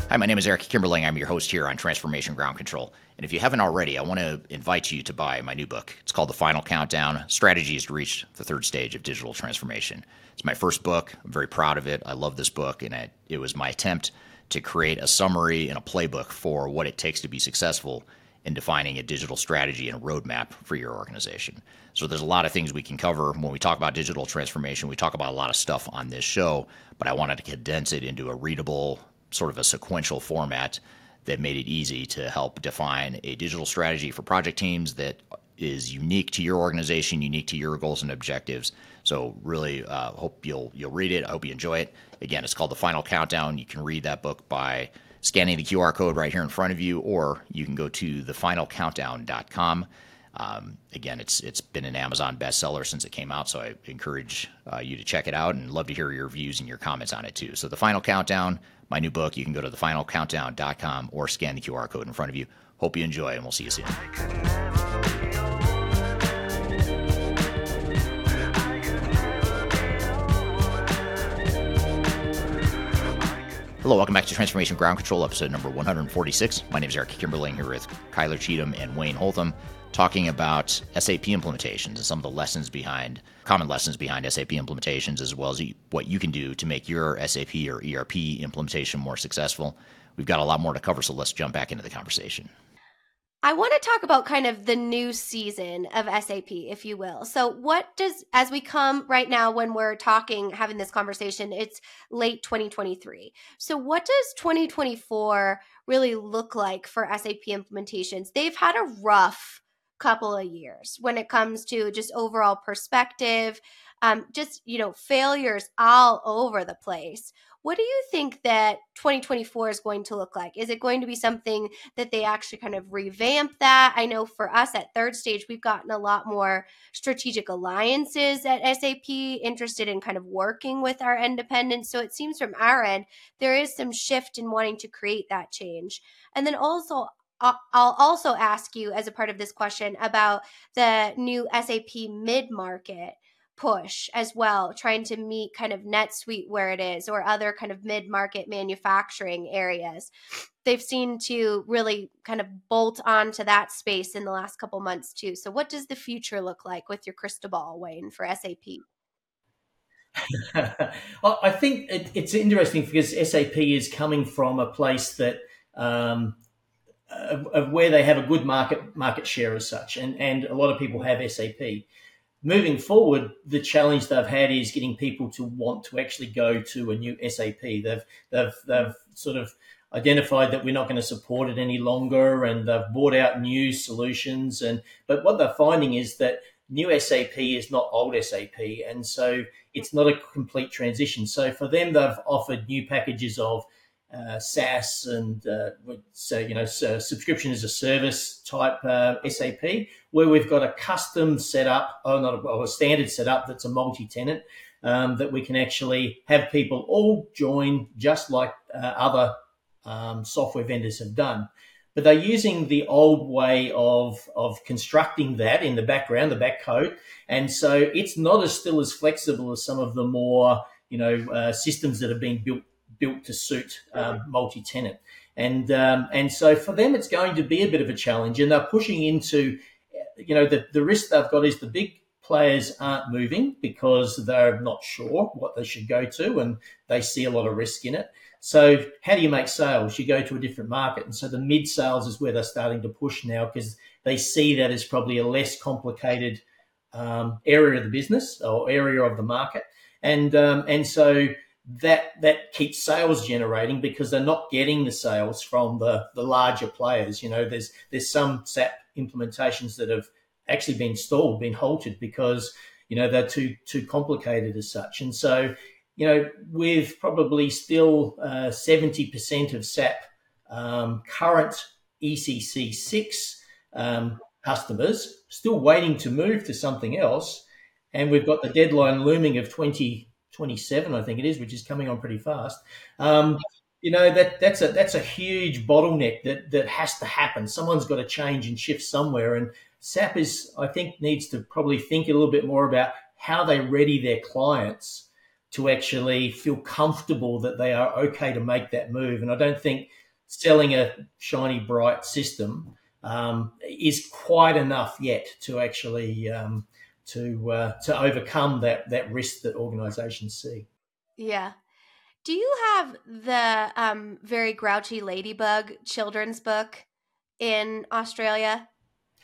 S1: Hi, my name is Eric Kimberling. I'm your host here on Transformation Ground Control. And if you haven't already, I want to invite you to buy my new book. It's called The Final Countdown Strategies to Reach the Third Stage of Digital Transformation. It's my first book. I'm very proud of it. I love this book, and it, it was my attempt to create a summary and a playbook for what it takes to be successful in defining a digital strategy and a roadmap for your organization. So there's a lot of things we can cover when we talk about digital transformation. We talk about a lot of stuff on this show, but I wanted to condense it into a readable, sort of a sequential format that made it easy to help define a digital strategy for project teams that is unique to your organization, unique to your goals and objectives. So really uh, hope you'll you'll read it. I hope you enjoy it. Again, it's called The Final Countdown. You can read that book by scanning the QR code right here in front of you, or you can go to thefinalcountdown.com. Um, again, it's it's been an Amazon bestseller since it came out, so I encourage uh, you to check it out and love to hear your views and your comments on it too. So, The Final Countdown, my new book, you can go to thefinalcountdown.com or scan the QR code in front of you. Hope you enjoy, and we'll see you soon. Hello, welcome back to Transformation Ground Control, episode number 146. My name is Eric Kimberling here with Kyler Cheatham and Wayne Holtam, talking about SAP implementations and some of the lessons behind, common lessons behind SAP implementations, as well as what you can do to make your SAP or ERP implementation more successful. We've got a lot more to cover, so let's jump back into the conversation.
S4: I want to talk about kind of the new season of SAP, if you will. So, what does, as we come right now when we're talking, having this conversation, it's late 2023. So, what does 2024 really look like for SAP implementations? They've had a rough couple of years when it comes to just overall perspective, um, just, you know, failures all over the place. What do you think that 2024 is going to look like? Is it going to be something that they actually kind of revamp that? I know for us at third stage, we've gotten a lot more strategic alliances at SAP, interested in kind of working with our independents. So it seems from our end, there is some shift in wanting to create that change. And then also, I'll also ask you as a part of this question about the new SAP mid market push as well, trying to meet kind of NetSuite where it is or other kind of mid market manufacturing areas. They've seen to really kind of bolt onto that space in the last couple months too. So, what does the future look like with your crystal ball, Wayne, for SAP?
S7: I think it's interesting because SAP is coming from a place that um, of, of, where they have a good market market share as such, and and a lot of people have SAP moving forward, the challenge they've had is getting people to want to actually go to a new SAP. They've they've they've sort of identified that we're not going to support it any longer, and they've bought out new solutions. And but what they're finding is that new SAP is not old SAP, and so it's not a complete transition. So for them, they've offered new packages of uh, SaaS and uh, so you know so subscription as a service type uh, SAP, where we've got a custom setup, or not a, a standard setup that's a multi-tenant um, that we can actually have people all join, just like uh, other um, software vendors have done. But they're using the old way of of constructing that in the background, the back code, and so it's not as still as flexible as some of the more you know uh, systems that have been built built to suit um, multi-tenant. And um, and so for them, it's going to be a bit of a challenge, and they're pushing into, you know, the the risk they've got is the big players aren't moving because they're not sure what they should go to, and they see a lot of risk in it. So how do you make sales? You go to a different market, and so the mid sales is where they're starting to push now because they see that as probably a less complicated um, area of the business or area of the market, and um, and so that that keeps sales generating because they're not getting the sales from the the larger players. You know, there's there's some SAP implementations that have actually been stalled, been halted because you know they're too too complicated as such. And so, you know, with probably still uh, seventy uh, percent of SAP um, current ECC six um, customers still waiting to move to something else, and we've got the deadline looming of twenty 27, I think it is, which is coming on pretty fast. Um, you know that that's a that's a huge bottleneck that that has to happen. Someone's got to change and shift somewhere, and SAP is I think needs to probably think a little bit more about how they ready their clients to actually feel comfortable that they are okay to make that move. And I don't think selling a shiny bright system um, is quite enough yet to actually um, to uh, to overcome that that risk that organisations see.
S4: Yeah. Do you have the um, very grouchy ladybug children's book in Australia?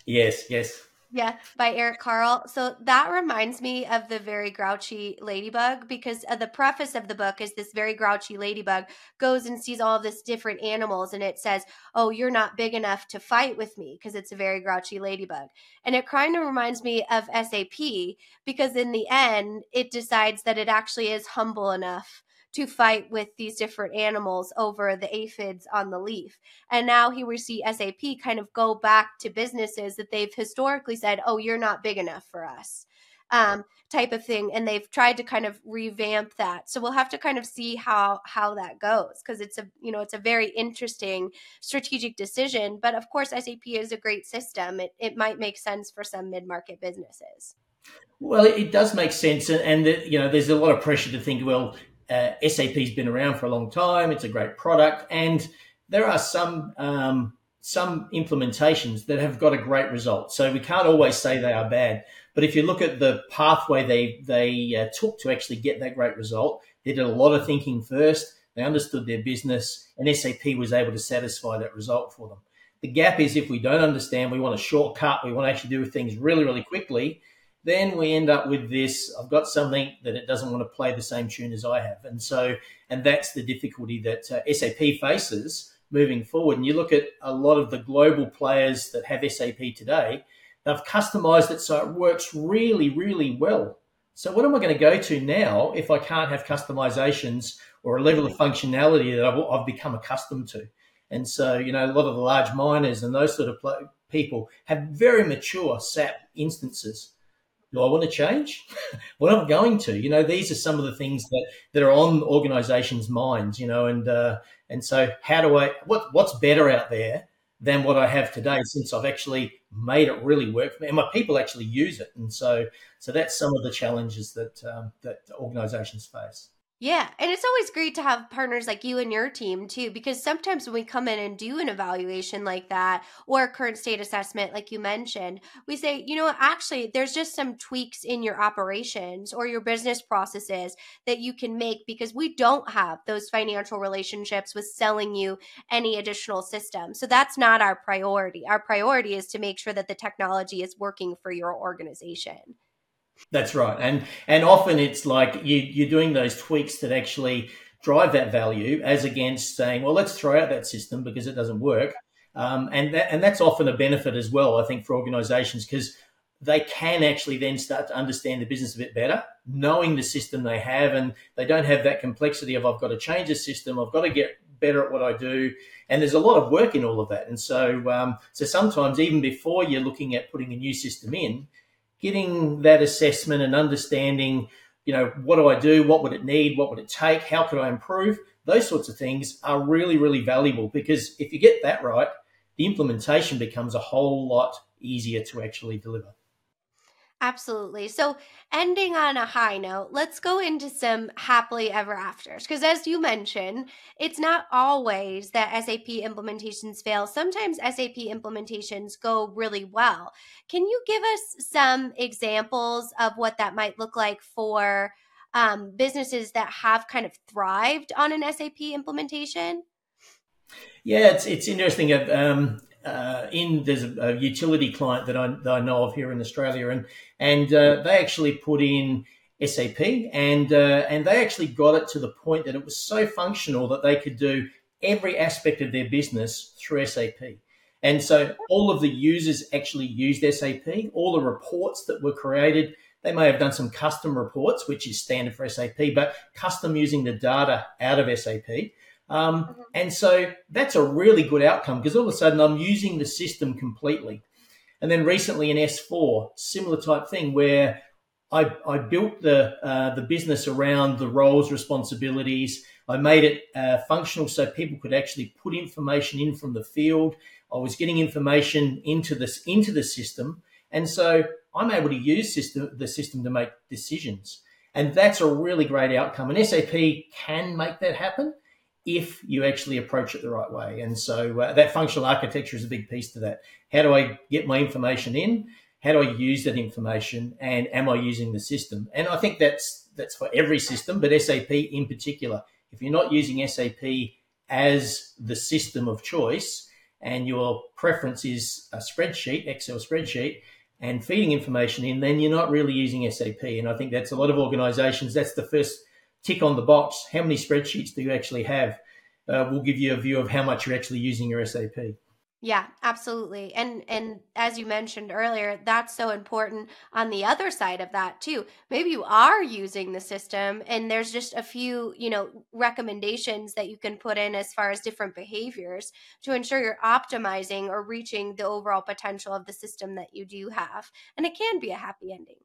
S7: Yes, yes.
S4: Yeah, by Eric Carle. So that reminds me of the very grouchy ladybug because uh, the preface of the book is this very grouchy ladybug goes and sees all this different animals and it says, "Oh, you're not big enough to fight with me" because it's a very grouchy ladybug. And it kind of reminds me of SAP because in the end it decides that it actually is humble enough to fight with these different animals over the aphids on the leaf. And now here we see SAP kind of go back to businesses that they've historically said, oh, you're not big enough for us. Um, type of thing and they've tried to kind of revamp that so we'll have to kind of see how how that goes because it's a you know it's a very interesting strategic decision but of course sap is a great system it, it might make sense for some mid-market businesses
S7: well, it does make sense, and, and you know, there's a lot of pressure to think. Well, uh, SAP's been around for a long time. It's a great product, and there are some um, some implementations that have got a great result. So we can't always say they are bad. But if you look at the pathway they they uh, took to actually get that great result, they did a lot of thinking first. They understood their business, and SAP was able to satisfy that result for them. The gap is if we don't understand, we want a shortcut, we want to actually do things really, really quickly, then we end up with this I've got something that it doesn't want to play the same tune as I have. And so, and that's the difficulty that uh, SAP faces moving forward. And you look at a lot of the global players that have SAP today, they've customized it so it works really, really well. So, what am I going to go to now if I can't have customizations or a level of functionality that I've, I've become accustomed to? And so, you know, a lot of the large miners and those sort of people have very mature SAP instances. Do I want to change? well, I'm going to. You know, these are some of the things that, that are on organisations' minds. You know, and uh, and so how do I? What what's better out there than what I have today? Since I've actually made it really work for me, and my people actually use it. And so so that's some of the challenges that um, that organisations face.
S4: Yeah, and it's always great to have partners like you and your team too, because sometimes when we come in and do an evaluation like that or a current state assessment, like you mentioned, we say, you know, actually, there's just some tweaks in your operations or your business processes that you can make because we don't have those financial relationships with selling you any additional system. So that's not our priority. Our priority is to make sure that the technology is working for your organization.
S7: That's right, and and often it's like you you're doing those tweaks that actually drive that value, as against saying, well, let's throw out that system because it doesn't work, um, and that and that's often a benefit as well, I think, for organisations because they can actually then start to understand the business a bit better, knowing the system they have, and they don't have that complexity of I've got to change the system, I've got to get better at what I do, and there's a lot of work in all of that, and so um, so sometimes even before you're looking at putting a new system in getting that assessment and understanding, you know, what do I do? What would it need? What would it take? How could I improve? Those sorts of things are really, really valuable because if you get that right, the implementation becomes a whole lot easier to actually deliver.
S4: Absolutely. So, ending on a high note, let's go into some happily ever afters. Because, as you mentioned, it's not always that SAP implementations fail. Sometimes SAP implementations go really well. Can you give us some examples of what that might look like for um, businesses that have kind of thrived on an SAP implementation?
S7: Yeah, it's it's interesting. Um, uh, in there's a, a, utility client that I, that I know of here in Australia, and and uh, they actually put in SAP, and uh, and they actually got it to the point that it was so functional that they could do every aspect of their business through SAP. And so all of the users actually used SAP. All the reports that were created, they may have done some custom reports, which is standard for SAP, but custom using the data out of SAP. Um, mm-hmm. And so that's a really good outcome because all of a sudden I'm using the system completely. And then recently in S4, similar type thing where I, I built the uh, the business around the roles, responsibilities. I made it uh, functional so people could actually put information in from the field. I was getting information into this into the system, and so I'm able to use system the system to make decisions. And that's a really great outcome. And SAP can make that happen if you actually approach it the right way. And so uh, that functional architecture is a big piece to that. How do I get my information in? How do I use that information? And am I using the system? And I think that's that's for every system, but SAP in particular. If you're not using SAP as the system of choice, and your preference is a spreadsheet, Excel spreadsheet, and feeding information in, then you're not really using SAP. And I think that's a lot of organizations. That's the first tick on the box. How many spreadsheets do you actually have? Uh, will give you a view of how much you're actually using your SAP.
S4: Yeah, absolutely. And and as you mentioned earlier, that's so important on the other side of that too. Maybe you are using the system and there's just a few, you know, recommendations that you can put in as far as different behaviors to ensure you're optimizing or reaching the overall potential of the system that you do have. And it can be a happy ending.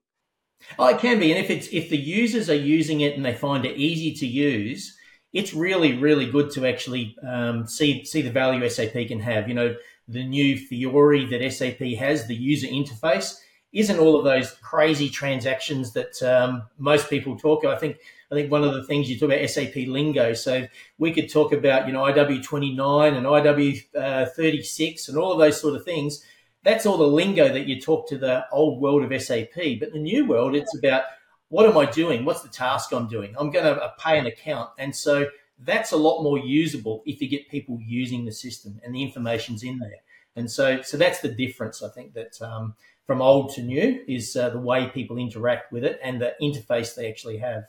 S7: Oh, it can be, and if it's if the users are using it and they find it easy to use, it's really really good to actually um, see see the value SAP can have. You know, the new Fiori that SAP has, the user interface, isn't all of those crazy transactions that um, most people talk. I think I think one of the things you talk about SAP lingo. So we could talk about you know IW twenty nine and IW uh, thirty six and all of those sort of things. That's all the lingo that you talk to the old world of SAP. But the new world, it's about what am I doing? What's the task I'm doing? I'm going to pay an account, and so that's a lot more usable if you get people using the system and the information's in there. And so, so that's the difference. I think that um, from old to new is uh, the way people interact with it and the interface they actually have.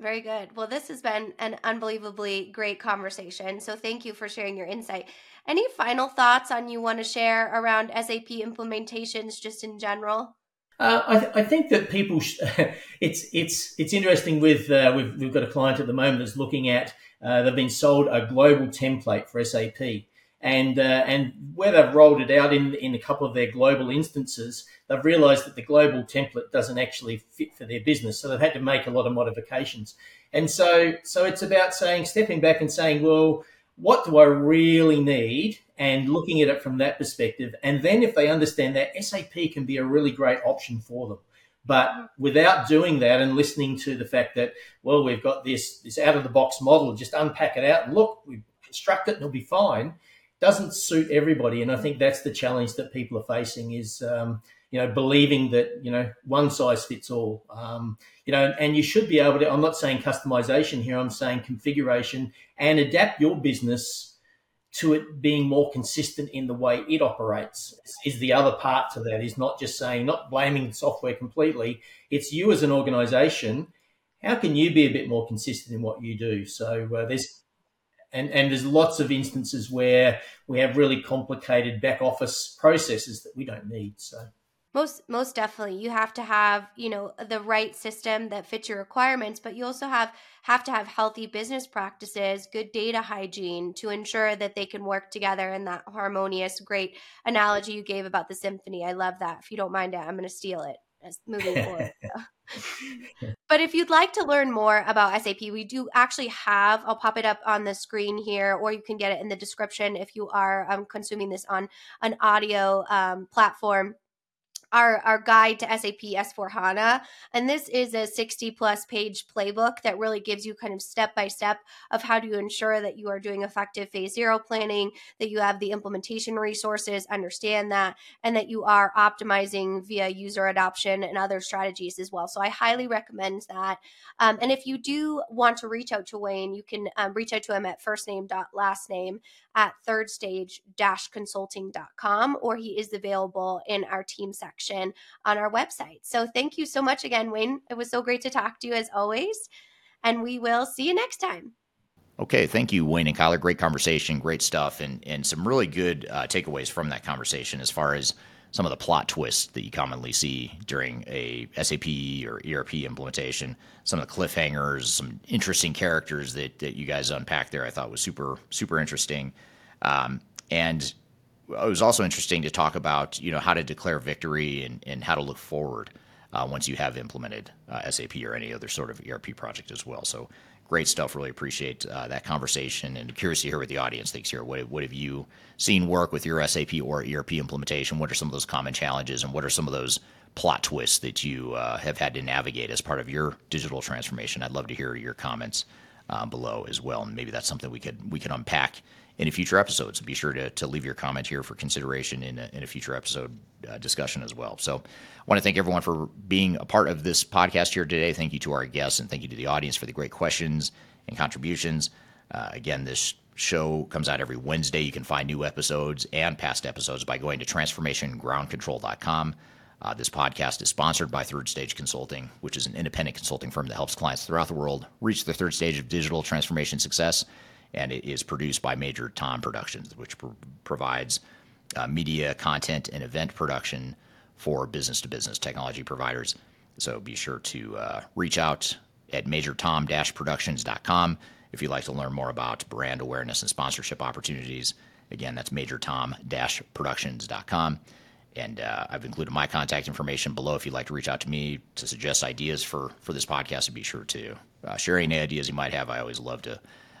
S4: Very good. Well, this has been an unbelievably great conversation. So thank you for sharing your insight. Any final thoughts on you want to share around SAP implementations just in general?
S7: Uh, I, th- I, think that people, sh- it's it's it's interesting. With uh, we've we've got a client at the moment that's looking at. Uh, they've been sold a global template for SAP, and uh, and where they've rolled it out in in a couple of their global instances, they've realised that the global template doesn't actually fit for their business, so they've had to make a lot of modifications. And so so it's about saying stepping back and saying, well, what do I really need? And looking at it from that perspective. And then if they understand that, SAP can be a really great option for them. But without doing that and listening to the fact that, well, we've got this, this out of the box model, just unpack it out and look, we construct it and it'll be fine, doesn't suit everybody. And I think that's the challenge that people are facing is, um, you know, believing that, you know, one size fits all. Um, you know, and you should be able to, I'm not saying customization here, I'm saying configuration and adapt your business to it being more consistent in the way it operates is the other part to that is not just saying not blaming the software completely. It's you as an organization how can you be a bit more consistent in what you do? So uh, there's and and there's lots of instances where we have really complicated back office processes that we don't need so
S4: most most definitely. You have to have you know the right system that fits your requirements but you also have have to have healthy business practices good data hygiene to ensure that they can work together in that harmonious great analogy you gave about the symphony. I love that. If you don't mind it i'm going to steal it as moving forward. But if you'd like to learn more about SAP, we do actually have, I'll pop it up on the screen here, or you can get it in the description if you are um, consuming this on an audio um, platform our, our guide to SAP S4 HANA. And this is a 60 plus page playbook that really gives you kind of step by step of how to ensure that you are doing effective phase zero planning, that you have the implementation resources, understand that, and that you are optimizing via user adoption and other strategies as well. So I highly recommend that. Um, and if you do want to reach out to Wayne, you can um, reach out to him at first at thirdstage-consulting.com or he is available in our team section on our website. So thank you so much again, Wayne. It was so great to talk to you as always. And we will see you next time.
S1: Okay, thank you, Wayne and Kyler. Great conversation, great stuff, and and some really good uh, takeaways from that conversation as far as some of the plot twists that you commonly see during a SAP or ERP implementation. Some of the cliffhangers, some interesting characters that, that you guys unpacked there, I thought was super super interesting. Um, and it was also interesting to talk about you know how to declare victory and, and how to look forward uh, once you have implemented uh, SAP or any other sort of ERP project as well. So great stuff. Really appreciate uh, that conversation and curious to hear what the audience thinks here. What, what have you seen work with your SAP or ERP implementation? What are some of those common challenges and what are some of those plot twists that you uh, have had to navigate as part of your digital transformation? I'd love to hear your comments uh, below as well. And maybe that's something we could we could unpack in future episode. So be sure to, to leave your comment here for consideration in a, in a future episode uh, discussion as well. So I want to thank everyone for being a part of this podcast here today. Thank you to our guests and thank you to the audience for the great questions and contributions. Uh, again, this show comes out every Wednesday. You can find new episodes and past episodes by going to transformationgroundcontrol.com. Uh, this podcast is sponsored by Third Stage Consulting, which is an independent consulting firm that helps clients throughout the world reach the third stage of digital transformation success and it is produced by Major Tom Productions, which pro- provides uh, media, content, and event production for business to business technology providers. So be sure to uh, reach out at majortom-productions.com if you'd like to learn more about brand awareness and sponsorship opportunities. Again, that's majortom-productions.com. And uh, I've included my contact information below if you'd like to reach out to me to suggest ideas for, for this podcast. And be sure to uh, share any ideas you might have. I always love to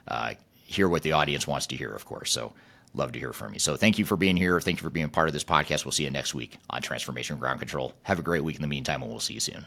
S1: uh, hear what the audience wants to hear, of course. So love to hear from you. So thank you for being here. Thank you for being part of this podcast. We'll see you next week on Transformation Ground Control. Have a great week in the meantime, and we'll see you soon.